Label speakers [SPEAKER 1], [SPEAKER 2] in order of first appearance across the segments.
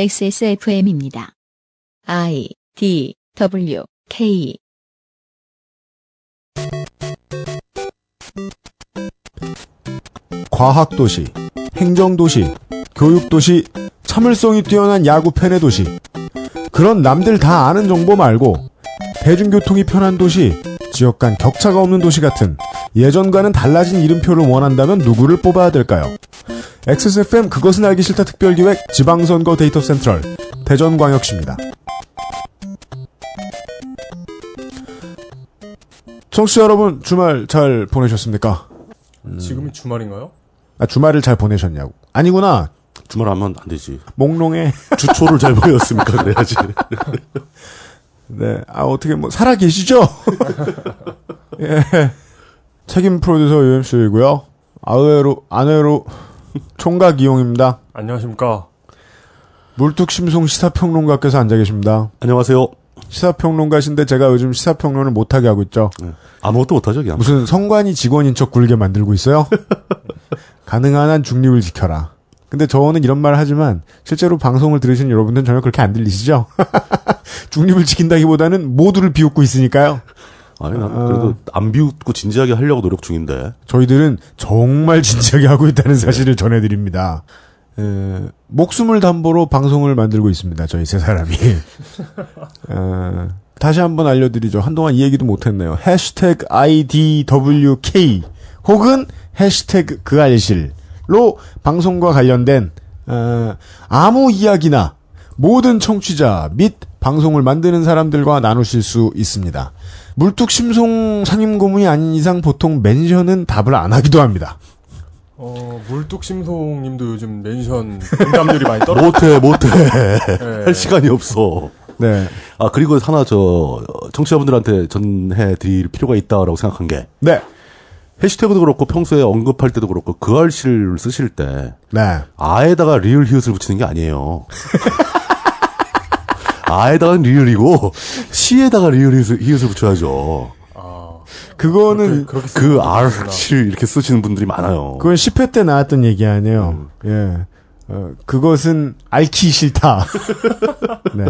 [SPEAKER 1] XSFM입니다. I D W K
[SPEAKER 2] 과학도시, 행정도시, 교육도시, 참을성이 뛰어난 야구 팬의 도시. 그런 남들 다 아는 정보 말고 대중교통이 편한 도시, 지역 간 격차가 없는 도시 같은 예전과는 달라진 이름표를 원한다면 누구를 뽑아야 될까요? XSFM 그것은 알기 싫다 특별기획 지방선거 데이터 센트럴 대전광역시입니다. 청취자 여러분 주말 잘 보내셨습니까?
[SPEAKER 3] 지금이 주말인가요?
[SPEAKER 2] 아, 주말을 잘 보내셨냐고. 아니구나.
[SPEAKER 4] 주말 하면 안 되지.
[SPEAKER 2] 몽롱해.
[SPEAKER 4] 주초를 잘 보냈습니까? 그래야지.
[SPEAKER 2] 네. 아, 어떻게 뭐, 살아 계시죠? 예. 책임 프로듀서 UMC이고요. 아외로, 아내로 총각 이용입니다.
[SPEAKER 3] 안녕하십니까.
[SPEAKER 2] 물뚝심송 시사평론가께서 앉아 계십니다.
[SPEAKER 4] 안녕하세요.
[SPEAKER 2] 시사평론가신데 제가 요즘 시사평론을 못하게 하고 있죠.
[SPEAKER 4] 네. 아무것도 못하죠, 그냥.
[SPEAKER 2] 무슨 성관이 직원인 척 굴게 만들고 있어요? 가능한 한 중립을 지켜라. 근데 저는 이런 말을 하지만 실제로 방송을 들으시는 여러분들은 전혀 그렇게 안 들리시죠? 중립을 지킨다기보다는 모두를 비웃고 있으니까요.
[SPEAKER 4] 아니, 난 그래도 안 비웃고 진지하게 하려고 노력 중인데.
[SPEAKER 2] 저희들은 정말 진지하게 하고 있다는 사실을 전해드립니다. 에, 목숨을 담보로 방송을 만들고 있습니다. 저희 세 사람이. 어, 다시 한번 알려드리죠. 한동안 이 얘기도 못했네요. 해시태그 IDWK 혹은 해시태그 그 알실 로 방송과 관련된 어, 아무 이야기나 모든 청취자 및 방송을 만드는 사람들과 나누실 수 있습니다. 물뚝심송 상임고문이 아닌 이상 보통 멘션은 답을 안 하기도 합니다.
[SPEAKER 3] 어, 물뚝심송님도 요즘 멘션 응답률이 많이 떨어져.
[SPEAKER 4] 못해, 못해.
[SPEAKER 3] 네.
[SPEAKER 4] 할 시간이 없어.
[SPEAKER 2] 네.
[SPEAKER 4] 아, 그리고 하나 저, 청취자분들한테 전해 드릴 필요가 있다라고 생각한 게.
[SPEAKER 2] 네.
[SPEAKER 4] 해시태그도 그렇고 평소에 언급할 때도 그렇고 그 알씨를 쓰실 때
[SPEAKER 2] 네.
[SPEAKER 4] 아에다가 리을 히읗을 붙이는 게 아니에요. 아에다가 리을이고 시에다가 리을 히읗을, 히읗을 붙여야죠.
[SPEAKER 3] 아,
[SPEAKER 2] 그거는
[SPEAKER 3] 그렇게
[SPEAKER 4] 그
[SPEAKER 3] 분들이 있구나.
[SPEAKER 4] 알씨를 이렇게 쓰시는 분들이 많아요.
[SPEAKER 2] 그건 10회 때 나왔던 얘기 아니에요. 예. 어, 그것은 앓기 싫다. 네.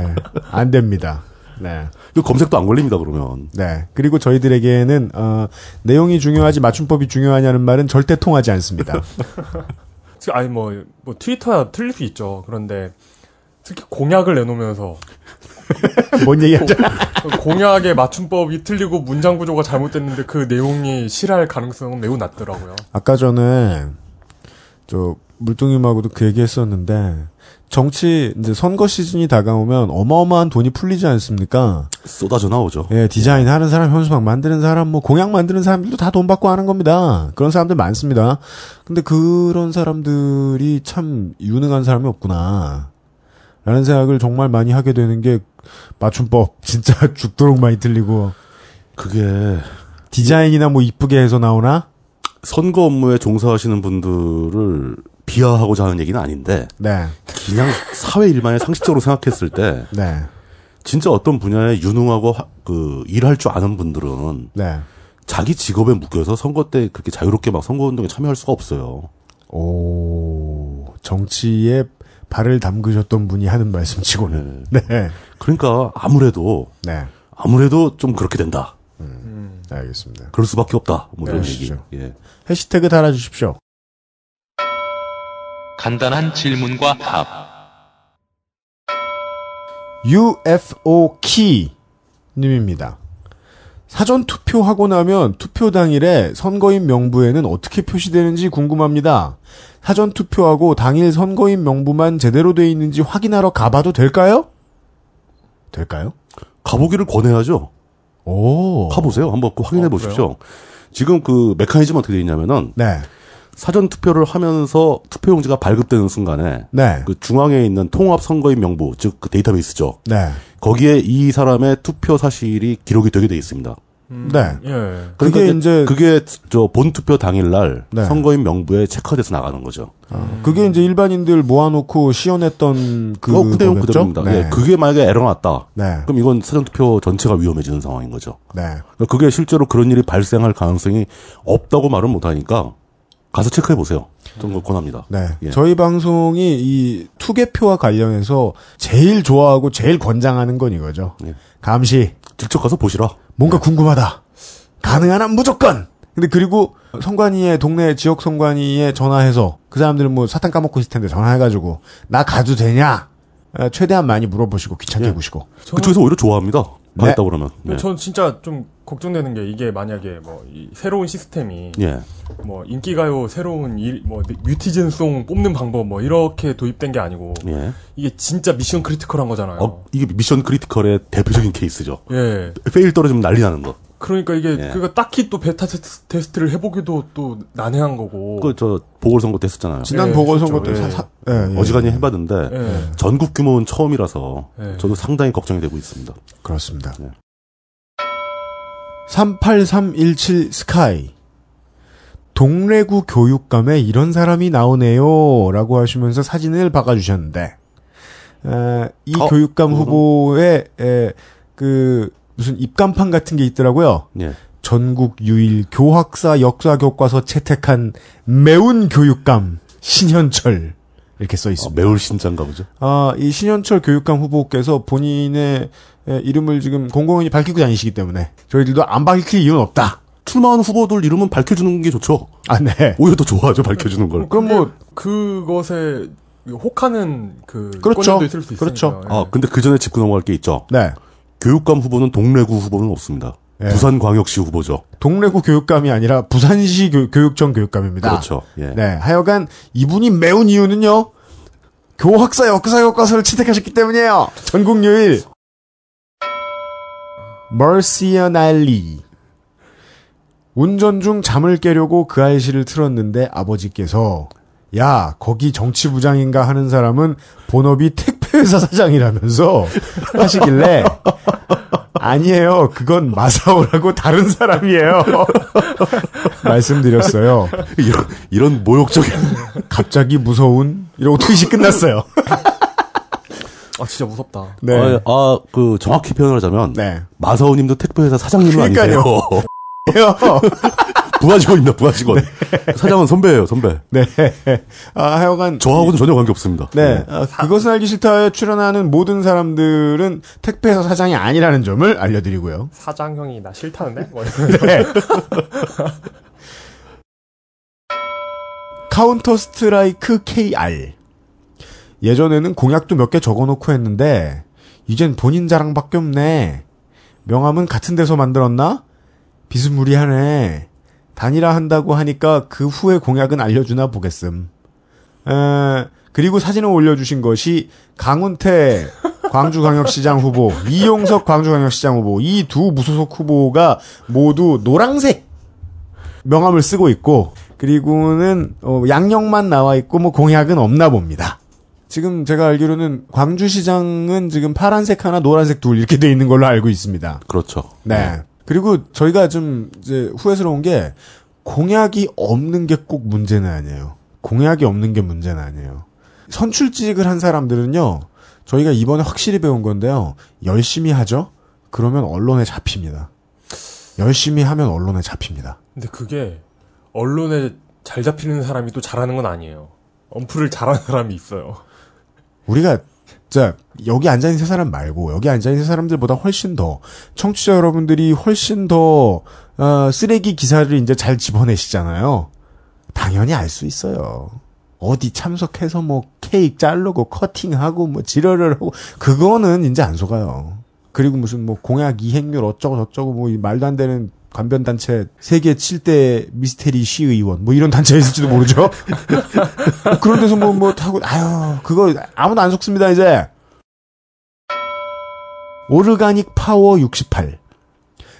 [SPEAKER 2] 안 됩니다. 네.
[SPEAKER 4] 이거 검색도 안 걸립니다, 그러면.
[SPEAKER 2] 네. 그리고 저희들에게는, 어, 내용이 중요하지 맞춤법이 중요하냐는 말은 절대 통하지 않습니다.
[SPEAKER 3] 아니 뭐, 뭐 트위터야 틀릴 수 있죠. 그런데 특히 공약을 내놓으면서
[SPEAKER 2] 뭔 얘기하죠?
[SPEAKER 3] 그 공약의 맞춤법이 틀리고 문장 구조가 잘못됐는데 그 내용이 실할 가능성은 매우 낮더라고요.
[SPEAKER 2] 아까 전에, 저, 물뚱님하고도 그 얘기 했었는데, 정치, 이제 선거 시즌이 다가오면 어마어마한 돈이 풀리지 않습니까?
[SPEAKER 4] 쏟아져 나오죠.
[SPEAKER 2] 예, 디자인 하는 사람, 현수막 만드는 사람, 뭐 공약 만드는 사람들도 다 돈 받고 하는 겁니다. 그런 사람들 많습니다. 근데 그런 사람들이 참 유능한 사람이 없구나. 라는 생각을 정말 많이 하게 되는 게 맞춤법 진짜 죽도록 많이 틀리고
[SPEAKER 4] 그게
[SPEAKER 2] 디자인이나 뭐 이쁘게 해서 나오나?
[SPEAKER 4] 선거 업무에 종사하시는 분들을 비하하고자 하는 얘기는 아닌데
[SPEAKER 2] 네.
[SPEAKER 4] 그냥 사회 일반에 상식적으로 생각했을 때
[SPEAKER 2] 네.
[SPEAKER 4] 진짜 어떤 분야에 유능하고 하- 그 일할 줄 아는 분들은
[SPEAKER 2] 네.
[SPEAKER 4] 자기 직업에 묶여서 선거 때 그렇게 자유롭게 막 선거 운동에 참여할 수가 없어요.
[SPEAKER 2] 오, 정치에 발을 담그셨던 분이 하는 말씀 치고는. 네.
[SPEAKER 4] 그러니까 아무래도
[SPEAKER 2] 네.
[SPEAKER 4] 아무래도 좀 그렇게 된다.
[SPEAKER 2] 알겠습니다.
[SPEAKER 4] 그럴 수밖에 없다. 뭐 이런
[SPEAKER 2] 네,
[SPEAKER 4] 얘기. 예.
[SPEAKER 2] 해시태그 달아주십시오.
[SPEAKER 5] 간단한 질문과 답.
[SPEAKER 2] UFO 키 님입니다. 사전 투표하고 나면 투표 당일에 선거인 명부에는 어떻게 표시되는지 궁금합니다. 사전 투표하고 당일 선거인 명부만 제대로 돼 있는지 확인하러 가봐도 될까요? 될까요?
[SPEAKER 4] 가보기를 권해야죠.
[SPEAKER 2] 오.
[SPEAKER 4] 가보세요. 한번 꼭 확인해
[SPEAKER 3] 어,
[SPEAKER 4] 보십시오. 지금 그 메커니즘 어떻게 되어 있냐면은
[SPEAKER 2] 네.
[SPEAKER 4] 사전 투표를 하면서 투표용지가 발급되는 순간에
[SPEAKER 2] 네.
[SPEAKER 4] 그 중앙에 있는 통합 선거인 명부 즉 그 데이터베이스죠.
[SPEAKER 2] 네.
[SPEAKER 4] 거기에 이 사람의 투표 사실이 기록이 되게 돼 있습니다.
[SPEAKER 2] 네.
[SPEAKER 3] 예.
[SPEAKER 2] 그게
[SPEAKER 4] 그러니까
[SPEAKER 2] 이제
[SPEAKER 4] 그게 저 본 투표 당일날
[SPEAKER 2] 네.
[SPEAKER 4] 선거인 명부에 체크돼서 나가는 거죠.
[SPEAKER 2] 그게 이제 일반인들 모아놓고 시연했던 그
[SPEAKER 4] 그거 그대로? 그대로입니다.
[SPEAKER 2] 네.
[SPEAKER 4] 예, 그게 만약에 에러 났다.
[SPEAKER 2] 네.
[SPEAKER 4] 그럼 이건 사전 투표 전체가 위험해지는 상황인 거죠.
[SPEAKER 2] 네.
[SPEAKER 4] 그러니까 그게 실제로 그런 일이 발생할 가능성이 없다고 말은 못하니까 가서 체크해 보세요. 좀 권합니다.
[SPEAKER 2] 네.
[SPEAKER 4] 예.
[SPEAKER 2] 저희 방송이 이 투개표와 관련해서 제일 좋아하고 제일 권장하는 건 이거죠.
[SPEAKER 4] 예.
[SPEAKER 2] 감시.
[SPEAKER 4] 직접 가서 보시라.
[SPEAKER 2] 뭔가 궁금하다. 가능한 한 무조건. 근데 그리고 선관위에 동네 지역 선관위에 전화해서 그 사람들은 뭐 사탕 까먹고 있을 텐데 전화해가지고 나 가도 되냐? 어, 최대한 많이 물어보시고 귀찮게
[SPEAKER 4] 예.
[SPEAKER 2] 구시고.
[SPEAKER 4] 그쪽에서 오히려 좋아합니다.
[SPEAKER 2] 네.
[SPEAKER 4] 가겠다 그러면.
[SPEAKER 3] 근데
[SPEAKER 4] 예.
[SPEAKER 3] 전 진짜 좀 걱정되는 게 이게 만약에 뭐이 새로운 시스템이
[SPEAKER 4] 예.
[SPEAKER 3] 뭐 인기가요 새로운 일, 뭐 뮤티즌송 뽑는 방법 뭐 이렇게 도입된 게 아니고
[SPEAKER 4] 예.
[SPEAKER 3] 이게 진짜 mission critical한 거잖아요.
[SPEAKER 4] 어, 이게 mission critical의 대표적인 케이스죠.
[SPEAKER 3] 예.
[SPEAKER 4] fail 떨어지면 난리 나는 거.
[SPEAKER 3] 그러니까 이게
[SPEAKER 4] 예.
[SPEAKER 3] 그니까 딱히 또 베타 테스- 테스트 를 해보기도 또 난해한 거고.
[SPEAKER 4] 그 저 보궐선거 때 했었잖아요.
[SPEAKER 2] 지난
[SPEAKER 3] 예,
[SPEAKER 2] 보궐선거 때. 사, 사, 예, 예.
[SPEAKER 4] 어지간히 해봤는데
[SPEAKER 3] 예.
[SPEAKER 4] 전국 규모는 처음이라서
[SPEAKER 3] 예.
[SPEAKER 4] 저도 상당히 걱정이 되고 있습니다.
[SPEAKER 2] 그렇습니다.
[SPEAKER 4] 네.
[SPEAKER 2] 38317 스카이. 동래구 교육감에 이런 사람이 나오네요. 라고 하시면서 사진을 박아주셨는데, 에, 이
[SPEAKER 4] 어,
[SPEAKER 2] 교육감
[SPEAKER 4] 그거는-
[SPEAKER 2] 후보에, 에, 그, 무슨 입간판 같은 게 있더라고요.
[SPEAKER 4] 예.
[SPEAKER 2] 전국 유일 교학사 역사 교과서 채택한 매운 교육감 신현철 이렇게 써
[SPEAKER 4] 어,
[SPEAKER 2] 있습니다.
[SPEAKER 4] 매울 신장가 보죠.
[SPEAKER 2] 아, 이 신현철 교육감 후보께서 본인의 에, 이름을 지금 공공연히 밝히고 다니시기 때문에 저희들도 안 밝힐 이유는 없다.
[SPEAKER 4] 출마하는 후보들 이름은 밝혀주는 게 좋죠.
[SPEAKER 2] 아, 네.
[SPEAKER 4] 오히려 더 좋아하죠, 밝혀주는 걸.
[SPEAKER 2] 그럼 뭐
[SPEAKER 3] 그것에 혹하는 그
[SPEAKER 2] 그렇죠.
[SPEAKER 3] 권유도 있을 수 있으니까.
[SPEAKER 2] 그렇죠.
[SPEAKER 3] 예.
[SPEAKER 4] 아, 근데 그 전에 짚고 넘어갈 게 있죠.
[SPEAKER 2] 네.
[SPEAKER 4] 교육감 후보는 동래구 후보는 없습니다.
[SPEAKER 2] 예.
[SPEAKER 4] 부산광역시 후보죠.
[SPEAKER 2] 동래구 교육감이 아니라 부산시 교, 교육청 교육감입니다.
[SPEAKER 4] 그렇죠. 예.
[SPEAKER 2] 네. 하여간 이분이 매운 이유는요. 교학사 역사 교과서를 채택하셨기 때문이에요. 전국 유일. 머시어날리. 운전 중 잠을 깨려고 그 아이씨를 틀었는데 아버지께서 야 거기 정치부장인가 하는 사람은 본업이 택배회사 사장이라면서 하시길래 아니에요 그건 마사오라고 다른 사람이에요 말씀드렸어요
[SPEAKER 4] 이런, 이런 모욕적인.
[SPEAKER 2] 갑자기 무서운 이러고 트윗이 끝났어요
[SPEAKER 3] 아 진짜 무섭다.
[SPEAKER 2] 네
[SPEAKER 4] 아, 아, 그, 정확히 표현하자면.
[SPEAKER 2] 네.
[SPEAKER 4] 마사오 님도 택배회사 사장님은
[SPEAKER 2] 그러니까요.
[SPEAKER 4] 아니세요. 부하직원 입니다, 부하직원. 사장은 선배예요, 선배.
[SPEAKER 2] 네. 아, 하여간.
[SPEAKER 4] 저하고는 전혀 관계 없습니다.
[SPEAKER 2] 네. 아, 그것은 알기 싫다에 출연하는 모든 사람들은 택배회사 사장이 아니라는 점을 알려드리고요.
[SPEAKER 3] 사장형이 나 싫다는데? 뭐.
[SPEAKER 2] 네. Counter Strike KR. 예전에는 공약도 몇 개 적어놓고 했는데, 이젠 본인 자랑밖에 없네. 명함은 같은 데서 만들었나? 비스무리하네. 단일화 한다고 하니까 그 후에 공약은 알려주나 보겠음. 에, 그리고 사진을 올려주신 것이 강훈태 광주광역시장 후보, 이용석 광주광역시장 후보, 이 두 무소속 후보가 모두 노랑색 명함을 쓰고 있고, 그리고는 어, 양력만 나와 있고 뭐 공약은 없나 봅니다. 지금 제가 알기로는 광주시장은 지금 파란색 하나, 노란색 둘 이렇게 돼 있는 걸로 알고 있습니다.
[SPEAKER 4] 그렇죠.
[SPEAKER 2] 네. 그리고 저희가 좀 이제 후회스러운 게 공약이 없는 게 꼭 문제는 아니에요. 공약이 없는 게 문제는 아니에요. 선출직을 한 사람들은요, 저희가 이번에 확실히 배운 건데요, 열심히 하죠? 그러면 언론에 잡힙니다. 열심히 하면 언론에 잡힙니다.
[SPEAKER 3] 근데 그게 언론에 잘 잡히는 사람이 또 잘하는 건 아니에요. 엄프를 잘하는 사람이 있어요.
[SPEAKER 2] 우리가 자 여기 앉아 있는 세 사람 말고 여기 앉아 있는 사람들보다 훨씬 더 청취자 여러분들이 훨씬 더 어, 쓰레기 기사를 이제 잘 집어내시잖아요. 당연히 알 수 있어요. 어디 참석해서 뭐 케이크 자르고 커팅하고 뭐 지랄을 하고 그거는 이제 안 속아요. 그리고 무슨 뭐 공약 이행률 어쩌고 저쩌고 뭐 말도 안 되는 관변 단체 세계 7대 미스테리 시의원 뭐 이런 단체가 있을지도 모르죠. 뭐 그런 데서 뭐뭐 타고 아유 그거 아무도 안 속습니다 이제. 오르가닉 파워 68.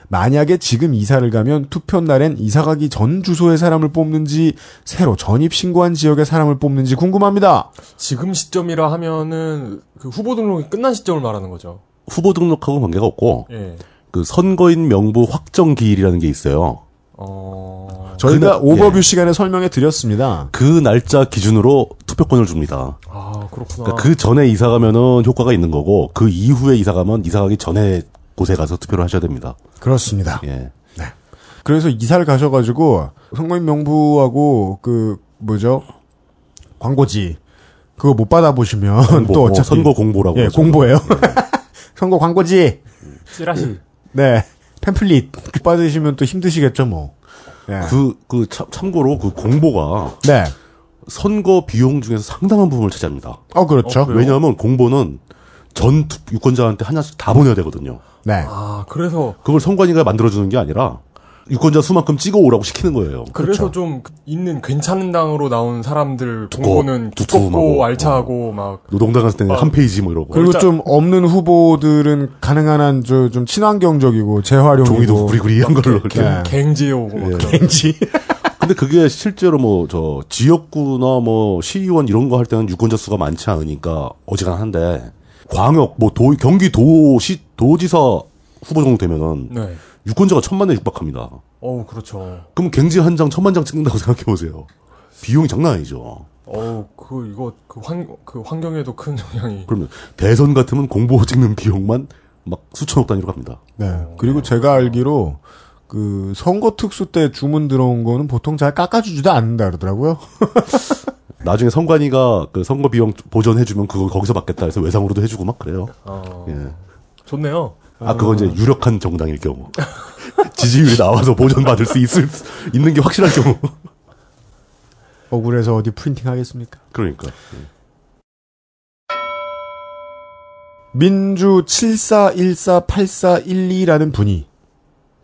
[SPEAKER 2] 만약에 지금 이사를 가면 투표 날엔 이사 가기 전 주소의 사람을 뽑는지 새로 전입 신고한 지역의 사람을 뽑는지 궁금합니다.
[SPEAKER 3] 지금 시점이라 하면은 그 후보 등록이 끝난 시점을 말하는 거죠.
[SPEAKER 4] 후보 등록하고 관계가 없고,
[SPEAKER 3] 예.
[SPEAKER 4] 그 선거인 명부 확정 기일이라는 게 있어요.
[SPEAKER 3] 어.
[SPEAKER 2] 저희가
[SPEAKER 4] 그날-
[SPEAKER 2] 오버뷰
[SPEAKER 4] 예.
[SPEAKER 2] 시간에 설명해 드렸습니다.
[SPEAKER 4] 그 날짜 기준으로 투표권을 줍니다.
[SPEAKER 3] 아, 그렇구나.
[SPEAKER 4] 그러니까 그 전에 이사 가면은 효과가 있는 거고, 그 이후에 이사 가면 이사 가기 전에 곳에 가서 투표를 하셔야 됩니다.
[SPEAKER 2] 그렇습니다.
[SPEAKER 4] 예.
[SPEAKER 2] 그래서 이사를 가셔가지고 선거인 명부하고 그 뭐죠 광고지 그거 못 받아보시면
[SPEAKER 4] 공보, 또뭐
[SPEAKER 2] 어차피
[SPEAKER 4] 선거 공보라고
[SPEAKER 2] 예
[SPEAKER 4] 하죠.
[SPEAKER 2] 공보예요. 선거 광고지
[SPEAKER 3] 찌라시.
[SPEAKER 2] 네 팸플릿 받으시면 또 힘드시겠죠 뭐. 예.
[SPEAKER 4] 그, 그, 참, 참고로 그 공보가
[SPEAKER 2] 네.
[SPEAKER 4] 선거 비용 중에서 상당한 부분을 차지합니다.
[SPEAKER 2] 어 그렇죠.
[SPEAKER 3] 어?
[SPEAKER 4] 왜냐하면 공보는 전 투- 유권자한테 하나씩 다 보내야 되거든요.
[SPEAKER 2] 네.
[SPEAKER 3] 아, 그래서,
[SPEAKER 4] 그걸 선관위가 만들어주는 게 아니라 유권자 수만큼 찍어 오라고 시키는 거예요.
[SPEAKER 3] 그래서 좀 있는 괜찮은 당으로 나온 사람들 공고는
[SPEAKER 4] 두툼하고,
[SPEAKER 3] 두껍고 알차고 막
[SPEAKER 4] 노동당 갔을 때는
[SPEAKER 3] 어.
[SPEAKER 4] 한 페이지 뭐 이러고.
[SPEAKER 2] 그리고 좀 없는 후보들은 가능한 한 저 좀 친환경적이고 재활용이고
[SPEAKER 4] 종이도 구리구리한 걸로 이렇게.
[SPEAKER 2] 네.
[SPEAKER 3] 갱지에 오고 막
[SPEAKER 4] 예.
[SPEAKER 3] 그런.
[SPEAKER 2] 왠지
[SPEAKER 4] 근데 그게 실제로 뭐 저 지역구나 뭐 시의원 이런 거 할 때는 유권자 수가 많지 않으니까 어지간한데 광역 뭐 도, 경기 도시 도지사 후보 정도 되면은
[SPEAKER 3] 네.
[SPEAKER 4] 유권자가 천만 에 육박합니다.
[SPEAKER 3] 어우, 그렇죠.
[SPEAKER 4] 그럼 갱지 한 장 천만 장 찍는다고 생각해 보세요. 비용이 장난 아니죠.
[SPEAKER 3] 어우, 그, 이거, 그 환, 그 환경에도 큰 영향이.
[SPEAKER 4] 그러면 대선 같으면 공보 찍는 비용만 막 수천억 단위로 갑니다.
[SPEAKER 2] 네. 그리고 제가 알기로 그 선거 특수 때 주문 들어온 거는 보통 잘 깎아주지도 않는다 그러더라고요.
[SPEAKER 4] 나중에 선관위가 그 선거 비용 보전해주면 그거 거기서 받겠다 해서 외상으로도 해주고 막 그래요.
[SPEAKER 3] 어,
[SPEAKER 4] 예.
[SPEAKER 3] 좋네요.
[SPEAKER 4] 아, 그건 이제 유력한 정당일 경우. 지지율이 나와서 보전받을 수 있을, 수- 있는 게 확실할 경우.
[SPEAKER 2] 억울해서 어디 프린팅 하겠습니까?
[SPEAKER 4] 그러니까.
[SPEAKER 2] 민주 74148412라는 분이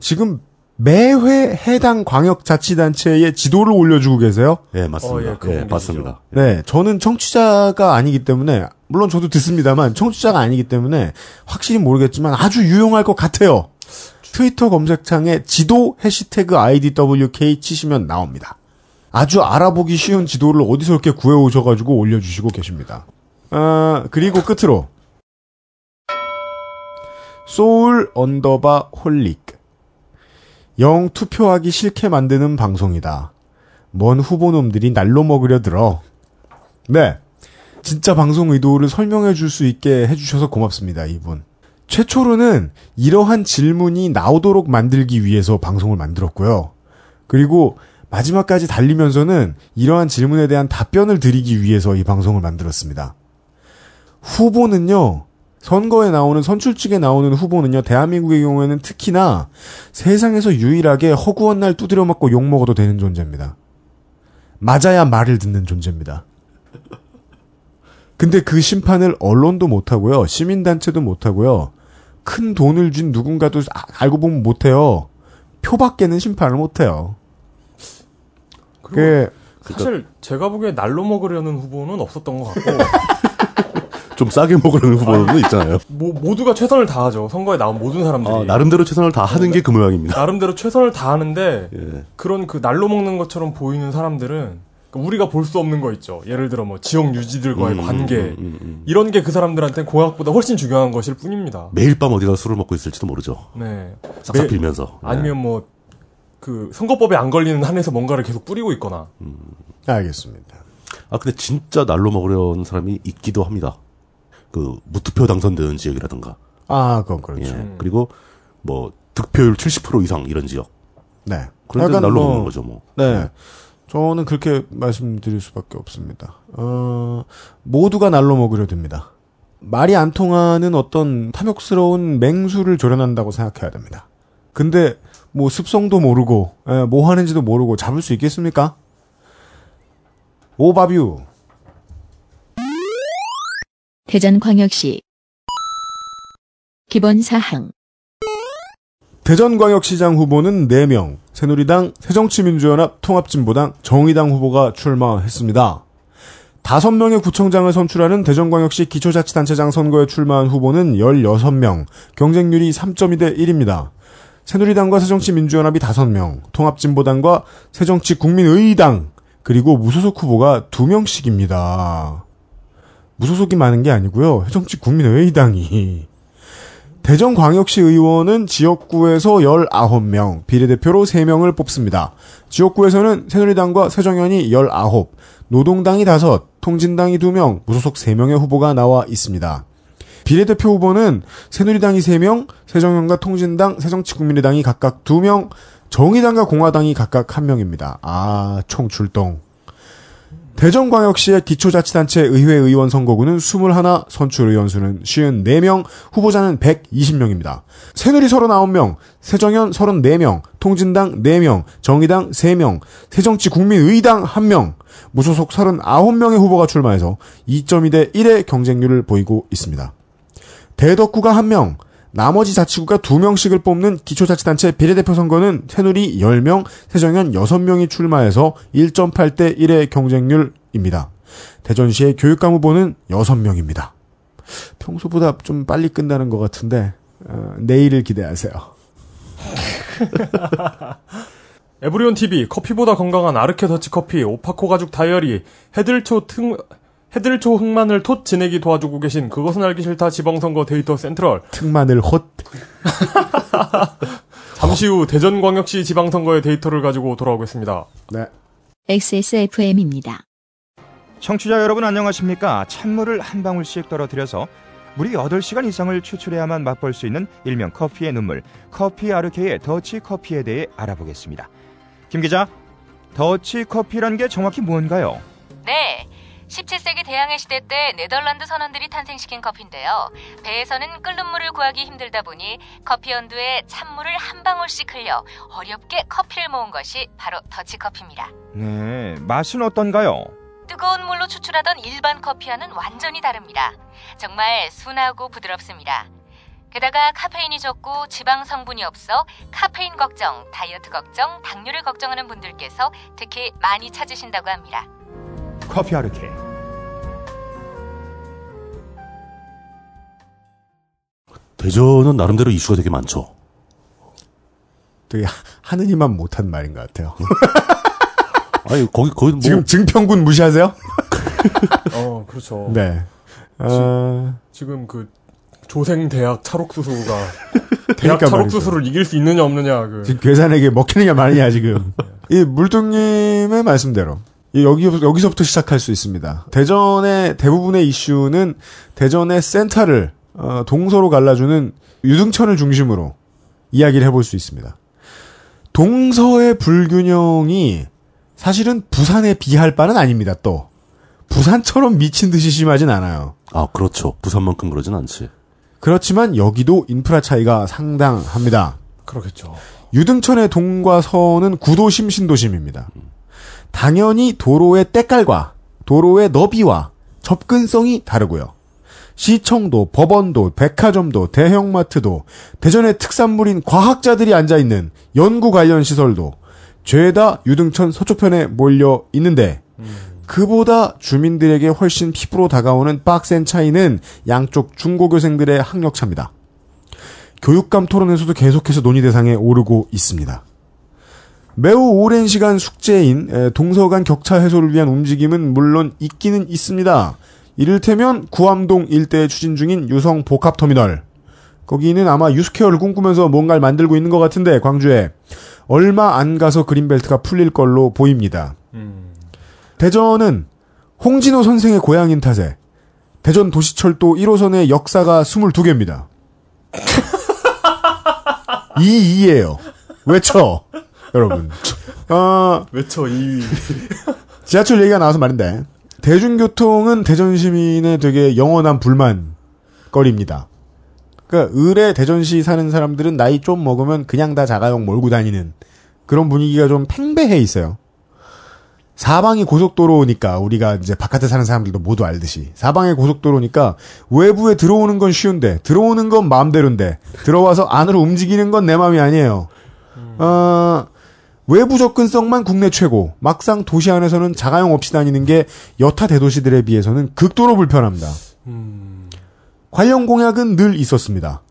[SPEAKER 2] 지금 매회 해당 광역자치단체의 지도를 올려주고 계세요.
[SPEAKER 4] 예, 맞습니다.
[SPEAKER 3] 어, 예,
[SPEAKER 4] 예,
[SPEAKER 3] 그분
[SPEAKER 4] 맞습니다.
[SPEAKER 2] 네, 저는 청취자가 아니기 때문에 물론 저도 듣습니다만 청취자가 아니기 때문에 확실히 모르겠지만 아주 유용할 것 같아요. 트위터 검색창에 지도 해시태그 IDWK 치시면 나옵니다. 아주 알아보기 쉬운 지도를 어디서 이렇게 구해 오셔가지고 올려주시고 계십니다. 아, 그리고 끝으로 soul underbar holic 영 투표하기 싫게 만드는 방송이다. 뭔 후보놈들이 날로 먹으려 들어. 네. 진짜 방송 의도를 설명해 줄 수 있게 해주셔서 고맙습니다, 이분. 최초로는 이러한 질문이 나오도록 만들기 위해서 방송을 만들었고요. 그리고 마지막까지 달리면서는 이러한 질문에 대한 답변을 드리기 위해서 이 방송을 만들었습니다. 후보는요, 선거에 나오는 선출직에 나오는 후보는요, 대한민국의 경우에는 특히나 세상에서 유일하게 허구한 날 두드려 맞고 욕 먹어도 되는 존재입니다. 맞아야 말을 듣는 존재입니다. 근데 그 심판을 언론도 못하고요, 시민단체도 못하고요, 큰 돈을 준 누군가도 아- 알고 보면 못해요. 표밖에는 심판을 못해요.
[SPEAKER 3] 그리고
[SPEAKER 2] 그,
[SPEAKER 3] 사실 제가 보기에 날로 먹으려는 후보는 없었던 것 같고
[SPEAKER 4] 좀 싸게 먹으려는 후보도 있잖아요.
[SPEAKER 3] 뭐, 모두가 최선을 다하죠. 선거에 나온 모든 사람들이
[SPEAKER 4] 아, 나름대로 최선을 다 하는 게 그 모양입니다.
[SPEAKER 3] 나름대로 최선을 다하는데
[SPEAKER 4] 예.
[SPEAKER 3] 그런 그 날로 먹는 것처럼 보이는 사람들은 그러니까 우리가 볼 수 없는 거 있죠. 예를 들어 뭐 지역 유지들과의
[SPEAKER 4] 음,
[SPEAKER 3] 관계
[SPEAKER 4] 음, 음, 음.
[SPEAKER 3] 이런 게 그 사람들한테 공약보다 훨씬 중요한 것일 뿐입니다.
[SPEAKER 4] 매일 밤 어디 가서 술을 먹고 있을지도 모르죠.
[SPEAKER 3] 네.
[SPEAKER 4] 싹싹
[SPEAKER 3] 매-
[SPEAKER 4] 빌면서. 예.
[SPEAKER 3] 아니면 뭐 그 선거법에 안 걸리는 한에서 뭔가를 계속 뿌리고 있거나
[SPEAKER 2] 알겠습니다.
[SPEAKER 4] 아, 근데 진짜 날로 먹으려는 사람이 있기도 합니다. 그, 무투표 당선되는 지역이라든가.
[SPEAKER 2] 아, 그건 그렇죠.
[SPEAKER 4] 예. 그리고, 뭐, 득표율 70% 이상 이런 지역.
[SPEAKER 2] 네.
[SPEAKER 4] 그런 데 날로
[SPEAKER 2] 뭐-
[SPEAKER 4] 먹는 거죠, 뭐.
[SPEAKER 2] 네. 저는 그렇게 말씀드릴 수밖에 없습니다. 어, 모두가 날로 먹으려 듭니다. 말이 안 통하는 어떤 탐욕스러운 맹수를 조련한다고 생각해야 됩니다. 근데 뭐 습성도 모르고 예, 뭐 하는지도 모르고 잡을 수 있겠습니까? 오바뷰
[SPEAKER 1] 대전광역시 기본사항
[SPEAKER 2] 대전광역시장 후보는 4명, 새누리당, 새정치민주연합, 통합진보당, 정의당 후보가 출마했습니다. 5명의 구청장을 선출하는 대전광역시 기초자치단체장 선거에 출마한 후보는 16명, 경쟁률이 3.2대 1입니다. 새누리당과 새정치민주연합이 5명, 통합진보당과 새정치국민의당, 그리고 무소속 후보가 2명씩입니다. 무소속이 많은 게 아니고요. 새정치 국민의당이 대전광역시 의원은 지역구에서 19명, 비례대표로 3명을 뽑습니다. 지역구에서는 새누리당과 새정연이 19, 노동당이 5, 통진당이 2명, 무소속 3명의 후보가 나와 있습니다. 비례대표 후보는 새누리당이 3명, 새정연과 통진당, 새정치국민의당이 각각 2명, 정의당과 공화당이 각각 한 명입니다. 아, 총 출동. 대전광역시의 기초자치단체 의회 의원 선거구는 21, 선출 의원 수는 54명, 후보자는 120명입니다. 새누리 39명, 새정연 34명, 통진당 4명, 정의당 3명, 새정치 국민의당 1명, 무소속 39명의 후보가 출마해서 2.2대 1의 경쟁률을 보이고 있습니다. 대덕구가 1명, 나머지 자치구가 2명씩을 뽑는 기초자치단체 비례대표 선거는 새누리 10명, 새정연 6명이 출마해서 1.8대 1의 경쟁률입니다. 대전시의 교육감 후보는 6명입니다. 평소보다 좀 빨리 끝나는 것 같은데 어, 내일을 기대하세요.
[SPEAKER 3] 에브리온 TV 커피보다 건강한 아르케 더치 커피 오파코 가죽 다이어리 헤들초 튼 헤들초 흑마늘 톳 지내기 도와주고 계신 그것은 알기 싫다 지방선거 데이터 센트럴
[SPEAKER 2] 특마늘 헛
[SPEAKER 3] 잠시 후 대전광역시 지방선거의 데이터를 가지고 돌아오겠습니다.
[SPEAKER 2] 네.
[SPEAKER 1] XSFM입니다.
[SPEAKER 6] 청취자 여러분 안녕하십니까? 찬물을 한 방울씩 떨어뜨려서 무려 8시간 이상을 추출해야만 맛볼 수 있는 일명 커피의 눈물, 커피 아르케의 더치 커피에 대해 알아보겠습니다. 김 기자, 더치 커피란 게 정확히 뭔가요?
[SPEAKER 7] 네. 17세기 대항해 시대 때 네덜란드 선원들이 탄생시킨 커피인데요. 배에서는 끓는 물을 구하기 힘들다 보니 커피 연두에 찬물을 한 방울씩 흘려 어렵게 커피를 모은 것이 바로 더치커피입니다.
[SPEAKER 6] 네, 맛은 어떤가요?
[SPEAKER 7] 뜨거운 물로 추출하던 일반 커피와는 완전히 다릅니다. 정말 순하고 부드럽습니다. 게다가 카페인이 적고 지방 성분이 없어 카페인 걱정, 다이어트 걱정, 당뇨를 걱정하는 분들께서 특히 많이 찾으신다고 합니다.
[SPEAKER 6] 커피 아르케.
[SPEAKER 4] 대전은 나름대로 이슈가 되게 많죠.
[SPEAKER 2] 되게 하느님만 못한 말인 것 같아요.
[SPEAKER 4] 아니 거기 거기 뭐
[SPEAKER 2] 지금 증평군 무시하세요?
[SPEAKER 3] 어, 그렇죠.
[SPEAKER 2] 네. 어,
[SPEAKER 3] 지금 그 조생 대학 찰옥수수가 대학
[SPEAKER 2] 그러니까
[SPEAKER 3] 찰옥수수를 이길 수 있느냐 없느냐 그
[SPEAKER 2] 지금 괴산에게 먹히느냐 마느냐 지금. 이 물뚱님의 말씀대로 이 여기 여기서부터 시작할 수 있습니다. 대전의 대부분의 이슈는 대전의 센터를 어, 동서로 갈라주는 유등천을 중심으로 이야기를 해볼 수 있습니다. 동서의 불균형이 사실은 부산에 비할 바는 아닙니다. 또 부산처럼 미친 듯이 심하진 않아요.
[SPEAKER 4] 아 그렇죠. 부산만큼 그러진 않지.
[SPEAKER 2] 그렇지만 여기도 인프라 차이가 상당합니다.
[SPEAKER 3] 그렇겠죠.
[SPEAKER 2] 유등천의 동과 서는 구도심 신도심입니다. 당연히 도로의 때깔과 도로의 너비와 접근성이 다르고요. 시청도, 법원도, 백화점도, 대형마트도, 대전의 특산물인 과학자들이 앉아있는 연구 관련 시설도 죄다 유등천 서초편에 몰려 있는데 그보다 주민들에게 훨씬 피부로 다가오는 빡센 차이는 양쪽 중고교생들의 학력차입니다. 교육감 토론에서도 계속해서 논의 대상에 오르고 있습니다. 매우 오랜 시간 숙제인 에, 동서 간 격차 해소를 위한 움직임은 물론 있기는 있습니다. 이를테면 구암동 일대에 추진 중인 유성 복합터미널. 거기는 아마 유스케어를 꿈꾸면서 뭔가를 만들고 있는 것 같은데 광주에 얼마 안 가서 그린벨트가 풀릴 걸로 보입니다. 대전은 홍진호 선생의 고향인 탓에 대전 도시철도 1호선의 역사가 22개입니다. 이 2예요. 외쳐. 여러분. 어,
[SPEAKER 3] 외쳐 이
[SPEAKER 2] 지하철 얘기가 나와서 말인데 대중교통은 대전 시민의 되게 영원한 불만 거리입니다. 그러니까 을에 대전시 사는 사람들은 나이 좀 먹으면 그냥 다 자가용 몰고 다니는 그런 분위기가 좀 팽배해 있어요. 사방이 고속도로니까 우리가 이제 바깥에 사는 사람들도 모두 알듯이 사방에 고속도로니까 외부에 들어오는 건 쉬운데 들어오는 건 마음대로인데 들어와서 안으로 움직이는 건 내 마음이 아니에요. 어, 외부 접근성만 국내 최고. 막상 도시 안에서는 자가용 없이 다니는 게 여타 대도시들에 비해서는 극도로 불편합니다. 관련 공약은 늘 있었습니다.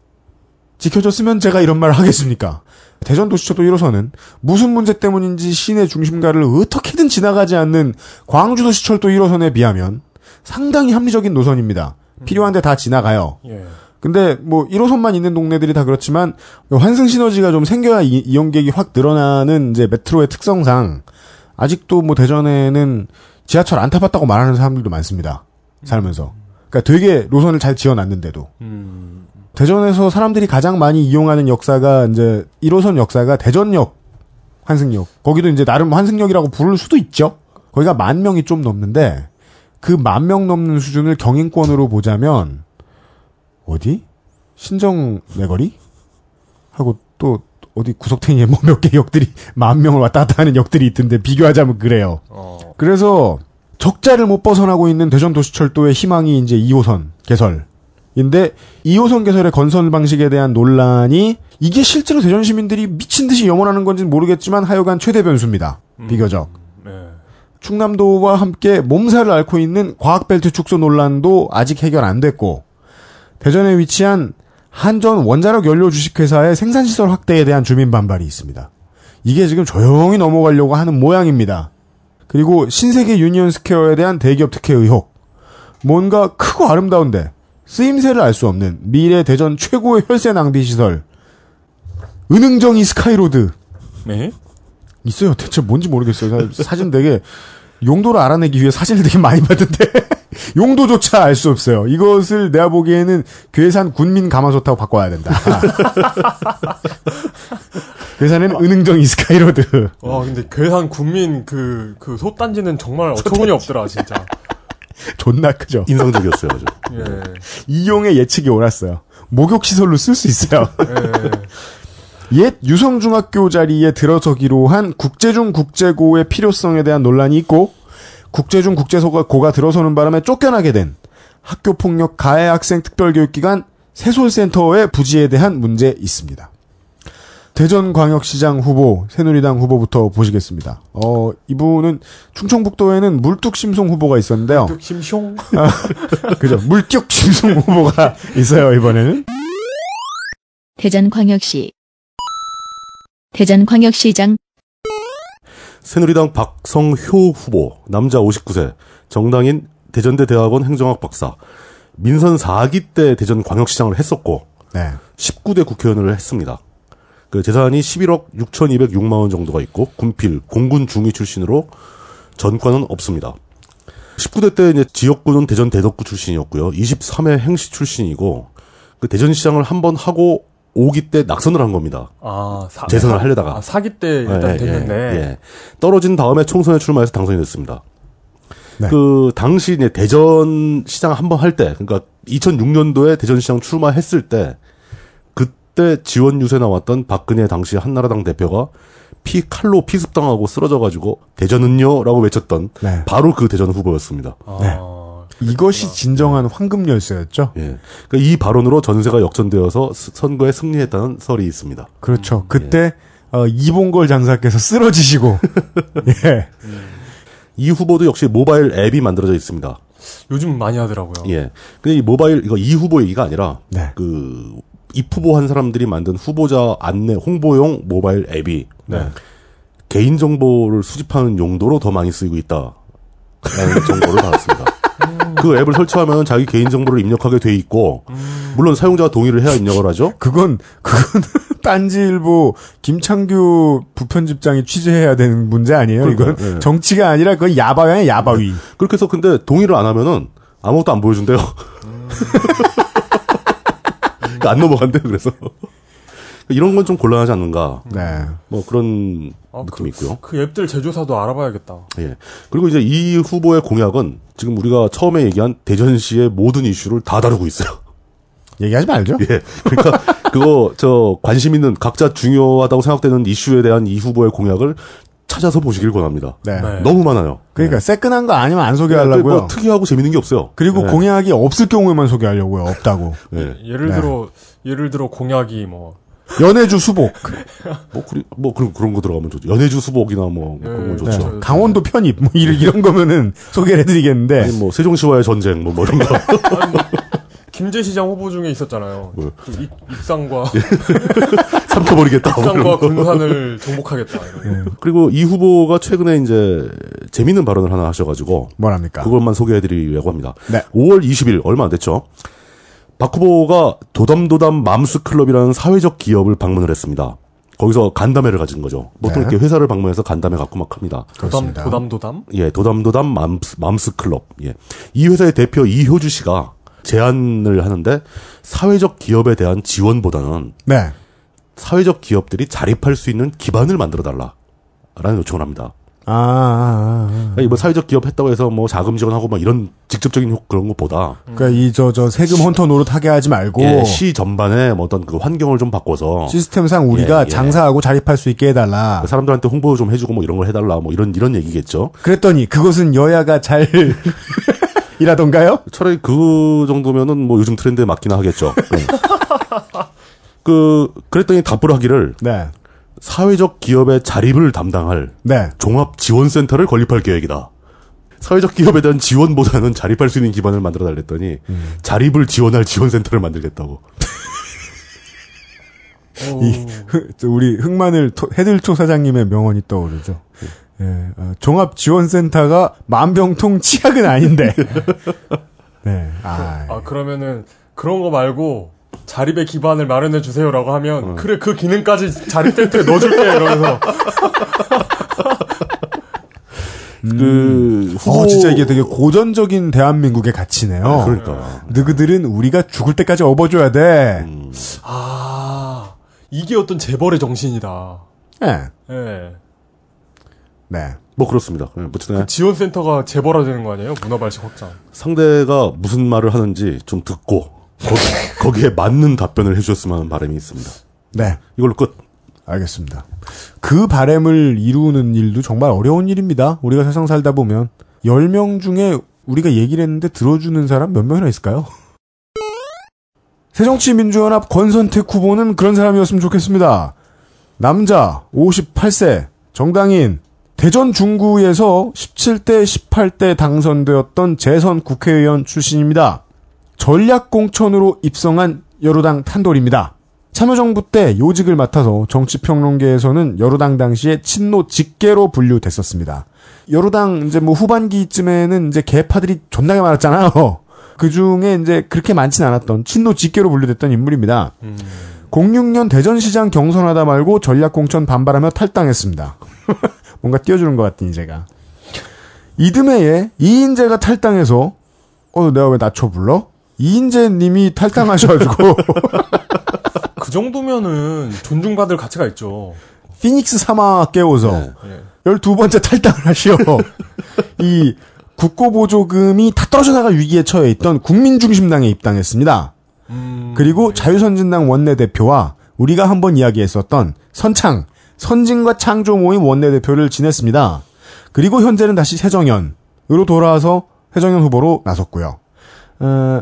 [SPEAKER 2] 지켜졌으면 제가 이런 말을 하겠습니까? 대전 도시철도 1호선은 무슨 문제 때문인지 시내 중심가를 어떻게든 지나가지 않는 광주 도시철도 1호선에 비하면 상당히 합리적인 노선입니다. 필요한데 다 지나가요.
[SPEAKER 3] 예.
[SPEAKER 2] 근데 뭐 1호선만 있는 동네들이 다 그렇지만 환승 시너지가 좀 생겨야 이- 이용객이 확 늘어나는 이제 메트로의 특성상 아직도 뭐 대전에는 지하철 안 타봤다고 말하는 사람들도 많습니다. 살면서. 그러니까 되게 노선을 잘 지어놨는데도. 대전에서 사람들이 가장 많이 이용하는 역사가 이제 1호선 역사가 대전역 환승역. 거기도 이제 나름 환승역이라고 부를 수도 있죠. 거기가 만 명이 좀 넘는데 그 만 명 넘는 수준을 경인권으로 보자면 어디? 신정 내거리? 하고 또 어디 구석탱이에 뭐 몇 개 역들이 만 명을 왔다 갔다 하는 역들이 있던데 비교하자면 그래요.
[SPEAKER 3] 어.
[SPEAKER 2] 그래서 적자를 못 벗어나고 있는 대전 도시철도의 희망이 이제 2호선 개설인데 2호선 개설의 건설 방식에 대한 논란이 이게 실제로 대전 시민들이 미친 듯이 염원하는 건지는 모르겠지만 하여간 최대 변수입니다. 비교적.
[SPEAKER 3] 네.
[SPEAKER 2] 충남도와 함께 몸살을 앓고 있는 과학벨트 축소 논란도 아직 해결 안 됐고 대전에 위치한 한전 원자력 연료 주식회사의 생산시설 확대에 대한 주민 반발이 있습니다. 이게 지금 조용히 넘어가려고 하는 모양입니다. 그리고 신세계 유니언 스퀘어에 대한 대기업 특혜 의혹. 뭔가 크고 아름다운데 쓰임새를 알 수 없는 미래 대전 최고의 혈세 낭비 시설. 으능정이 스카이로드.
[SPEAKER 3] 네.
[SPEAKER 2] 있어요. 대체 뭔지 모르겠어요. 사- 사진 되게 용도를 알아내기 위해 사진을 되게 많이 봤는데 용도조차 알 수 없어요. 이것을 내가 보기에는 괴산 군민 가마솥하고 바꿔야 된다. 괴산에는 은흥정 이스카이로드.
[SPEAKER 3] 와 근데 괴산 국민 그그 소단지는 정말 어처구니 없더라 진짜.
[SPEAKER 2] 존나 크죠.
[SPEAKER 4] 인상적이었어요. 아주.
[SPEAKER 3] 예.
[SPEAKER 2] 이용의 예측이 옳았어요. 목욕시설로 쓸 수 있어요.
[SPEAKER 3] 예.
[SPEAKER 2] 옛 유성중학교 자리에 들어서기로 한 국제중 국제고의 필요성에 대한 논란이 있고 국제중 국제고가 들어서는 바람에 쫓겨나게 된 학교폭력 가해 학생 특별교육기관 세솔센터의 부지에 대한 문제 있습니다. 대전광역시장 후보 새누리당 후보부터 보시겠습니다. 어 이분은 충청북도에는 물뚝심송 후보가 있었는데요.
[SPEAKER 3] 그 심숑.
[SPEAKER 2] 그죠 물뚝심송 후보가 있어요 이번에는.
[SPEAKER 1] 대전광역시 대전광역시장
[SPEAKER 4] 새누리당 박성효 후보, 남자 59세, 정당인 대전대 대학원 행정학 박사, 민선 4기 때 대전 광역시장을 했었고,
[SPEAKER 2] 네.
[SPEAKER 4] 19대 국회의원을 했습니다. 그 재산이 11억 6,206만 원 정도가 있고, 군필, 공군 중위 출신으로 전과는 없습니다. 19대 때 이제 지역구는 대전 대덕구 출신이었고요. 23회 행시 출신이고, 그 대전시장을 한 번 하고 5기 때 낙선을 한 겁니다.
[SPEAKER 3] 아 사,
[SPEAKER 4] 재선을 하려다가.
[SPEAKER 3] 아, 사기 때 일단
[SPEAKER 4] 예,
[SPEAKER 3] 됐는데.
[SPEAKER 4] 예, 예. 떨어진 다음에 총선에 출마해서 당선이 됐습니다.
[SPEAKER 2] 네.
[SPEAKER 4] 그 당시 이제 대전 시장 한번 할 때, 그러니까 2006년도에 대전 시장 출마했을 때 그때 지원 유세 나왔던 박근혜 당시 한나라당 대표가 피 칼로 피습당하고 쓰러져 가지고 대전은요라고 외쳤던
[SPEAKER 2] 네.
[SPEAKER 4] 바로 그 대전 후보였습니다.
[SPEAKER 3] 아,
[SPEAKER 2] 네. 이것이 진정한 황금 열쇠였죠.
[SPEAKER 4] 예. 그러니까 이 발언으로 전세가 역전되어서 스- 선거에 승리했다는 설이 있습니다.
[SPEAKER 2] 그렇죠. 그때 어, 이봉걸 장사께서 쓰러지시고 예.
[SPEAKER 4] 이 후보도 역시 모바일 앱이 만들어져 있습니다.
[SPEAKER 3] 요즘 많이 하더라고요.
[SPEAKER 4] 예. 근데 이 모바일 이거 이 후보 얘기가 아니라
[SPEAKER 2] 네.
[SPEAKER 4] 그 입후보 한 사람들이 만든 후보자 안내 홍보용 모바일 앱이
[SPEAKER 3] 네.
[SPEAKER 4] 개인 정보를 수집하는 용도로 더 많이 쓰이고 있다 라는 정보를 받았습니다. 그 앱을 설치하면 자기 개인 정보를 입력하게 돼 있고 물론 사용자가 동의를 해야 입력을 하죠.
[SPEAKER 2] 그건 그건 딴지일보 김창규 부편집장이 취재해야 되는 문제 아니에요? 이건
[SPEAKER 4] 그러니까요, 예.
[SPEAKER 2] 정치가 아니라 그건 야바위야 야바위.
[SPEAKER 4] 그렇게 해서 근데 동의를 안 하면은 아무것도 안 보여준대요. 그러니까 안 넘어간대요. 그래서 이런 건 좀 곤란하지 않는가.
[SPEAKER 2] 네.
[SPEAKER 4] 뭐 그런
[SPEAKER 3] 아,
[SPEAKER 4] 느낌이 있고요.
[SPEAKER 3] 그 앱들 제조사도 알아봐야겠다.
[SPEAKER 4] 예. 그리고 이제 이 후보의 공약은 지금 우리가 처음에 얘기한 대전시의 모든 이슈를 다 다루고 있어요.
[SPEAKER 2] 얘기하지 말죠.
[SPEAKER 4] 예. 그러니까 그거 저 관심 있는 각자 중요하다고 생각되는 이슈에 대한 이 후보의 공약을 찾아서 보시길 권합니다.
[SPEAKER 2] 네.
[SPEAKER 3] 네.
[SPEAKER 4] 너무 많아요.
[SPEAKER 2] 그러니까 새끈한 거 아니면
[SPEAKER 4] 안그
[SPEAKER 2] 소개하려고요.
[SPEAKER 4] 뭐 특이하고 재밌는 게 없어요.
[SPEAKER 2] 그리고
[SPEAKER 4] 예.
[SPEAKER 2] 공약이 없을 경우에만 소개하려고요. 없다고.
[SPEAKER 4] 예.
[SPEAKER 3] 예를
[SPEAKER 2] 네.
[SPEAKER 3] 들어 예를 들어 공약이 뭐
[SPEAKER 2] 연해주 수복.
[SPEAKER 4] 뭐, 그리, 뭐 그런 그런 거 들어가면 좋죠. 연해주 수복이나 뭐, 뭐 그런 건
[SPEAKER 3] 예,
[SPEAKER 4] 좋죠.
[SPEAKER 2] 네. 강원도 편입 뭐 이런, 이런 거면은 소개를 해드리겠는데
[SPEAKER 4] 아니 뭐 세종시와의 전쟁 뭐, 뭐 이런 거.
[SPEAKER 3] 김제시장 후보 중에 있었잖아요. 그 입, 입상과
[SPEAKER 4] 삼켜버리겠다. 뭐
[SPEAKER 3] 입상과. 군산을 정복하겠다. 이런 거.
[SPEAKER 4] 그리고 이 후보가 최근에 이제 재밌는 발언을 하나 하셔가지고
[SPEAKER 2] 뭐랍니까?
[SPEAKER 4] 그것만 소개해드리려고 합니다.
[SPEAKER 2] 네.
[SPEAKER 4] 5월 20일 얼마 안 됐죠. 박 후보가 도담도담 맘스 클럽이라는 사회적 기업을 방문을 했습니다. 거기서 간담회를 가진 거죠. 보통
[SPEAKER 2] 네.
[SPEAKER 4] 이렇게 회사를 방문해서 간담회 갖고 막 합니다.
[SPEAKER 3] 도담. 도담 도담.
[SPEAKER 4] 예, 도담도담 맘스, 맘스 클럽. 예. 이 회사의 대표 이효주 씨가 제안을 하는데 사회적 기업에 대한 지원보다는
[SPEAKER 2] 네.
[SPEAKER 4] 사회적 기업들이 자립할 수 있는 기반을 만들어 달라. 라는 요청을 합니다.
[SPEAKER 2] 아, 아, 아.
[SPEAKER 4] 아니, 뭐 사회적 기업 했다고 해서 뭐 자금 지원하고 막 이런 직접적인 효- 그런 것보다
[SPEAKER 2] 그러니까 이 저 저 세금 헌터 노릇 하게 하지 말고
[SPEAKER 4] 예, 시 전반에 뭐 어떤 그 환경을 좀 바꿔서
[SPEAKER 2] 시스템상 우리가
[SPEAKER 4] 예, 예.
[SPEAKER 2] 장사하고 자립할 수 있게 해달라.
[SPEAKER 4] 사람들한테 홍보 좀 해주고 뭐 이런 걸 해달라 뭐 이런 이런 얘기겠죠.
[SPEAKER 2] 그랬더니 그것은 여야가 잘 이라던가요?
[SPEAKER 4] 차라리 그 정도면은 뭐 요즘 트렌드에 맞긴 하겠죠. 네. 그 그랬더니 답을 하기를
[SPEAKER 2] 네,
[SPEAKER 4] 사회적 기업의 자립을 담당할
[SPEAKER 2] 네.
[SPEAKER 4] 종합 지원센터를 건립할 계획이다. 사회적 기업에 대한 지원보다는 자립할 수 있는 기반을 만들어 달랬더니
[SPEAKER 2] 음.
[SPEAKER 4] 자립을 지원할 지원센터를 만들겠다고.
[SPEAKER 2] 이 우리 흑마늘 토- 해들초 사장님의 명언이 떠오르죠. 예, 어, 종합지원센터가 만병통 치약은 아닌데. 네, 아,
[SPEAKER 3] 아 그러면은 그런 거 말고 자립의 기반을 마련해 주세요라고 하면 그래 그 기능까지 자립 센터에 넣어줄게 이러면서
[SPEAKER 4] 그 후보
[SPEAKER 2] 어, 진짜 이게 되게 고전적인 대한민국의 가치네요.
[SPEAKER 4] 그러니까
[SPEAKER 2] 너희들은 우리가 죽을 때까지 업어줘야 돼.
[SPEAKER 3] 아 이게 어떤 재벌의 정신이다.
[SPEAKER 2] 예,
[SPEAKER 3] 예.
[SPEAKER 2] 네.
[SPEAKER 4] 뭐 그렇습니다. 예, 어쨌든
[SPEAKER 3] 지원센터가 재벌화되는 거 아니에요? 문화발식 확장.
[SPEAKER 4] 상대가 무슨 말을 하는지 좀 듣고 거기, 에 맞는 답변을 해주셨으면 하는 바람이 있습니다.
[SPEAKER 2] 네.
[SPEAKER 4] 이걸로 끝.
[SPEAKER 2] 알겠습니다. 그 바램을 이루는 일도 정말 어려운 일입니다. 우리가 세상 살다 보면 10명 중에 우리가 얘기를 했는데 들어주는 사람 몇 명이나 있을까요? 새정치민주연합 권선택 후보는 그런 사람이었으면 좋겠습니다. 남자, 58세, 정당인, 대전 중구에서 17대, 18대 당선되었던 재선 국회의원 출신입니다. 전략공천으로 입성한 여로당 탄돌입니다. 참여정부 때 요직을 맡아서 정치평론계에서는 여로당 당시에 친노 직계로 분류됐었습니다. 여로당 이제 뭐 후반기쯤에는 이제 개파들이 존나게 많았잖아요. 그 중에 이제 그렇게 많진 않았던 친노 직계로 분류됐던 인물입니다. 06년 대전시장 경선하다 말고 전략공천 반발하며 탈당했습니다. 뭔가 띄워주는 것 같더니 제가. 이듬해에 이인재가 탈당해서 어 내가 왜 낮춰 불러? 이인재 님이 탈당하셔가지고
[SPEAKER 3] 그 정도면은 존중받을 가치가 있죠.
[SPEAKER 2] 피닉스 사막 깨워서
[SPEAKER 4] 네.
[SPEAKER 3] 예.
[SPEAKER 2] 12번째 탈당을 하시오. 이 국고보조금이 다 떨어져 나갈 위기에 처해 있던 국민중심당에 입당했습니다.
[SPEAKER 3] 음,
[SPEAKER 2] 그리고 자유선진당 원내대표와 우리가 한번 이야기했었던 선창, 선진과 창조 모임 원내대표를 지냈습니다. 그리고 현재는 다시 새정연으로 돌아와서 새정연 후보로 나섰고요. 어,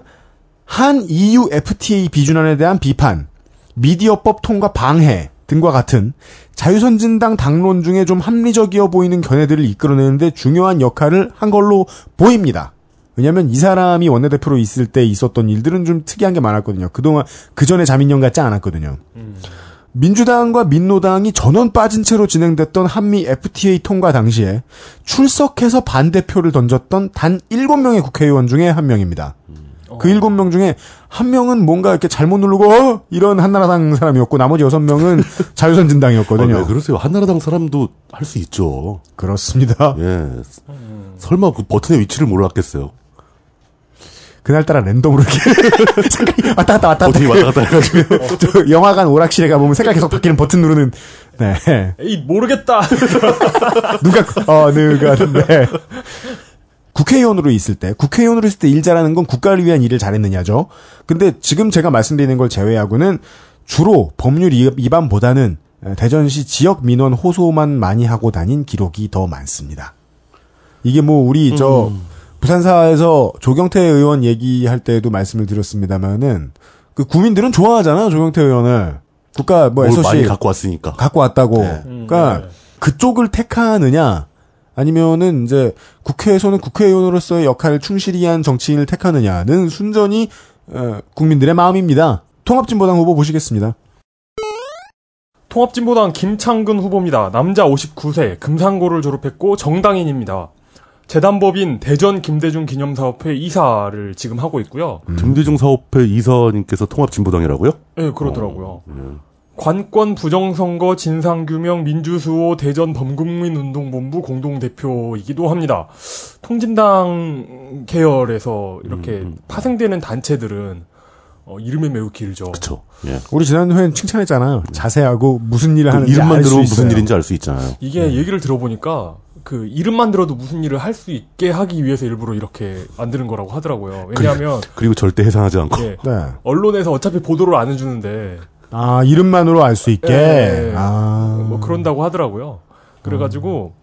[SPEAKER 2] 한 EU FTA 비준안에 대한 비판, 미디어법 통과 방해 등과 같은 자유선진당 당론 중에 좀 합리적이어 보이는 견해들을 이끌어내는데 중요한 역할을 한 걸로 보입니다. 왜냐하면 이 사람이 원내대표로 있을 때 있었던 일들은 좀 특이한 게 많았거든요. 그동안 그 전에 자민련 같지 않았거든요. 민주당과 민노당이 전원 빠진 채로 진행됐던 한미 FTA 통과 당시에 출석해서 반대표를 던졌던 단 7명의 국회의원 중에 한 명입니다. 그 7명 중에 한 명은 뭔가 이렇게 잘못 누르고 어? 이런 한나라당 사람이었고 나머지 6명은
[SPEAKER 4] 아,
[SPEAKER 2] 자유선진당이었거든요.
[SPEAKER 4] 왜 그러세요? 한나라당 사람도 할 수 있죠.
[SPEAKER 2] 그렇습니다.
[SPEAKER 4] 예. 설마 그 버튼의 위치를 몰랐겠어요.
[SPEAKER 2] 그날따라 랜덤으로 이렇게 색깔이 왔다 갔다 왔다 갔다
[SPEAKER 4] 버튼이 왔다 갔다 해가지고.
[SPEAKER 2] 저 영화관 오락실에 가보면 색깔 계속 바뀌는 버튼 누르는 네
[SPEAKER 3] 에이 모르겠다.
[SPEAKER 2] 누가 어 누가 네 국회의원으로 있을 때 국회의원으로 있을 때 일 잘하는 건 국가를 위한 일을 잘했느냐죠. 근데 지금 제가 말씀드리는 걸 제외하고는 주로 법률 위- 위반보다는 대전시 지역 민원 호소만 많이 하고 다닌 기록이 더 많습니다. 이게 뭐 우리 저 부산사에서 조경태 의원 얘기할 때도 말씀을 드렸습니다만은 그 구민들은 좋아하잖아요 조경태 의원을 국가
[SPEAKER 4] 뭐뭘
[SPEAKER 2] SOC
[SPEAKER 4] 많이 갖고 왔으니까.
[SPEAKER 2] 갖고 왔다고.
[SPEAKER 4] 네.
[SPEAKER 2] 그러니까
[SPEAKER 3] 네.
[SPEAKER 2] 그쪽을 택하느냐 아니면은 이제 국회에서는 국회의원으로서의 역할을 충실히 한 정치인을 택하느냐는 순전히 어, 국민들의 마음입니다. 통합진보당 후보 보시겠습니다.
[SPEAKER 3] 통합진보당 김창근 후보입니다. 남자 59세, 금상고를 졸업했고 정당인입니다. 재단법인 대전 김대중 기념사업회 이사를 지금 하고 있고요.
[SPEAKER 4] 김대중 사업회 이사님께서 통합진보당이라고요?
[SPEAKER 3] 예, 그러더라고요.
[SPEAKER 4] 예.
[SPEAKER 3] 관권 부정선거 진상규명 민주수호 대전 범국민운동본부 공동대표이기도 합니다. 통진당 계열에서 이렇게
[SPEAKER 4] 음, 음.
[SPEAKER 3] 파생되는 단체들은 어, 이름이 매우 길죠.
[SPEAKER 4] 그렇죠. 예.
[SPEAKER 2] 우리 지난 회엔 칭찬했잖아요. 자세하고 무슨 일을
[SPEAKER 4] 그
[SPEAKER 2] 하는지
[SPEAKER 4] 이름만
[SPEAKER 2] 있어요.
[SPEAKER 4] 무슨 일인지 알 수 있잖아요.
[SPEAKER 3] 이게 얘기를 들어보니까 그 이름만 들어도 무슨 일을 할 수 있게 하기 위해서 일부러 이렇게 만드는 거라고 하더라고요. 왜냐하면
[SPEAKER 4] 그리고 절대 해상하지 않고.
[SPEAKER 3] 예,
[SPEAKER 2] 네.
[SPEAKER 3] 언론에서 어차피 보도를 안 해주는데
[SPEAKER 2] 아 이름만으로 알 수 있게.
[SPEAKER 3] 예.
[SPEAKER 2] 아.
[SPEAKER 3] 뭐 그런다고 하더라고요. 그래가지고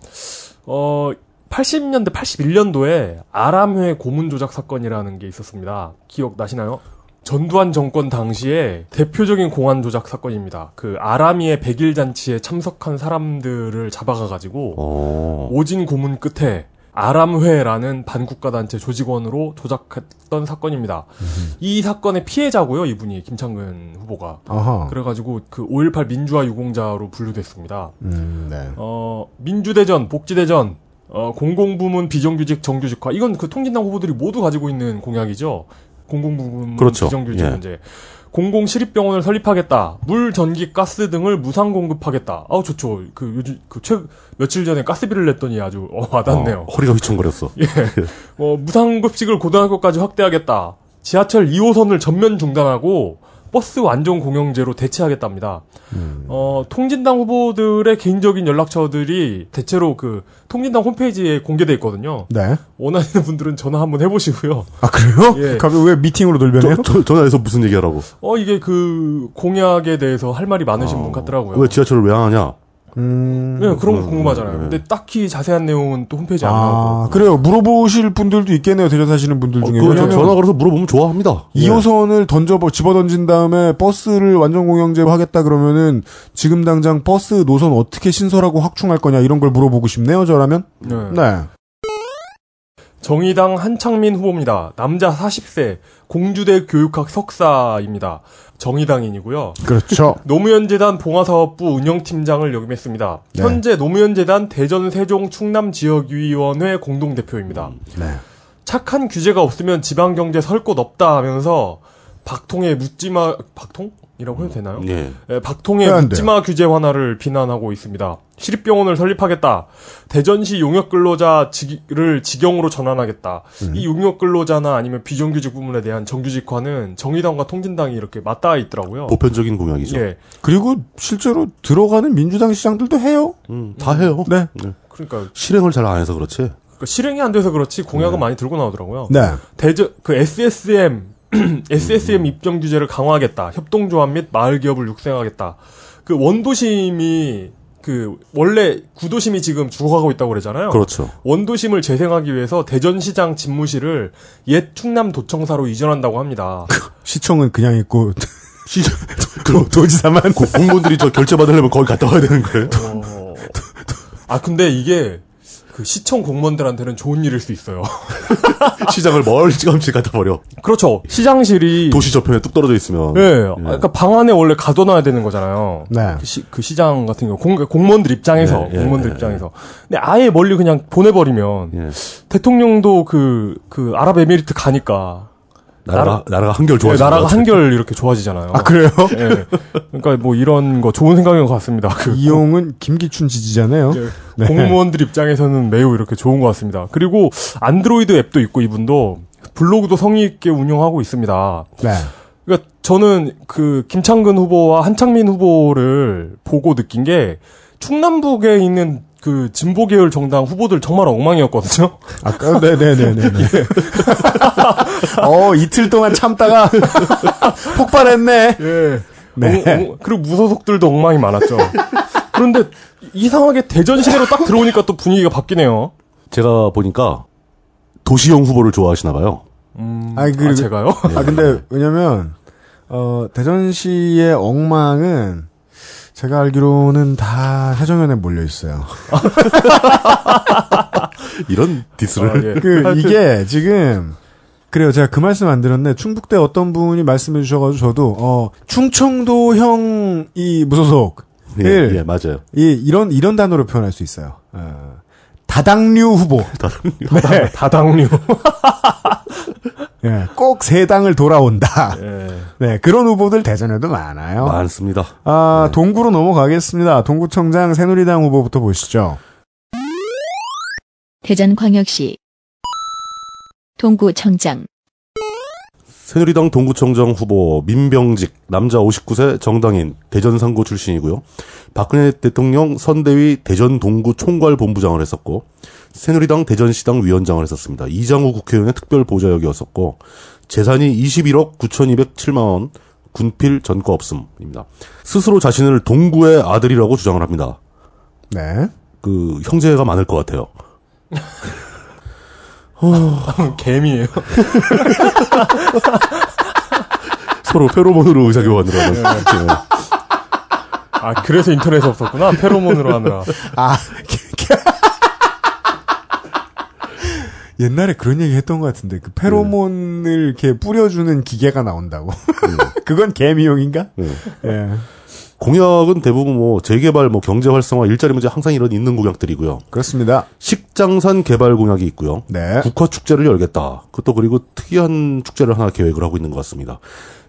[SPEAKER 3] 어 80년대 81년도에 아람회 고문 조작 사건이라는 게 있었습니다. 기억 나시나요? 전두환 정권 당시에 대표적인 공안 조작 사건입니다. 그 아람이의 백일 잔치에 참석한 사람들을 잡아가가지고
[SPEAKER 4] 어.
[SPEAKER 3] 오진 고문 끝에 아람회라는 반국가 단체 조직원으로 조작했던 사건입니다. 이 사건의 피해자고요, 이분이 김창근 후보가.
[SPEAKER 2] 아하.
[SPEAKER 3] 그래가지고 그 5.18 민주화 유공자로 분류됐습니다.
[SPEAKER 2] 음, 네.
[SPEAKER 3] 어, 민주대전, 복지대전, 어, 공공부문 비정규직 정규직화. 이건 그 통진당 후보들이 모두 가지고 있는 공약이죠. 공공부문
[SPEAKER 4] 그렇죠.
[SPEAKER 3] 비정규직
[SPEAKER 4] 예.
[SPEAKER 3] 문제. 공공시립병원을 설립하겠다. 물, 전기, 가스 등을 무상 공급하겠다. 아우 좋죠. 그 요즘 그 최 며칠 전에 가스비를 냈더니 아주 어, 와닿네요.
[SPEAKER 4] 어, 허리가 휘청거렸어.
[SPEAKER 3] 예. 어, 무상급식을 고등학교까지 확대하겠다. 지하철 2호선을 전면 중단하고 버스 완전 공영제로 대체하겠답니다. 어, 통진당 후보들의 개인적인 연락처들이 대체로 그 통진당 홈페이지에 공개돼 있거든요.
[SPEAKER 2] 네.
[SPEAKER 3] 원하시는 분들은 전화 한번 해보시고요.
[SPEAKER 2] 아 그래요?
[SPEAKER 3] 예.
[SPEAKER 2] 갑자기 왜 미팅으로 돌변해요?
[SPEAKER 4] 저, 저, 전화해서 무슨 얘기하라고?
[SPEAKER 3] 어, 이게 그 공약에 대해서 할 말이 많으신 분 같더라고요.
[SPEAKER 4] 왜 지하철을 왜 안 하냐?
[SPEAKER 2] 음.
[SPEAKER 3] 네, 그런 거
[SPEAKER 4] 음,
[SPEAKER 3] 궁금하잖아요.
[SPEAKER 4] 음,
[SPEAKER 3] 근데 딱히 자세한 내용은 또 홈페이지에
[SPEAKER 2] 안아
[SPEAKER 3] 나오고.
[SPEAKER 2] 그래요. 물어보실 분들도 있겠네요. 대전 사시는 분들
[SPEAKER 4] 어,
[SPEAKER 2] 중에. 왜냐면
[SPEAKER 4] 전화 걸어서 물어보면 좋아합니다.
[SPEAKER 2] 2호선을 던져 집어 던진 다음에 버스를 완전 공영제로 하겠다 그러면은 지금 당장 버스 노선 어떻게 신설하고 확충할 거냐 이런 걸 물어보고 싶네요. 저라면.
[SPEAKER 3] 네.
[SPEAKER 2] 네.
[SPEAKER 3] 정의당 한창민 후보입니다. 남자 40세, 공주대 교육학 석사입니다. 정의당인이고요.
[SPEAKER 2] 그렇죠.
[SPEAKER 3] 노무현재단 봉화사업부 운영팀장을 역임했습니다.
[SPEAKER 2] 네.
[SPEAKER 3] 현재 노무현재단 대전 세종 충남 지역위원회 공동대표입니다.
[SPEAKER 2] 네.
[SPEAKER 3] 착한 규제가 없으면 지방경제 설 곳 없다 하면서 박통의 묻지마 박통 이라고 해도 되나요?
[SPEAKER 4] 예.
[SPEAKER 3] 예, 박통의
[SPEAKER 2] 네.
[SPEAKER 3] 묻지마 규제 완화를 비난하고 있습니다. 시립병원을 설립하겠다. 대전시 용역 근로자를 직영으로 전환하겠다.
[SPEAKER 2] 음.
[SPEAKER 3] 이 용역 근로자나 아니면 비정규직 부문에 대한 정규직화는 정의당과 통진당이 이렇게 맞닿아 있더라고요.
[SPEAKER 4] 보편적인 공약이죠.
[SPEAKER 3] 예.
[SPEAKER 2] 그리고 실제로 들어가는 민주당 시장들도 해요.
[SPEAKER 4] 음, 다 해요.
[SPEAKER 2] 네.
[SPEAKER 3] 그러니까,
[SPEAKER 4] 실행을 잘 안 해서 그렇지.
[SPEAKER 3] 그러니까 실행이 안 돼서 그렇지 공약은 많이 들고 나오더라고요.
[SPEAKER 2] 네.
[SPEAKER 3] 대저 그 SSM SSM 입점 규제를 강화하겠다. 협동조합 및 마을 기업을 육성하겠다. 그 원도심이 그 원래 구도심이 지금 죽어가고 있다고 그러잖아요.
[SPEAKER 4] 그렇죠.
[SPEAKER 3] 원도심을 재생하기 위해서 대전시장 집무실을 옛 충남도청사로 이전한다고 합니다.
[SPEAKER 2] 시청은 그냥 있고
[SPEAKER 4] 시,
[SPEAKER 2] 도, 도지사만
[SPEAKER 4] 그 공무원들이 저 결제 받으려면 거기 갔다 와야 되는 거예요.
[SPEAKER 3] 어... 아 근데 이게 그 시청 공무원들한테는 좋은 일일 수 있어요.
[SPEAKER 4] 시장을 멀찌감치 갖다 버려.
[SPEAKER 3] 그렇죠. 시장실이
[SPEAKER 4] 도시 저편에 뚝 떨어져 있으면.
[SPEAKER 3] 예. 아, 그러니까 방 안에 원래 가둬놔야 되는 거잖아요.
[SPEAKER 2] 네.
[SPEAKER 3] 그, 시, 그 시장 같은 경우 공, 공무원들 입장에서
[SPEAKER 4] 예, 예,
[SPEAKER 3] 공무원들
[SPEAKER 4] 예,
[SPEAKER 3] 입장에서 근데 아예 멀리 그냥 보내버리면
[SPEAKER 4] 예.
[SPEAKER 3] 대통령도 그그 아랍에미리트 가니까
[SPEAKER 4] 나라가, 나라가 한결
[SPEAKER 3] 예,
[SPEAKER 4] 좋아지
[SPEAKER 3] 나라가 한결 이렇게 좋아지잖아요.
[SPEAKER 2] 아 그래요?
[SPEAKER 3] 예. 그러니까 뭐 이런 거 좋은 생각인 것 같습니다. 그
[SPEAKER 2] 이용은 김기춘 지지잖아요.
[SPEAKER 3] 예,
[SPEAKER 2] 네.
[SPEAKER 3] 공무원들 입장에서는 매우 이렇게 좋은 것 같습니다. 그리고 안드로이드 앱도 있고 이분도 블로그도 성의 있게 운영하고 있습니다.
[SPEAKER 2] 네.
[SPEAKER 3] 그러니까 저는 그 김창근 후보와 한창민 후보를 보고 느낀 게 충남북에 있는 그 진보 계열 정당 후보들 정말 엉망이었거든요.
[SPEAKER 2] 아까 네네네네. 어 이틀 동안 참다가 폭발했네.
[SPEAKER 3] 예.
[SPEAKER 2] 네.
[SPEAKER 3] 엉- 엉- 그리고 무소속들도 엉망이 많았죠. 그런데 이상하게 대전 시내로 딱 들어오니까 또 분위기가 바뀌네요.
[SPEAKER 4] 제가 보니까 도시형 후보를 좋아하시나 봐요.
[SPEAKER 3] 음,
[SPEAKER 2] 아니, 그-
[SPEAKER 3] 아, 제가요?
[SPEAKER 2] 아 근데 왜냐면 어 대전시의 엉망은 제가 알기로는 다 해정연에 몰려 있어요.
[SPEAKER 4] 이런 디스를.
[SPEAKER 3] 아, 예.
[SPEAKER 2] 그 이게 지금 그래요. 제가 그 말씀 안 드렸네. 충북대 어떤 분이 말씀해 주셔가지고 저도 어 충청도형 이 무소속
[SPEAKER 4] 예, 예, 맞아요.
[SPEAKER 2] 이 이런 이런 단어로 표현할 수 있어요. 어, 다당류 후보. 네.
[SPEAKER 3] 다당류.
[SPEAKER 2] 예, 꼭 세 당을 돌아온다.
[SPEAKER 3] 예.
[SPEAKER 2] 네, 그런 후보들 대전에도 많아요.
[SPEAKER 4] 많습니다.
[SPEAKER 2] 아, 동구로 넘어가겠습니다. 동구청장 새누리당 후보부터 보시죠.
[SPEAKER 1] 대전광역시 동구청장
[SPEAKER 4] 새누리당 동구청장 후보 민병직 남자 59세 정당인 대전 상고 출신이고요. 박근혜 대통령 선대위 대전 동구 총괄 본부장을 했었고 새누리당 대전시당 위원장을 했었습니다. 이장우 국회의원의 특별 보좌역이었었고 재산이 21억 9,207만 원 군필 전과 없음입니다. 스스로 자신을 동구의 아들이라고 주장을 합니다.
[SPEAKER 2] 네.
[SPEAKER 4] 그 형제가 많을 것 같아요.
[SPEAKER 3] 개미예요.
[SPEAKER 4] 서로 페로몬으로 의사교환을 하는. 네.
[SPEAKER 3] 아 그래서 인터넷에 없었구나. 페로몬으로 하느라.
[SPEAKER 2] 아, 옛날에 그런 얘기 했던 것 같은데, 그 페로몬을 이렇게 뿌려주는 기계가 나온다고. 그건 개미용인가?
[SPEAKER 4] 네.
[SPEAKER 2] 예.
[SPEAKER 4] 공약은 대부분 뭐 재개발, 뭐 경제 활성화, 일자리 문제 항상 이런 있는 공약들이고요.
[SPEAKER 2] 그렇습니다.
[SPEAKER 4] 식장산 개발 공약이 있고요.
[SPEAKER 2] 네.
[SPEAKER 4] 국화 축제를 열겠다. 그것도 그리고 특이한 축제를 하나 계획을 하고 있는 것 같습니다.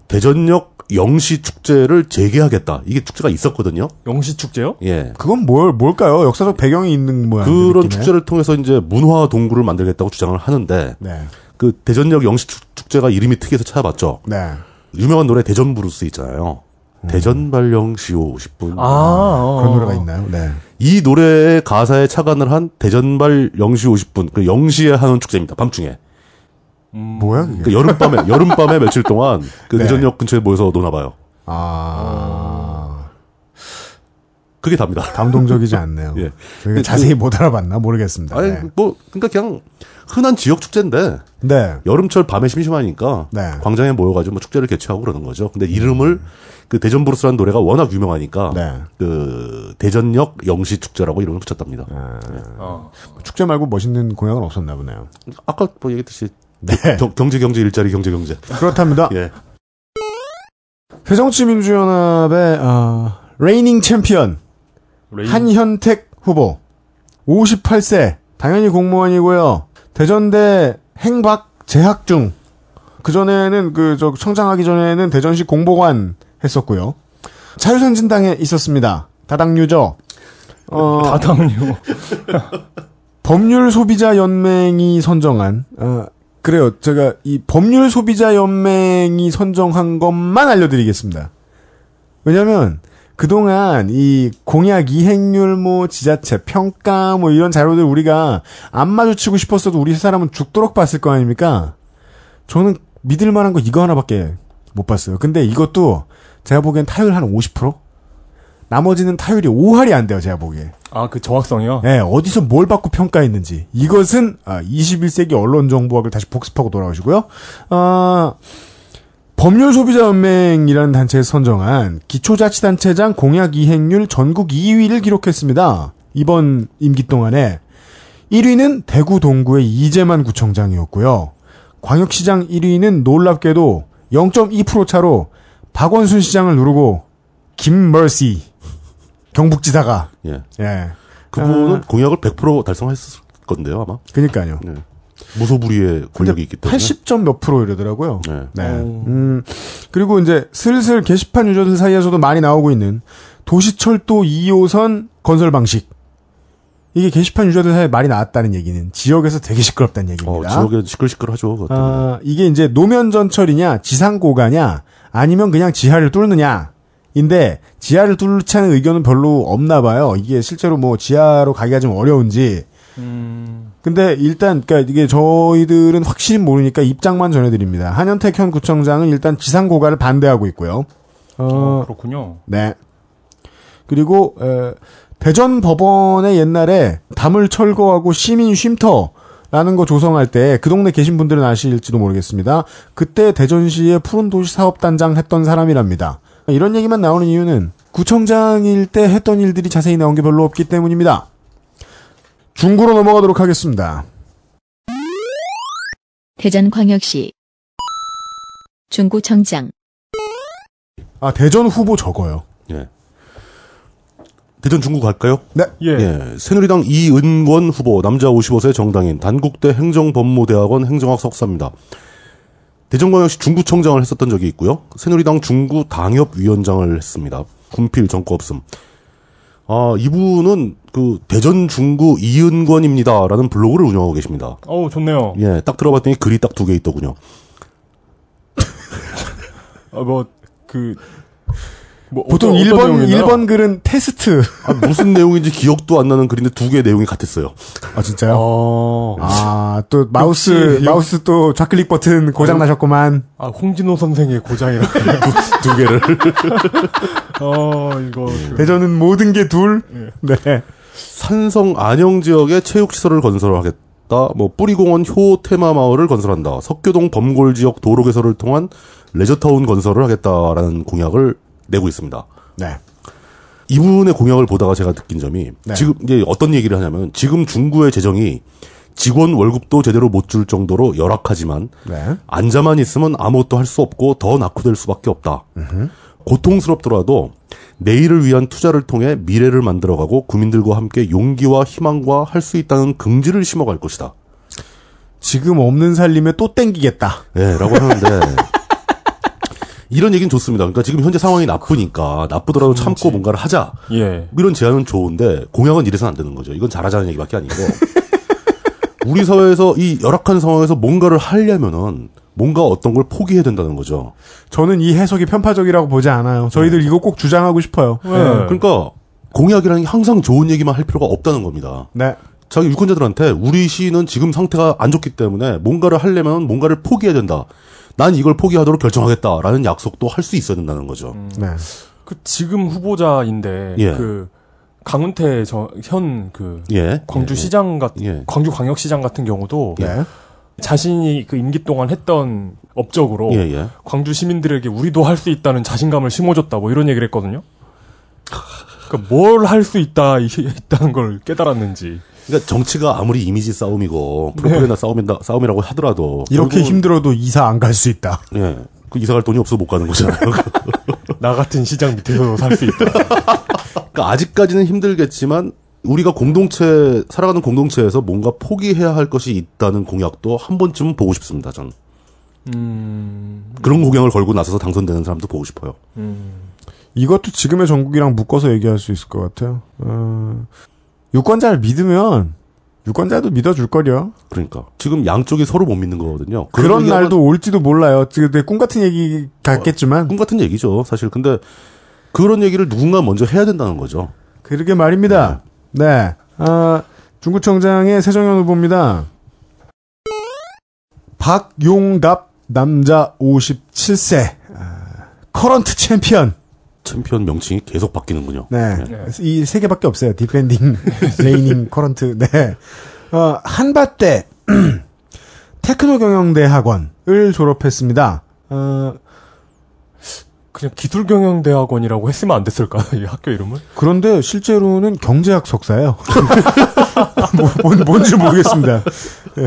[SPEAKER 4] 대전역 영시 축제를 재개하겠다. 이게 축제가 있었거든요.
[SPEAKER 3] 영시 축제요?
[SPEAKER 4] 예.
[SPEAKER 2] 그건 뭘, 뭘까요? 역사적 배경이 있는 모양.
[SPEAKER 4] 그런 축제를 통해서 이제 문화 동구를 만들겠다고 주장을 하는데
[SPEAKER 2] 네.
[SPEAKER 4] 그 대전역 영시 축- 축제가 이름이 특이해서 찾아봤죠.
[SPEAKER 2] 네.
[SPEAKER 4] 유명한 노래 대전 브루스 있잖아요. 대전발 영시 50분.
[SPEAKER 3] 아, 어.
[SPEAKER 2] 그런 노래가 있나요? 네.
[SPEAKER 4] 이 노래의 가사에 착안을 한 대전발 영시 50분 그 영시에 하는 축제입니다. 밤중에.
[SPEAKER 2] 뭐야, 그게?
[SPEAKER 4] 그 여름밤에 여름밤에 며칠 동안 그
[SPEAKER 2] 네.
[SPEAKER 4] 대전역 근처에 모여서 노나 봐요.
[SPEAKER 2] 아.
[SPEAKER 4] 그게 답니다.
[SPEAKER 2] 감동적이지 않네요.
[SPEAKER 4] 예.
[SPEAKER 2] 자세히 못 알아봤나 모르겠습니다.
[SPEAKER 4] 아니
[SPEAKER 2] 네.
[SPEAKER 4] 뭐 그러니까 그냥 흔한 지역 축제인데
[SPEAKER 2] 네.
[SPEAKER 4] 여름철 밤에 심심하니까
[SPEAKER 2] 네.
[SPEAKER 4] 광장에 모여가지고 뭐 축제를 개최하고 그러는 거죠. 근데 이름을 그 대전 브루스라는 노래가 워낙 유명하니까
[SPEAKER 2] 네.
[SPEAKER 4] 그 대전역 영시 축제라고 이름을 붙였답니다.
[SPEAKER 3] 어.
[SPEAKER 2] 축제 말고 멋있는 공약은 없었나 보네요.
[SPEAKER 4] 아까 뭐 얘기했듯이
[SPEAKER 2] 네.
[SPEAKER 4] 경, 경제 경제 일자리 경제 경제.
[SPEAKER 2] 그렇답니다.
[SPEAKER 4] 예.
[SPEAKER 2] 새정치민주연합의 어, reigning 챔피언
[SPEAKER 3] reign.
[SPEAKER 2] 한현택 후보 58세 당연히 공무원이고요. 대전대 행박 재학 중. 그 전에는 그 저 청장하기 전에는 대전시 공보관 했었고요. 자유선진당에 있었습니다. 다당류죠. 어,
[SPEAKER 3] 다당류.
[SPEAKER 2] 법률 소비자 연맹이 선정한 어, 그래요. 제가 이 법률 소비자 연맹이 선정한 것만 알려드리겠습니다. 왜냐하면 그동안 이 공약 이행률 뭐 지자체 평가 뭐 이런 자료들 우리가 안 마주치고 싶었어도 우리 사람은 죽도록 봤을 거 아닙니까? 저는 믿을 만한 거 이거 하나밖에 못 봤어요. 근데 이것도 제가 보기엔 타율 한 50%? 나머지는 타율이 5할이 안 돼요, 제가 보기에.
[SPEAKER 3] 아, 그 정확성이요?
[SPEAKER 2] 예, 어디서 뭘 받고 평가했는지. 이것은, 아, 21세기 언론 정보학을 다시 복습하고 돌아오시고요. 아, 법률 소비자 연맹이라는 단체에 선정한 기초자치단체장 공약 이행률 전국 2위를 기록했습니다. 이번 임기 동안에 1위는 대구 동구의 이재만 구청장이었고요. 광역시장 1위는 놀랍게도 0.2% 차로 박원순 시장을 누르고 김머시 경북지사가
[SPEAKER 4] 예.
[SPEAKER 2] 예.
[SPEAKER 4] 그분은
[SPEAKER 2] 아.
[SPEAKER 4] 공약을 100% 달성했을 건데요, 아마.
[SPEAKER 2] 그니까요.
[SPEAKER 4] 네. 무소불위의 권력이 있기 때문에.
[SPEAKER 2] 80점 몇 프로 이러더라고요.
[SPEAKER 4] 네.
[SPEAKER 2] 네.
[SPEAKER 3] 오.
[SPEAKER 2] 음, 그리고 이제 슬슬 게시판 유저들 사이에서도 많이 나오고 있는 도시철도 2호선 건설 방식. 이게 게시판 유저들 사이에 말이 나왔다는 얘기는 지역에서 되게 시끄럽다는
[SPEAKER 4] 어,
[SPEAKER 2] 얘기입니다.
[SPEAKER 4] 지역에 시끌시끌하죠.
[SPEAKER 2] 아, 이게 이제 노면 전철이냐, 지상 고가냐, 아니면 그냥 지하를 뚫느냐. 인데 지하를 뚫지 않은 의견은 별로 없나 봐요. 이게 실제로 뭐 지하로 가기가 좀 어려운지.
[SPEAKER 3] 음,
[SPEAKER 2] 근데 일단 그러니까 이게 저희들은 확실히 모르니까 입장만 전해드립니다. 한현택 현 구청장은 일단 지상 고가를 반대하고 있고요.
[SPEAKER 3] 어,
[SPEAKER 2] 어,
[SPEAKER 3] 그렇군요.
[SPEAKER 2] 네. 그리고 에, 대전 법원에 옛날에 담을 철거하고 시민 쉼터 라는 거 조성할 때 그 동네 계신 분들은 아실지도 모르겠습니다. 그때 대전시의 푸른 도시 사업단장 했던 사람이랍니다. 이런 얘기만 나오는 이유는 구청장일 때 했던 일들이 자세히 나온 게 별로 없기 때문입니다. 중구로 넘어가도록 하겠습니다.
[SPEAKER 1] 대전광역시 중구청장
[SPEAKER 2] 아 대전 후보 적어요.
[SPEAKER 4] 예. 대전 중구 갈까요?
[SPEAKER 3] 예.
[SPEAKER 4] 예. 새누리당 이은권 후보, 남자 55세 정당인, 단국대 행정법무대학원 행정학 석사입니다. 대전광역시 중구청장을 했었던 적이 있고요. 새누리당 중구 당협위원장을 했습니다. 군필 전과 없음. 아, 이분은 그 대전 중구 이은권입니다라는 블로그를 운영하고 계십니다.
[SPEAKER 3] 어우, 좋네요.
[SPEAKER 4] 예, 딱 들어봤더니 글이 딱 두 개 있더군요.
[SPEAKER 3] 어, 뭐, 그, 뭐
[SPEAKER 2] 보통
[SPEAKER 3] 어떤-
[SPEAKER 2] 1번,
[SPEAKER 3] 어떤 내용이나요?
[SPEAKER 2] 1번 글은 테스트.
[SPEAKER 4] 아, 무슨 내용인지 기억도 안 나는 글인데 두 개의 내용이 같았어요.
[SPEAKER 2] 아, 진짜요?
[SPEAKER 3] 어,
[SPEAKER 2] 아, 또 마우스,
[SPEAKER 3] 역시,
[SPEAKER 2] 마우스 또 좌클릭 버튼 고장 나셨구만.
[SPEAKER 3] 아, 홍진호 선생의 고장이라.
[SPEAKER 4] 두 개를.
[SPEAKER 3] 어, 이거. 그-
[SPEAKER 2] 대전은 모든 게 둘. 네.
[SPEAKER 4] 산성 안영 지역에 체육시설을 건설하겠다. 뭐 뿌리공원 효 테마 마을을 건설한다. 석교동 범골 지역 도로 개설을 통한 레저타운 건설을 하겠다라는 공약을 내고 있습니다.
[SPEAKER 2] 네.
[SPEAKER 4] 이분의 공약을 보다가 제가 느낀 점이
[SPEAKER 2] 네.
[SPEAKER 4] 지금 이제 어떤 얘기를 하냐면 지금 중구의 재정이 직원 월급도 제대로 못 줄 정도로 열악하지만
[SPEAKER 2] 네.
[SPEAKER 4] 앉아만 있으면 아무것도 할 수 없고 더 낙후될 수밖에 없다. 고통스럽더라도 내일을 위한 투자를 통해 미래를 만들어가고 국민들과 함께 용기와 희망과 할 수 있다는 긍지를 심어갈 것이다.
[SPEAKER 2] 지금 없는 살림에 또 땡기겠다.
[SPEAKER 4] 예, 라고 하는데 이런 얘기는 좋습니다. 그러니까 지금 현재 상황이 나쁘니까 나쁘더라도 참고 뭔가를 하자.
[SPEAKER 3] 예.
[SPEAKER 4] 이런 제안은 좋은데 공약은 이래서는 안 되는 거죠. 이건 잘하자는 얘기밖에 아니고 우리 사회에서 이 열악한 상황에서 뭔가를 하려면은 뭔가 어떤 걸 포기해야 된다는 거죠.
[SPEAKER 2] 저는 이 해석이 편파적이라고 보지 않아요. 저희들 이거 꼭 주장하고 싶어요.
[SPEAKER 3] 네.
[SPEAKER 4] 그러니까 공약이라는 게 항상 좋은 얘기만 할 필요가 없다는 겁니다.
[SPEAKER 2] 네.
[SPEAKER 4] 자기 유권자들한테 우리 시는 지금 상태가 안 좋기 때문에 뭔가를 하려면 뭔가를 포기해야 된다. 난 이걸 포기하도록 결정하겠다라는 약속도 할 수 있어야 된다는 거죠.
[SPEAKER 2] 네.
[SPEAKER 3] 그 지금 후보자인데
[SPEAKER 4] 예.
[SPEAKER 3] 그 강은태 현그
[SPEAKER 4] 예.
[SPEAKER 3] 광주시장 같
[SPEAKER 4] 예.
[SPEAKER 3] 광주 광역시장 같은 경우도
[SPEAKER 2] 네.
[SPEAKER 3] 자신이 그 임기 동안 했던 업적으로
[SPEAKER 4] 예, 예.
[SPEAKER 3] 광주 시민들에게 우리도 할 수 있다는 자신감을 심어줬다 뭐 이런 얘기를 했거든요. 그러니까 뭘 할 수 있다 이- 있다는 걸 깨달았는지.
[SPEAKER 4] 그러니까 정치가 아무리 이미지 싸움이고 프로파간다 싸움이다 싸움이라고 하더라도
[SPEAKER 2] 이렇게 힘들어도 이사 안 갈 수 있다.
[SPEAKER 4] 예. 그 이사 갈 돈이 없어서 못 가는 거잖아요.
[SPEAKER 3] 나 같은 시장 밑에서도 살수 있다.
[SPEAKER 4] 그러니까 아직까지는 힘들겠지만 우리가 공동체 살아가는 공동체에서 뭔가 포기해야 할 것이 있다는 공약도 한 번쯤은 보고 싶습니다. 저는
[SPEAKER 3] 음,
[SPEAKER 4] 그런 공약을 걸고 나서서 당선되는 사람도 보고 싶어요.
[SPEAKER 3] 음.
[SPEAKER 2] 이것도 지금의 전국이랑 묶어서 얘기할 수 있을 것 같아요. 어, 유권자를 믿으면 유권자도 믿어줄 거려.
[SPEAKER 4] 그러니까 지금 양쪽이 서로 못 믿는 거거든요.
[SPEAKER 2] 그런 날도 올지도 몰라요. 지금 내꿈 같은 얘기 같겠지만
[SPEAKER 4] 꿈 같은 얘기죠, 사실. 근데 그런 얘기를 누군가 먼저 해야 된다는 거죠.
[SPEAKER 2] 그러게 말입니다. 네. 아, 중구청장의 새정현 후보입니다. 박용갑 남자 57세 아, current 챔피언.
[SPEAKER 4] 챔피언 명칭이 계속 바뀌는군요.
[SPEAKER 2] 네.
[SPEAKER 3] 네.
[SPEAKER 2] 이세 개밖에 없어요. defending, reigning, current. 네. 어, 한밭대 테크노 경영대 학원을 졸업했습니다. 어,
[SPEAKER 3] 그냥 기술경영대학원이라고 했으면 안 됐을까 이 학교 이름을?
[SPEAKER 2] 그런데 실제로는 경제학 석사예요. 뭐, 뭔, 뭔지 모르겠습니다. 예.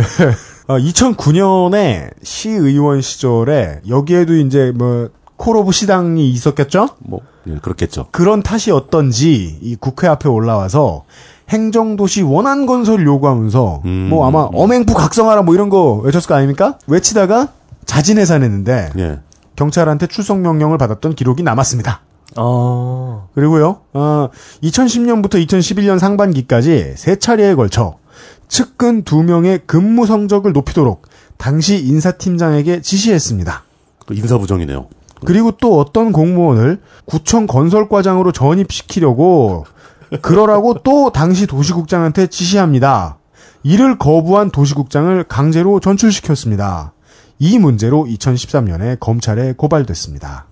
[SPEAKER 2] 어, 2009년에 시의원 시절에 여기에도 이제 뭐 콜오브 시당이 있었겠죠?
[SPEAKER 4] 뭐, 예, 그렇겠죠.
[SPEAKER 2] 그런 탓이 어떤지 이 국회 앞에 올라와서 행정도시 원안 건설을 요구하면서
[SPEAKER 4] 음.
[SPEAKER 2] 뭐 아마 엄행부 각성하라 뭐 이런 거 외쳤을 거 아닙니까? 외치다가 자진해산했는데
[SPEAKER 4] 예.
[SPEAKER 2] 경찰한테 출석 명령을 받았던 기록이 남았습니다.
[SPEAKER 3] 아,
[SPEAKER 2] 그리고요, 어, 2010년부터 2011년 상반기까지 세 차례에 걸쳐 측근 두 명의 근무 성적을 높이도록 당시 인사팀장에게 지시했습니다.
[SPEAKER 4] 그 인사부정이네요.
[SPEAKER 2] 그리고 또 어떤 공무원을 구청 건설과장으로 전입시키려고 그러라고 또 당시 도시국장한테 지시합니다. 이를 거부한 도시국장을 강제로 전출시켰습니다. 이 문제로 2013년에 검찰에 고발됐습니다.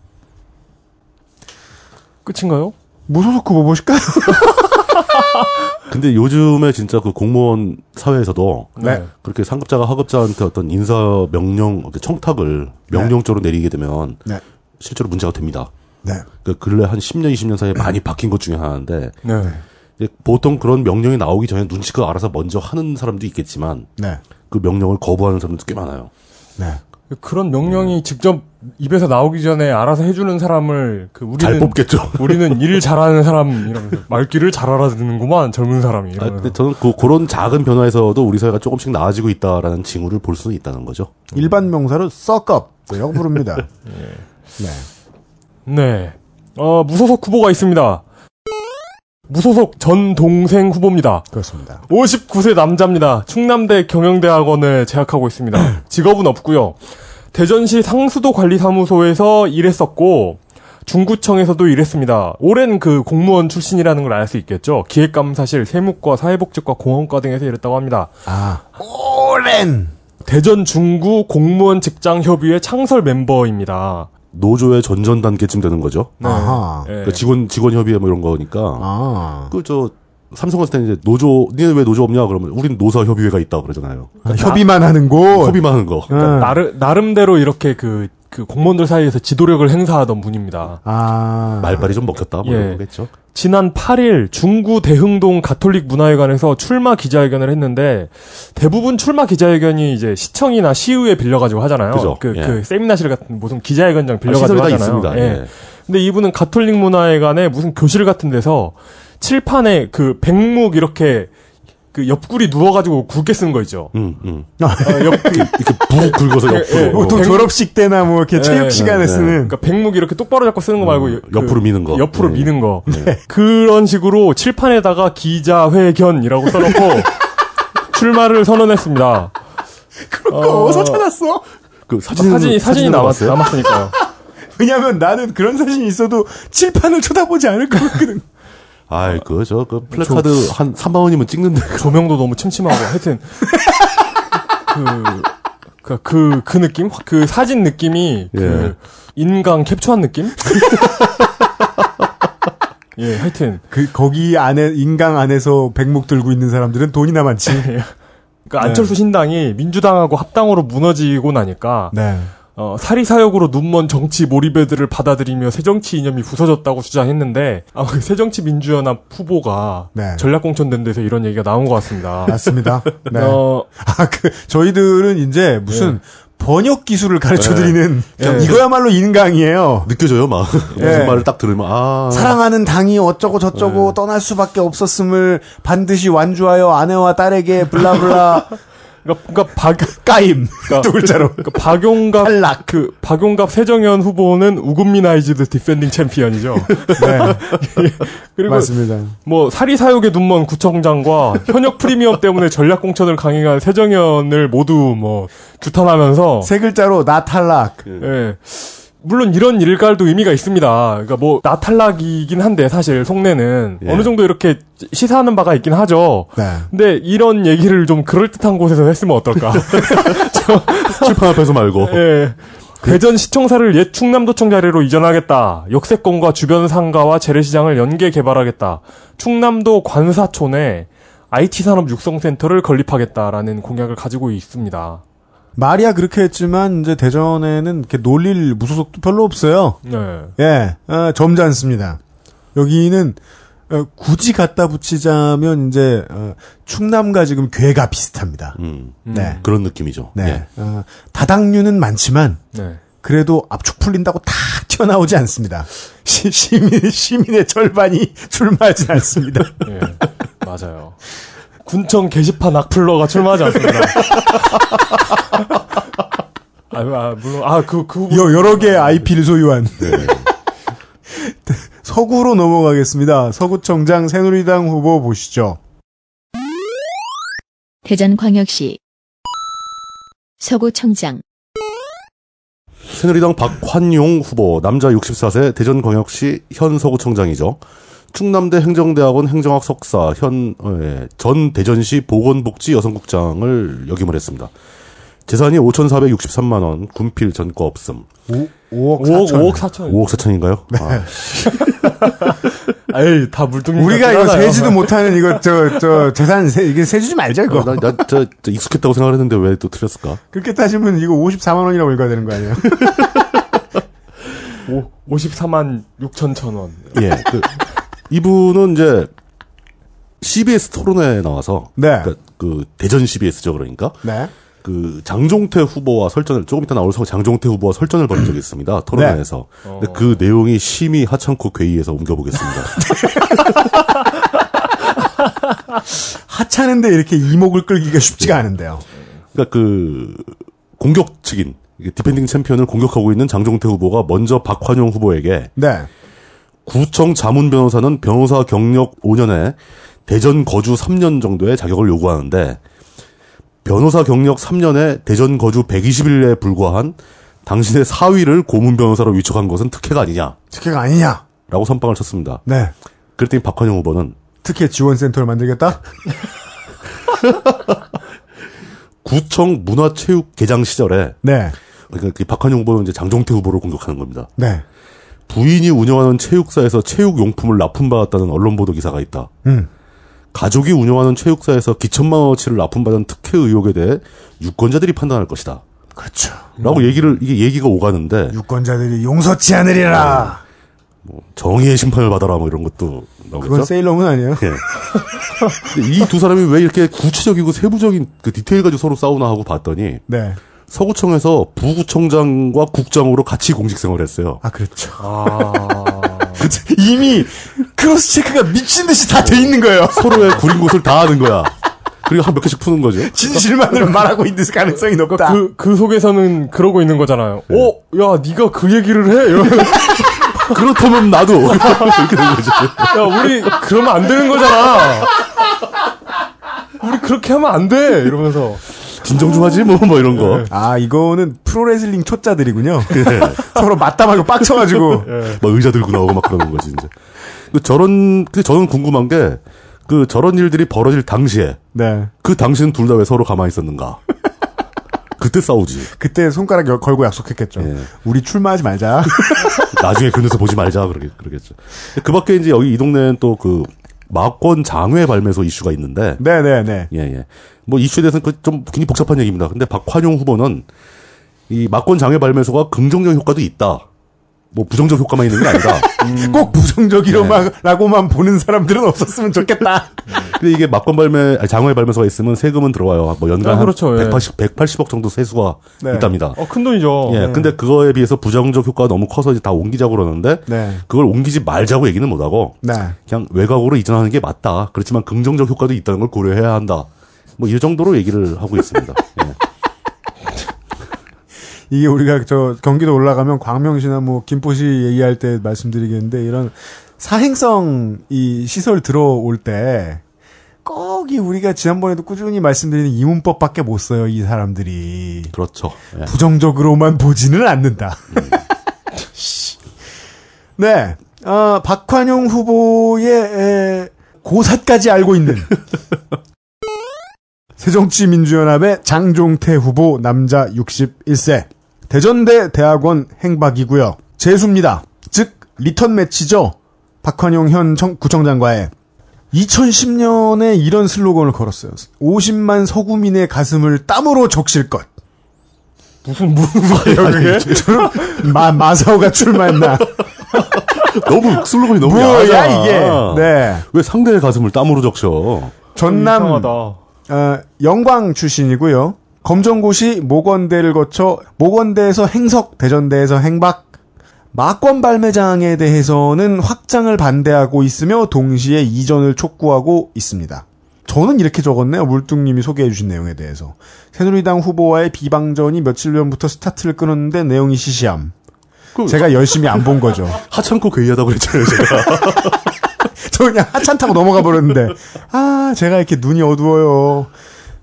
[SPEAKER 3] 끝인가요?
[SPEAKER 2] 무소속 후보 보실까요?
[SPEAKER 4] 근데 요즘에 진짜 그 공무원 사회에서도
[SPEAKER 2] 네.
[SPEAKER 4] 그렇게 상급자가 하급자한테 어떤 인사 명령, 청탁을 명령적으로 내리게 되면
[SPEAKER 2] 네.
[SPEAKER 4] 실제로 문제가 됩니다.
[SPEAKER 2] 네.
[SPEAKER 4] 그 근래 한 10년, 20년 사이에 많이 바뀐 것 중에 하나인데
[SPEAKER 3] 네.
[SPEAKER 4] 이제 보통 그런 명령이 나오기 전에 눈치껏 알아서 먼저 하는 사람도 있겠지만
[SPEAKER 2] 네.
[SPEAKER 4] 그 명령을 거부하는 사람도 꽤 많아요.
[SPEAKER 2] 네.
[SPEAKER 3] 그런 명령이 직접 입에서 나오기 전에 알아서 해주는 사람을
[SPEAKER 4] 그잘
[SPEAKER 3] 우리는
[SPEAKER 4] 뽑겠죠.
[SPEAKER 3] 우리는 일 잘하는 사람 이러면서 말귀를 잘 알아듣는구만 젊은 사람이
[SPEAKER 4] 아,
[SPEAKER 3] 이러면서
[SPEAKER 4] 근데 저는 그, 그런 작은 변화에서도 우리 사회가 조금씩 나아지고 있다라는 징후를 볼 수는 있다는 거죠.
[SPEAKER 2] 일반 명사로 썩업이라고 부릅니다. 네.
[SPEAKER 3] 네. 어, 무소속 후보가 있습니다. 무소속 전 동생 후보입니다.
[SPEAKER 2] 그렇습니다.
[SPEAKER 3] 59세 남자입니다. 충남대 경영대학원을 재학하고 있습니다. 직업은 없고요. 대전시 상수도 관리사무소에서 일했었고 중구청에서도 일했습니다. 오랜 그 공무원 출신이라는 걸 알 수 있겠죠. 기획감사실, 세무과, 사회복지과, 공원과 등에서 일했다고 합니다.
[SPEAKER 2] 아, 오랜!
[SPEAKER 3] 대전 중구 공무원 직장 협의회 창설 멤버입니다.
[SPEAKER 4] 노조의 전전 단계쯤 되는 거죠.
[SPEAKER 3] 네.
[SPEAKER 2] 아하.
[SPEAKER 3] 예.
[SPEAKER 4] 그러니까 직원 직원 협의회 뭐 이런 거니까.
[SPEAKER 2] 아.
[SPEAKER 4] 그저 삼성 갔을 때 이제 노조 니네 왜 노조 없냐 그러면 우린 노사 협의회가 있다 그러잖아요.
[SPEAKER 2] 아, 협의만 하는 곳.
[SPEAKER 4] 협의만 하는 거.
[SPEAKER 2] 응.
[SPEAKER 3] 나름, 나름대로 이렇게 그, 그 공무원들 사이에서 지도력을 행사하던 분입니다.
[SPEAKER 2] 아.
[SPEAKER 4] 말빨이 좀 먹혔다 뭐
[SPEAKER 3] 예.
[SPEAKER 4] 이런 거겠죠.
[SPEAKER 3] 지난 8일 중구 대흥동 가톨릭 문화회관에서 출마 기자회견을 했는데 대부분 출마 기자회견이 이제 시청이나 시의회 빌려가지고 하잖아요.
[SPEAKER 4] 그죠.
[SPEAKER 3] 그,
[SPEAKER 4] 예.
[SPEAKER 3] 그 세미나실 같은 무슨 기자회견장
[SPEAKER 4] 아,
[SPEAKER 3] 빌려가지고
[SPEAKER 4] 시설이 다
[SPEAKER 3] 하잖아요.
[SPEAKER 4] 있습니다.
[SPEAKER 3] 예.
[SPEAKER 4] 예.
[SPEAKER 3] 근데 이분은 가톨릭 문화회관에 무슨 교실 같은 데서 칠판에 그 백묵 이렇게 그 옆구리 누워가지고 굵게 쓰는 거 있죠.
[SPEAKER 4] 음, 음.
[SPEAKER 3] 어, 옆, 그,
[SPEAKER 4] 이렇게 부 긁어서
[SPEAKER 3] 예, 예.
[SPEAKER 4] 옆으로.
[SPEAKER 2] 보통 졸업식 때나 뭐 이렇게
[SPEAKER 3] 네,
[SPEAKER 2] 체육 시간에
[SPEAKER 4] 네,
[SPEAKER 2] 쓰는.
[SPEAKER 3] 그러니까 백묵 이렇게 똑바로 잡고 쓰는 거 말고
[SPEAKER 4] 음,
[SPEAKER 3] 그
[SPEAKER 4] 옆으로 미는 거.
[SPEAKER 3] 옆으로
[SPEAKER 4] 네.
[SPEAKER 3] 미는 거. 그런 식으로 칠판에다가 기자회견이라고 써놓고 출마를 선언했습니다.
[SPEAKER 2] 그거 어디서 찾았어?
[SPEAKER 4] 그 사진
[SPEAKER 3] 사진이 사진이 남았. 남았으니까요.
[SPEAKER 2] 왜냐면 나는 그런 사진이 있어도 칠판을 쳐다보지 않을 것 같거든.
[SPEAKER 4] 아이 그 저 그 플래카드 한 3만 원이면 찍는데
[SPEAKER 3] 조명도 너무 침침하고 하여튼 그, 그, 그, 그 느낌? 그 사진 느낌이 그
[SPEAKER 4] 예.
[SPEAKER 3] 인강 캡처한 느낌? 예, 하여튼
[SPEAKER 2] 그, 거기 안에, 인강 안에서 백묵 들고 있는 사람들은 돈이나 많지.
[SPEAKER 3] 그 안철수 신당이 민주당하고 합당으로 무너지고 나니까
[SPEAKER 2] 네.
[SPEAKER 3] 어, 사리사욕으로 눈먼 정치 모리배들을 받아들이며 새정치 이념이 부서졌다고 주장했는데 아마 그 새정치민주연합 후보가
[SPEAKER 2] 네.
[SPEAKER 3] 전략공천된 데서 이런 얘기가 나온 것 같습니다.
[SPEAKER 2] 맞습니다. 네.
[SPEAKER 3] 어,
[SPEAKER 2] 아, 그, 저희들은 이제 무슨 번역 기술을 가르쳐 드리는
[SPEAKER 3] 예.
[SPEAKER 2] 이거야말로 인강이에요.
[SPEAKER 4] 느껴져요 막
[SPEAKER 2] 예.
[SPEAKER 4] 무슨 말을 딱 들으면 아
[SPEAKER 2] 사랑하는 당이 어쩌고 저쩌고
[SPEAKER 3] 네.
[SPEAKER 2] 떠날 수밖에 없었음을 반드시 완주하여 아내와 딸에게 blah blah
[SPEAKER 3] 그러니까, 그러니까 박,
[SPEAKER 2] 까임 두 글자로
[SPEAKER 3] 그러니까 박용갑
[SPEAKER 2] 탈락.
[SPEAKER 3] 그 박용갑 새정연 후보는 우금미나이즈드 defending 챔피언이죠.
[SPEAKER 2] 네,
[SPEAKER 3] 그리고
[SPEAKER 2] 맞습니다.
[SPEAKER 3] 뭐 사리 사욕에 눈먼 구청장과 현역 프리미엄 때문에 전략 공천을 강행한 세정현을 모두 뭐 규탄하면서
[SPEAKER 2] 세 글자로 나 탈락.
[SPEAKER 3] 예. 물론 이런 일갈도 의미가 있습니다. 그러니까 뭐 나탈락이긴 한데 사실 속내는
[SPEAKER 4] 예.
[SPEAKER 3] 어느 정도 이렇게 시사하는 바가 있긴 하죠.
[SPEAKER 2] 네.
[SPEAKER 3] 근데 이런 얘기를 좀 그럴듯한 곳에서 했으면 어떨까?
[SPEAKER 4] 칠판 앞에서 말고
[SPEAKER 3] 예. 대전 시청사를 옛 충남도청 자리로 이전하겠다. 역세권과 주변 상가와 재래시장을 연계 개발하겠다. 충남도 관사촌에 IT 산업 육성센터를 건립하겠다라는 공약을 가지고 있습니다.
[SPEAKER 2] 말이야 그렇게 했지만 이제 대전에는 이렇게 놀릴 무소속도 별로 없어요.
[SPEAKER 3] 네.
[SPEAKER 2] 예, 어, 점잖습니다. 여기는 어, 굳이 갖다 붙이자면 이제 어, 충남과 지금 괴가 비슷합니다.
[SPEAKER 4] 음,
[SPEAKER 2] 네,
[SPEAKER 4] 그런 느낌이죠.
[SPEAKER 2] 네.
[SPEAKER 4] 예.
[SPEAKER 2] 어, 다당류는 많지만
[SPEAKER 3] 네.
[SPEAKER 2] 그래도 압축 풀린다고 다 튀어나오지 않습니다. 시, 시민 시민의 절반이 출마하지 않습니다.
[SPEAKER 3] 예. 맞아요. 군청 게시판 악플러가 출마하지 않습니다. 아, 아, 물론, 아, 그, 그,
[SPEAKER 2] 여, 여러 개의 IP를 소유한 서구로 넘어가겠습니다. 서구청장 새누리당 후보 보시죠.
[SPEAKER 1] 대전광역시 서구청장
[SPEAKER 4] 새누리당 박환용 후보 남자 64세 대전광역시 현 서구청장이죠. 충남대 행정대학원 행정학 석사 현 예, 전 대전시 보건복지 여성국장을 역임을 했습니다. 재산이 5,463만 원, 군필 전과 없음.
[SPEAKER 2] 5, 5억
[SPEAKER 3] 5억,
[SPEAKER 2] 4천.
[SPEAKER 3] 5억 4천.
[SPEAKER 4] 5억 4천인가요? 아,
[SPEAKER 3] 에이, 다 물뚱이.
[SPEAKER 2] 우리가 이거. 세지도 못하는 이거 저 저 재산 세, 이게 세주지 말자 이거.
[SPEAKER 4] 나, 나, 저, 저 익숙했다고 생각했는데 왜 또 틀렸을까?
[SPEAKER 2] 그렇게 따지면 이거 54만 원이라고 읽어야 되는 거 아니에요?
[SPEAKER 3] 오, 54만 6천 천 원.
[SPEAKER 4] 예. 그, 이분은 이제 CBS 토론회에 나와서
[SPEAKER 2] 네.
[SPEAKER 4] 그, 그 대전 CBS죠 그러니까
[SPEAKER 2] 네.
[SPEAKER 4] 그 장종태 후보와 설전을 조금 이따 나올 서 장종태 후보와 설전을 벌인 적이 있습니다 토론회에서. 근데 그 내용이 심히 하찮고 괴이해서 옮겨보겠습니다.
[SPEAKER 2] 하찮은데 이렇게 이목을 끌기가 쉽지가 않은데요.
[SPEAKER 4] 그러니까 그 공격 측인 defending 챔피언을 공격하고 있는 장종태 후보가 먼저 박환용 후보에게
[SPEAKER 2] 네.
[SPEAKER 4] 구청 자문 변호사는 변호사 경력 5년에 대전 거주 3년 정도의 자격을 요구하는데 변호사 경력 3년에 대전 거주 120일에 불과한 당신의 사위를 고문 변호사로 위촉한 것은 특혜가 아니냐라고
[SPEAKER 2] 특혜가 아니냐?
[SPEAKER 4] 선빵을 쳤습니다.
[SPEAKER 2] 네.
[SPEAKER 4] 그랬더니 박환영 후보는
[SPEAKER 2] 특혜 지원 센터를 만들겠다?
[SPEAKER 4] 구청 문화체육 개장 시절에
[SPEAKER 2] 네.
[SPEAKER 4] 그러니까 그 박환영 후보는 이제 장종태 후보를 공격하는 겁니다.
[SPEAKER 2] 네.
[SPEAKER 4] 부인이 운영하는 체육사에서 체육용품을 납품받았다는 언론 보도 기사가 있다.
[SPEAKER 2] 음.
[SPEAKER 4] 가족이 운영하는 체육사에서 기천만 원어치를 납품받은 특혜 의혹에 대해 유권자들이 판단할 것이다.
[SPEAKER 2] 그렇죠.
[SPEAKER 4] 라고 얘기를 이게 얘기가 오가는데
[SPEAKER 2] 유권자들이 용서치 않으리라.
[SPEAKER 4] 정의의 심판을 받아라 뭐 이런 것도
[SPEAKER 2] 그건
[SPEAKER 4] 나오겠죠.
[SPEAKER 2] 세일러문 아니에요?
[SPEAKER 4] 이 두 사람이 왜 이렇게 구체적이고 세부적인 그 디테일 가지고 서로 싸우나 하고 봤더니
[SPEAKER 2] 네.
[SPEAKER 4] 서구청에서 부구청장과 국장으로 같이 공직 생활을 했어요.
[SPEAKER 2] 아, 그렇죠.
[SPEAKER 3] 아.
[SPEAKER 2] 이미 cross check가 미친 듯이 다 돼 있는 거예요.
[SPEAKER 4] 서로의 구린 곳을 다 아는 거야. 그리고 한 몇 개씩 푸는 거죠.
[SPEAKER 2] 진실만을 말하고 있는 가능성이 높다.
[SPEAKER 3] 그, 그 속에서는 그러고 있는 거잖아요. 어, 야, 네가 그 얘기를 해? 이러면,
[SPEAKER 4] 그렇다면 나도 이렇게 된 거죠.
[SPEAKER 3] 야, 우리 그러면 안 되는 거잖아. 우리 그렇게 하면 안 돼. 이러면서.
[SPEAKER 4] 진정 좀 하지 뭐 뭐 이런 거.
[SPEAKER 2] 아, 이거는 프로레슬링 초짜들이군요. 서로 맞다마고 빡쳐가지고.
[SPEAKER 4] 막 의자 들고 나오고 막 그러는 거지 이제. 그 저런 그 저는 궁금한 게 그 저런 일들이 벌어질 당시에
[SPEAKER 2] 네.
[SPEAKER 4] 그 당신은 둘다 왜 서로 가만히 있었는가? 그때 싸우지.
[SPEAKER 2] 그때 손가락 여- 걸고 약속했겠죠.
[SPEAKER 4] 예.
[SPEAKER 2] 우리 출마하지 말자.
[SPEAKER 4] 나중에 그늘에서 보지 말자 그러겠, 그러겠죠. 그 밖에 이제 여기 이 동네는 또 그 마권 장외 발매소 이슈가 있는데
[SPEAKER 2] 네네네.
[SPEAKER 4] 예, 예. 뭐 이슈에 대해서는 그좀 굉장히 복잡한 얘기입니다. 근데 박환용 후보는 이 마권 장외 발매소가 긍정적 효과도 있다. 뭐 부정적 효과만 있는 게 아니다.
[SPEAKER 2] 꼭 부정적이로만,라고만 보는 사람들은 없었으면 좋겠다.
[SPEAKER 4] 근데 이게 마권 발매, 아니, 장외 발매소가 있으면 세금은 들어와요. 뭐 연간
[SPEAKER 3] 아,
[SPEAKER 4] 한
[SPEAKER 3] 그렇죠, 예.
[SPEAKER 4] 180, 180억 정도 세수가
[SPEAKER 2] 네.
[SPEAKER 4] 있답니다.
[SPEAKER 3] 어, 큰 돈이죠.
[SPEAKER 4] 예, 근데 그거에 비해서 부정적 효과가 너무 커서 이제 다 옮기자고 그러는데
[SPEAKER 2] 네.
[SPEAKER 4] 그걸 옮기지 말자고 얘기는 못 하고
[SPEAKER 2] 네.
[SPEAKER 4] 그냥 외곽으로 이전하는 게 맞다. 그렇지만 긍정적 효과도 있다는 걸 고려해야 한다. 뭐 이 정도로 얘기를 하고 있습니다. 예.
[SPEAKER 2] 이게 우리가 저 경기도 올라가면 광명시나 뭐 김포시 얘기할 때 말씀드리겠는데 이런 사행성 이 시설 들어올 때 꼭이 우리가 지난번에도 꾸준히 말씀드리는 이문법밖에 못 써요 이 사람들이
[SPEAKER 4] 그렇죠. 예.
[SPEAKER 2] 부정적으로만 보지는 않는다. 네, 어, 박환용 후보의 에, 고사까지 알고 있는 새정치민주연합의 장종태 후보 남자 61세 대전대 대학원 행박이고요. 재수입니다. 즉 리턴 매치죠. 박환용 현 청- 구청장과의 2010년에 이런 슬로건을 걸었어요. 50만 서구민의 가슴을 땀으로 적실 것.
[SPEAKER 3] 무슨, 무슨 소리예요, 그게?
[SPEAKER 2] 마, 마사오가 출마했나.
[SPEAKER 4] 너무 슬로건이 너무
[SPEAKER 2] 뭐야,
[SPEAKER 4] 야하잖아.
[SPEAKER 2] 이게. 네.
[SPEAKER 4] 왜 상대의 가슴을 땀으로 적셔?
[SPEAKER 2] 전남,
[SPEAKER 3] 이상하다.
[SPEAKER 2] 어, 영광 출신이고요. 검정고시 모건대를 거쳐 모건대에서 행석, 대전대에서 행박, 마권 발매장에 대해서는 확장을 반대하고 있으며 동시에 이전을 촉구하고 있습니다. 저는 이렇게 적었네요. 물뚱님이 소개해주신 내용에 대해서. 새누리당 후보와의 비방전이 며칠 전부터 스타트를 끊었는데 내용이 시시함.
[SPEAKER 4] 그-
[SPEAKER 2] 제가 열심히 안 본 거죠.
[SPEAKER 4] 하찮고 괴이하다고 그랬잖아요, 제가.
[SPEAKER 2] 저 그냥 하찮 타고 넘어가 버렸는데 아 제가 이렇게 눈이 어두워요.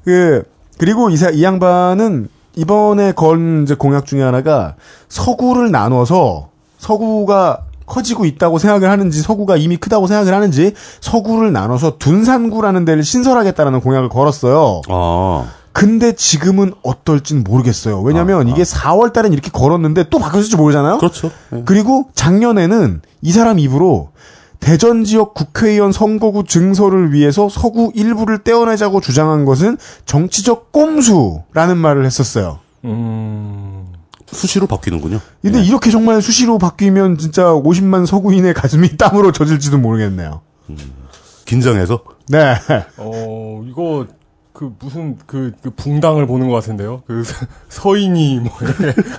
[SPEAKER 2] 그 그리고 이, 사- 이 양반은 이번에 건 이제 공약 중에 하나가 서구를 나눠서 서구가 커지고 있다고 생각을 하는지 서구가 이미 크다고 생각을 하는지 서구를 나눠서 둔산구라는 데를 신설하겠다라는 공약을 걸었어요.
[SPEAKER 4] 아.
[SPEAKER 2] 근데 지금은 어떨진 모르겠어요. 왜냐면 이게 4월 달엔 이렇게 걸었는데 또 바뀌었을지 모르잖아요.
[SPEAKER 4] 그렇죠. 예.
[SPEAKER 2] 그리고 작년에는 이 사람 입으로 대전 지역 국회의원 선거구 증서를 위해서 서구 일부를 떼어내자고 주장한 것은 정치적 꼼수라는 말을 했었어요.
[SPEAKER 3] 음.
[SPEAKER 4] 수시로 바뀌는군요.
[SPEAKER 2] 근데 이렇게 정말 수시로 바뀌면 진짜 50만 서구인의 가슴이 땀으로 젖을지도 모르겠네요.
[SPEAKER 4] 긴장해서.
[SPEAKER 2] 네.
[SPEAKER 3] 어, 이거, 그, 무슨, 그, 그 붕당을 보는 것 같은데요? 그, 서인이, 뭐,